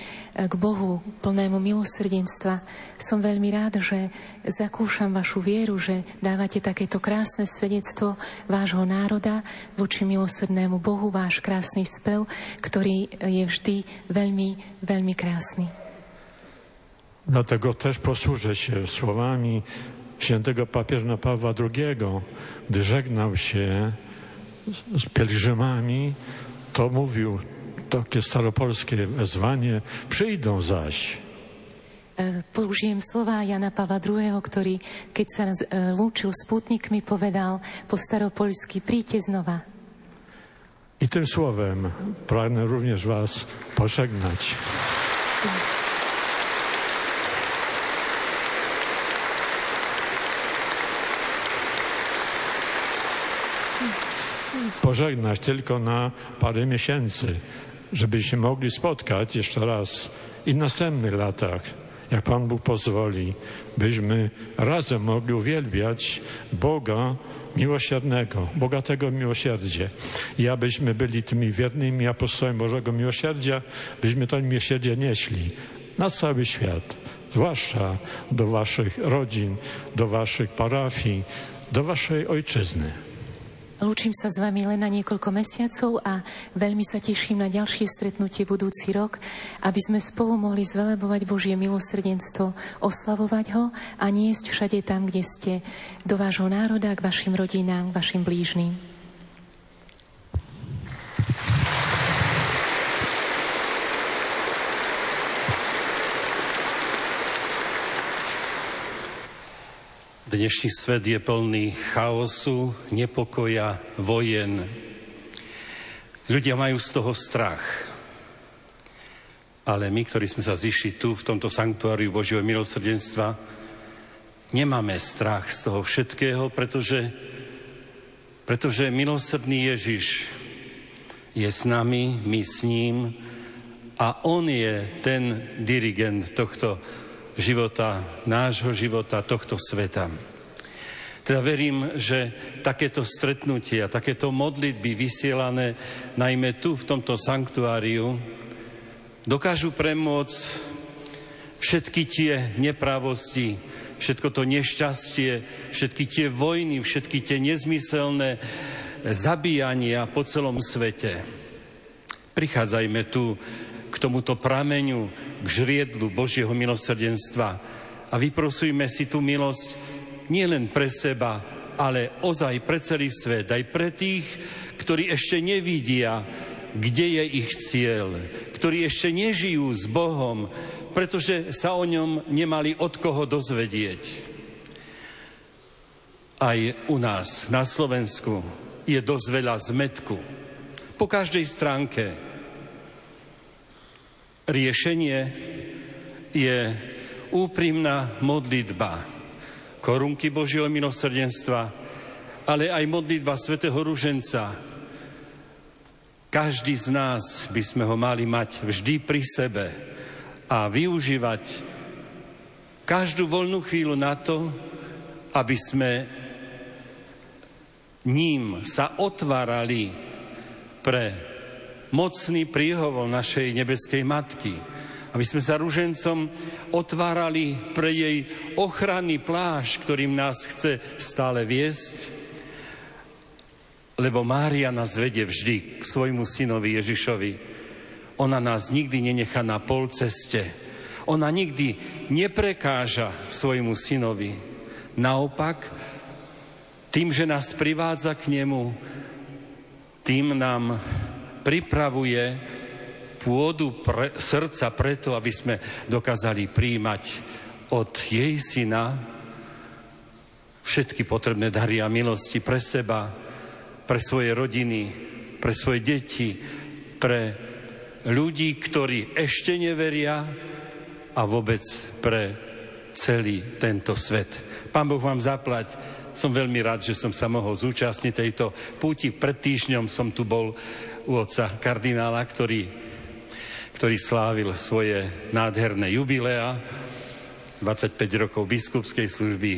k Bohu, plnému milosrdenstva. Som veľmi rád, že zakúšam vašu vieru, že dávate takéto krásne svedectvo vášho národa voči milosrdnému Bohu, váš krásny spev, ktorý je vždy veľmi, veľmi krásny. Dlatego też posłużę się słowami świętego papieża Pawła II, gdy żegnał się z pielgrzymami, to mówił takie staropolskie wezwanie, przyjdą zaś. E, použijem slova Jana Pavla II, ktorý, keď sa e, lúčil s putníkmi, povedal po staropolsky, príďte znova. I tym słowem pragnę również Was pożegnać. Pożegnać tylko na parę miesięcy, żebyśmy mogli spotkać jeszcze raz i w następnych latach, jak Pan Bóg pozwoli, byśmy razem mogli uwielbiać Boga miłosiernego, bogatego miłosierdzie. I abyśmy byli tymi wiernymi apostołami Bożego Miłosierdzia, byśmy to miłosierdzie nieśli na cały świat, zwłaszcza do waszych rodzin, do waszych parafii, do waszej ojczyzny. Lúčim sa s vami len na niekoľko mesiacov a veľmi sa teším na ďalšie stretnutie budúci rok, aby sme spolu mohli zvelebovať Božie milosrdenstvo, oslavovať ho a niesť všade tam, kde ste, do vášho národa, k vašim rodinám, k vašim blížnym. Dnešný svet je plný chaosu, nepokoja, vojen. Ľudia majú z toho strach. Ale my, ktorí sme sa zišli tu, v tomto sanktuáriu Božieho milosrdenstva, nemáme strach z toho všetkého, pretože, pretože milosrdný Ježiš je s nami, my s ním a on je ten dirigent tohto života, nášho života, tohto sveta. Teda verím, že takéto stretnutia, takéto modlitby vysielané najmä tu v tomto sanktuáriu dokážu premôcť všetky tie nepravosti, všetko to nešťastie, všetky tie vojny, všetky tie nezmyselné zabíjania po celom svete. Prichádzajme tu k tomuto prameňu, k žriedlu Božieho milosrdenstva a vyprosujme si tú milosť nielen pre seba, ale ozaj pre celý svet, aj pre tých, ktorí ešte nevidia, kde je ich cieľ, ktorí ešte nežijú s Bohom, pretože sa o ňom nemali od koho dozvedieť. Aj u nás, na Slovensku, je dosť veľa zmetku. Po každej stránke Riešenie je úprimná modlitba korunky Božieho milosrdenstva, ale aj modlitba svätého Ruženca. Každý z nás by sme ho mali mať vždy pri sebe a využívať každú voľnú chvíľu na to, aby sme ním sa otvárali pre mocný príhovor našej nebeskej matky, aby sme sa ružencom otvárali pre jej ochranný pláž, ktorým nás chce stále viesť, lebo Mária nás vedie vždy k svojmu synovi Ježišovi. Ona nás nikdy nenechá na pol ceste. Ona nikdy neprekáža svojmu synovi. Naopak, tým, že nás privádza k nemu, tým nám pripravuje pôdu pre, srdca preto, aby sme dokázali príjmať od jej syna všetky potrebné dary a milosti pre seba, pre svoje rodiny, pre svoje deti, pre ľudí, ktorí ešte neveria a vôbec pre celý tento svet. Pán Boh vám zaplať. Som veľmi rád, že som sa mohol zúčastniť tejto púti. Pred týždňom som tu bol u otca kardinála, ktorý, ktorý slávil svoje nádherné jubilea, 25 rokov biskupskej služby,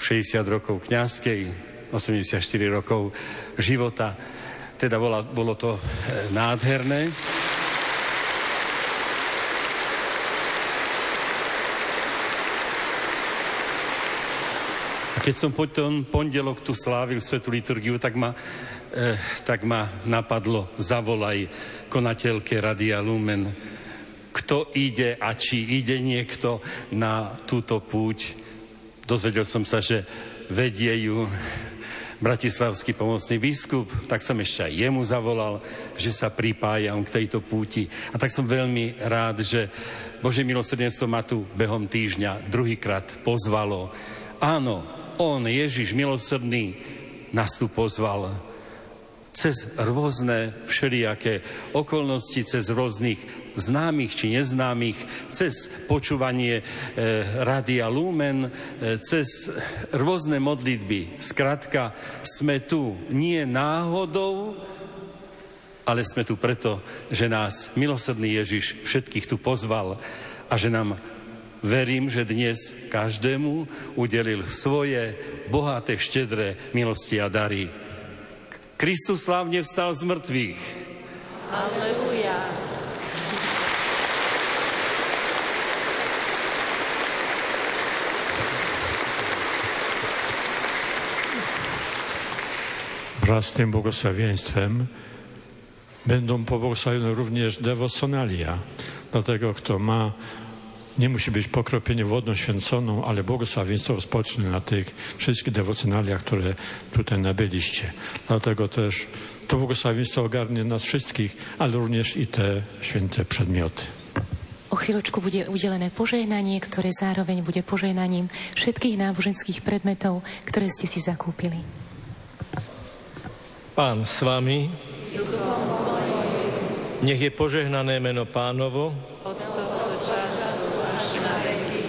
60 rokov kňazskej, 84 rokov života. Teda bola, bolo to eh, nádherné. Keď som po tom pondelok tu slávil Svetu liturgiu, tak ma eh, tak ma napadlo, zavolaj konateľke Radia Lumen, kto ide a či ide niekto na túto púť. Dozvedel som sa, že vedie ju bratislavský pomocný biskup, tak som ešte aj jemu zavolal, že sa pripájam k tejto púti. A tak som veľmi rád, že Bože milosrdenstvo ma tu behom týždňa druhýkrát pozvalo. Áno, on, Ježiš milosrdný, nás tu pozval cez rôzne všelijaké okolnosti, cez rôznych známych či neznámych, cez počúvanie e, Radia Lumen, e, cez rôzne modlitby. Skrátka, sme tu nie náhodou, ale sme tu preto, že nás milosrdný Ježiš všetkých tu pozval a že nám verím, že dnes každému udelil svoje bohaté, štedré milosti a dary. Kristus slávne vstal z mŕtvych. Aleluja. Wraz z tym błogosławieństwem będą pobłogosławione również dewosonalia. Dlatego kto ma, nie musi być pokropienie wodą święconą, ale błogosławieństwo rozpocznie na tych wszystkich dewocjonaliach, które tutaj nabyliście. Dlatego też to błogosławieństwo ogarnie nas wszystkich, ale również i te święte przedmioty. O chvíľočku bude udelené požehnanie, ktoré zároveň bude požehnaním všetkých náboženských predmetov, ktoré ste si zakúpili. Pán s vami, nech je požehnané meno pánovo, Od tohto času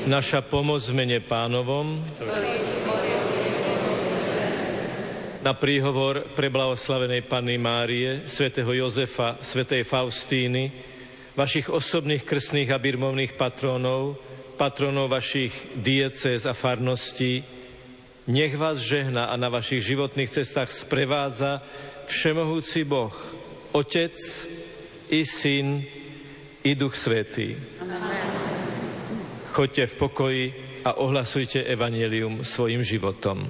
naša pomoc v mene pánovom, na príhovor preblahoslavenej Panny Márie, svätého Jozefa, svätej Faustíny, vašich osobných krstných a birmovných patrónov, patrónov vašich diecéz a farností, nech vás žehna a na vašich životných cestách sprevádza Všemohúci Boh, Otec i Syn i Duch Svetý. Choďte v pokoji a ohlasujte evanelium svojim životom.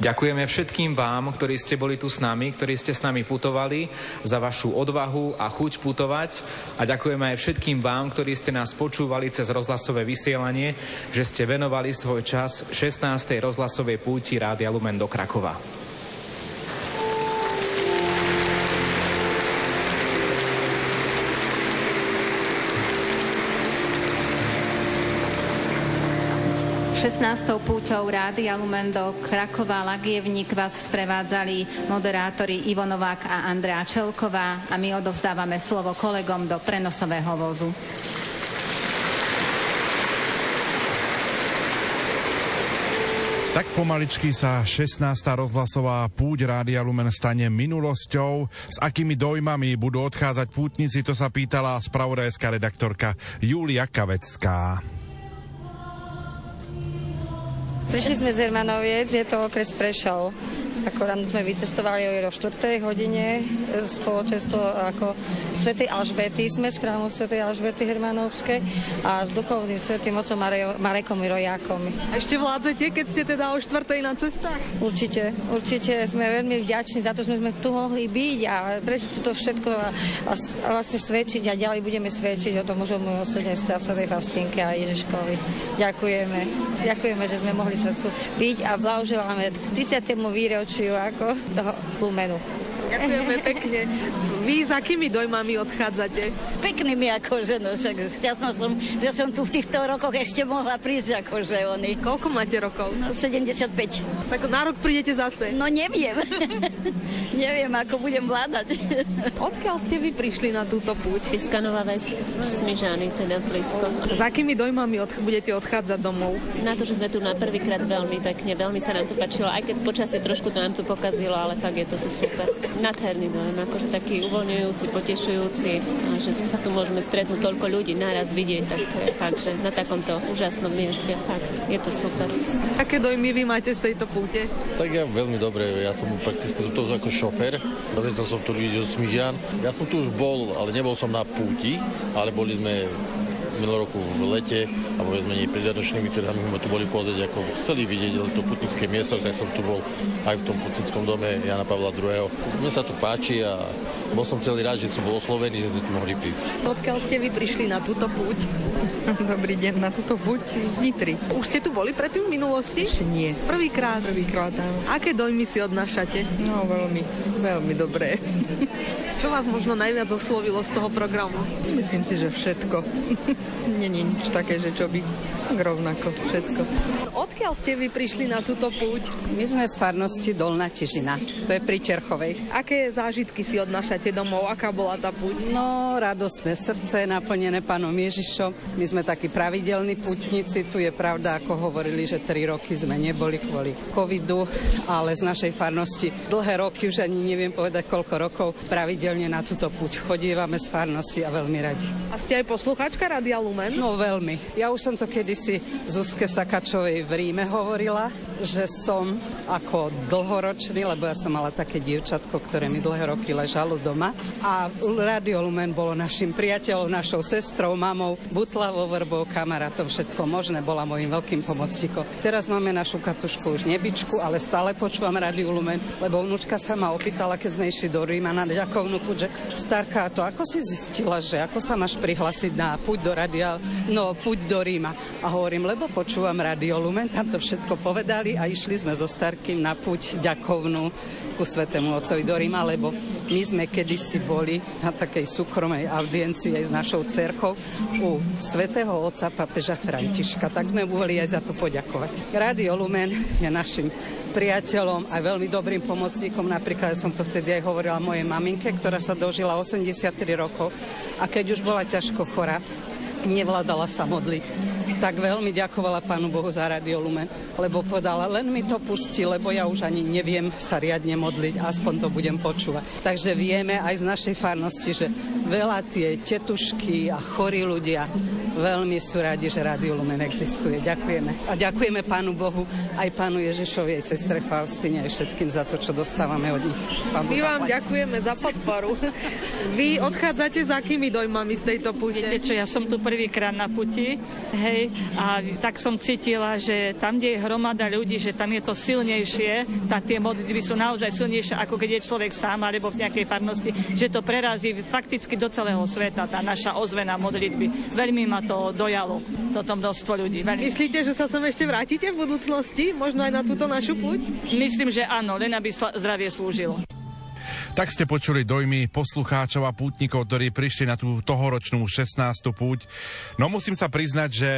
Ďakujeme všetkým vám, ktorí ste boli tu s nami, ktorí ste s nami putovali, za vašu odvahu a chuť putovať. A ďakujeme aj všetkým vám, ktorí ste nás počúvali cez rozhlasové vysielanie, že ste venovali svoj čas 16. rozhlasovej púti Rádia Lumen do Krakova. Šestnástou púťou Rádia Lumen do Krakova Lagievník vás sprevádzali moderátori Ivo Novák a Andrea Čelková a my odovzdávame slovo kolegom do prenosového vozu. Tak pomaličky sa 16. rozhlasová púť Rádia Lumen stane minulosťou. S akými dojmami budú odchádzať pútnici, to sa pýtala spravodajská redaktorka Julia Kavecká. Prišli sme z Hermanoviec, je to okres Prešov. Ako ráno sme vycestovali o 4. hodine e, spoločenstvo ako Svetej Alžbety. Sme z chrámu Svetej Alžbety Hermanovskej a s duchovným svetým otcom Mare- Marekom Rojákom. Ešte vládzete, keď ste teda o štvrtej na cestách? Určite, určite sme veľmi vďační za to, že sme tu mohli byť a prežiť to všetko a, a, s- a vlastne svedčiť a ďalej budeme svedčiť o tom mužom osvedenstve a Svetej Faustínke a Ježiškovi. Ďakujeme. Ďakujeme, že sme mohli sa tu byť a blahoželáme k 30. výročiu ako toho Lumenu. Ďakujeme pekne. Vy s akými dojmami odchádzate? Peknými akože, no však šťastná som, že som tu v týchto rokoch ešte mohla prísť akože oni. Koľko máte rokov? No 75. Tak na rok prídete zase? No neviem. neviem, ako budem vládať. Odkiaľ ste vy prišli na túto púť? Piskanová ves, Smižany, teda blízko. S akými dojmami od, budete odchádzať domov? Na to, že sme tu na prvýkrát veľmi pekne, veľmi sa nám tu páčilo, aj keď počasie trošku to nám tu pokazilo, ale fakt je to tu super. Nádherný dojem, akože taký uvoľňujúci, potešujúci, a že sa tu môžeme stretnúť toľko ľudí naraz vidieť, tak to je fakt, že na takomto úžasnom mieste, fakt, je to super. Aké dojmy vy máte z tejto púte? Tak ja veľmi dobre, ja som prakticky som tu ako šofér, dovezol som tu ľudí zo Smižian. Ja som tu už bol, ale nebol som na púti, ale boli sme minulý roku v lete a povedzme nie pred Vianočnými trhami sme tu boli pozrieť, ako chceli vidieť to putnické miesto, tak som tu bol aj v tom putnickom dome Jana Pavla II. Mne sa tu páči a bol som celý rád, že som bol oslovený, že sme tu mohli prísť. Odkiaľ ste vy prišli na túto púť? Dobrý deň, na túto púť z Nitry. Už ste tu boli predtým v minulosti? Ešte nie. Prvýkrát? Prvýkrát, áno. Aké dojmy si odnášate? No, veľmi, veľmi dobré. Čo vás možno najviac oslovilo z toho programu? Myslím si, že všetko. Není nič také, že čo by tak rovnako, všetko. Odkiaľ ste vy prišli na túto púť? My sme z farnosti Dolná Težina, to je pri Čerchovej. Aké zážitky si odnášate domov? Aká bola tá púť? No, radostné srdce, naplnené pánom Ježišom. My sme takí pravidelní putníci. Tu je pravda, ako hovorili, že tri roky sme neboli kvôli covidu, ale z našej farnosti dlhé roky, už ani neviem povedať koľko rokov, pravidelne na túto púť chodívame z farnosti a veľmi radi. A ste aj poslucháčka Radia Lumen? No veľmi. Ja už som to kedysi Zuzke Sakačovej v Ríme hovorila, že som ako dlhoročný, lebo ja som mala také dievčatko, ktoré mi dlhé roky ležalo doma. A Radio Lumen bolo našim priateľom, našou sestrou, mamou, Butlavou, Vrbou, kamarátom, všetko možné, bola môjim veľkým pomocníkom. Teraz máme našu katušku už nebičku, ale stále počúvam Radio Lumen, lebo vnúčka sa ma opýtala, keď sme išli do Ríma na ďakovnú púť, že starka, to ako si zistila, že ako sa máš prihlásiť na púť do Radia, no púť do Ríma. A hovorím, lebo počúvam Radio Lumen, tam to všetko povedali a išli sme so Starkým na púť ďakovnú ku Svetému Otcovi do Ríma, lebo my sme kedysi boli na takej súkromnej audiencii aj s našou cerkou u Svetého Otca papeža Františka. Tak sme boli aj za to poďakovať. Radio Lumen je našim priateľom aj veľmi dobrým pomocníkom. Napríklad ja som to vtedy aj hovorila mojej maminke, ktorá sa dožila 83 rokov a keď už bola ťažko chorá, nevládala sa modliť tak veľmi ďakovala Pánu Bohu za Radio Lumen, lebo povedala, len mi to pustí, lebo ja už ani neviem sa riadne modliť, aspoň to budem počúvať. Takže vieme aj z našej farnosti, že veľa tie tetušky a chorí ľudia veľmi sú radi, že Radio Lumen existuje. Ďakujeme. A ďakujeme Pánu Bohu, aj Pánu Ježišovi, aj sestre Faustine, aj všetkým za to, čo dostávame od nich. Pán My vám ďakujeme za podporu. Vy odchádzate s akými dojmami z tejto púte? Viete čo, ja som tu prvýkrát na puti, hej, a tak som cítila, že tam, kde je hromada ľudí, že tam je to silnejšie, tak tie modlitby sú naozaj silnejšie, ako keď je človek sám alebo v nejakej farnosti, že to prerazí fakticky do celého sveta, tá naša ozvena modlitby. Veľmi ma to dojalo, toto množstvo ľudí. Veľmi. Myslíte, že sa sem ešte vrátite v budúcnosti? Možno aj na túto našu púť? Myslím, že áno, len aby zdravie slúžilo. Tak ste počuli dojmy poslucháčov a pútnikov, ktorí prišli na tú tohoročnú 16. púť. No musím sa priznať, že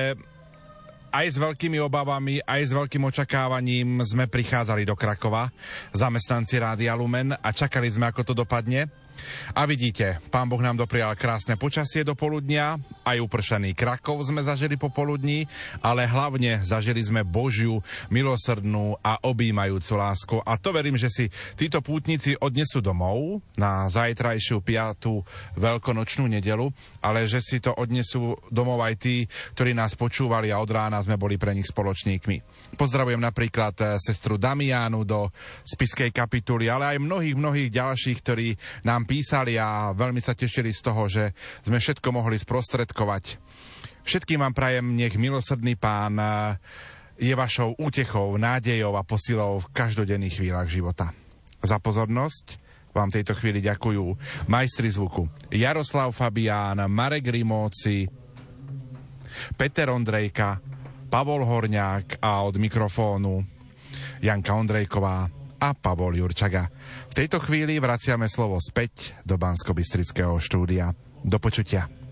aj s veľkými obavami, aj s veľkým očakávaním sme prichádzali do Krakova, zamestnanci Rádia Lumen a čakali sme, ako to dopadne. A vidíte, pán Boh nám doprial krásne počasie do poludnia, aj upršaný Krakov sme zažili popoludní, ale hlavne zažili sme Božiu, milosrdnú a objímajúcu lásku. A to verím, že si títo pútnici odnesú domov na zajtrajšiu piatú veľkonočnú nedelu, ale že si to odnesú domov aj tí, ktorí nás počúvali a od rána sme boli pre nich spoločníkmi. Pozdravujem napríklad eh, sestru Damiánu do spiskej kapituly, ale aj mnohých, mnohých ďalších, ktorí nám písali a veľmi sa tešili z toho, že sme všetko mohli sprostredkovať. Všetkým vám prajem, nech milosrdný pán eh, je vašou útechou, nádejou a posilou v každodenných chvíľach života. Za pozornosť vám tejto chvíli ďakujú majstri zvuku Jaroslav Fabián, Marek Rimóci, Peter Ondrejka, Pavol Horňák a od mikrofónu Janka Ondrejková a Pavol Jurčaga. V tejto chvíli vraciame slovo späť do bansko štúdia. Do počutia.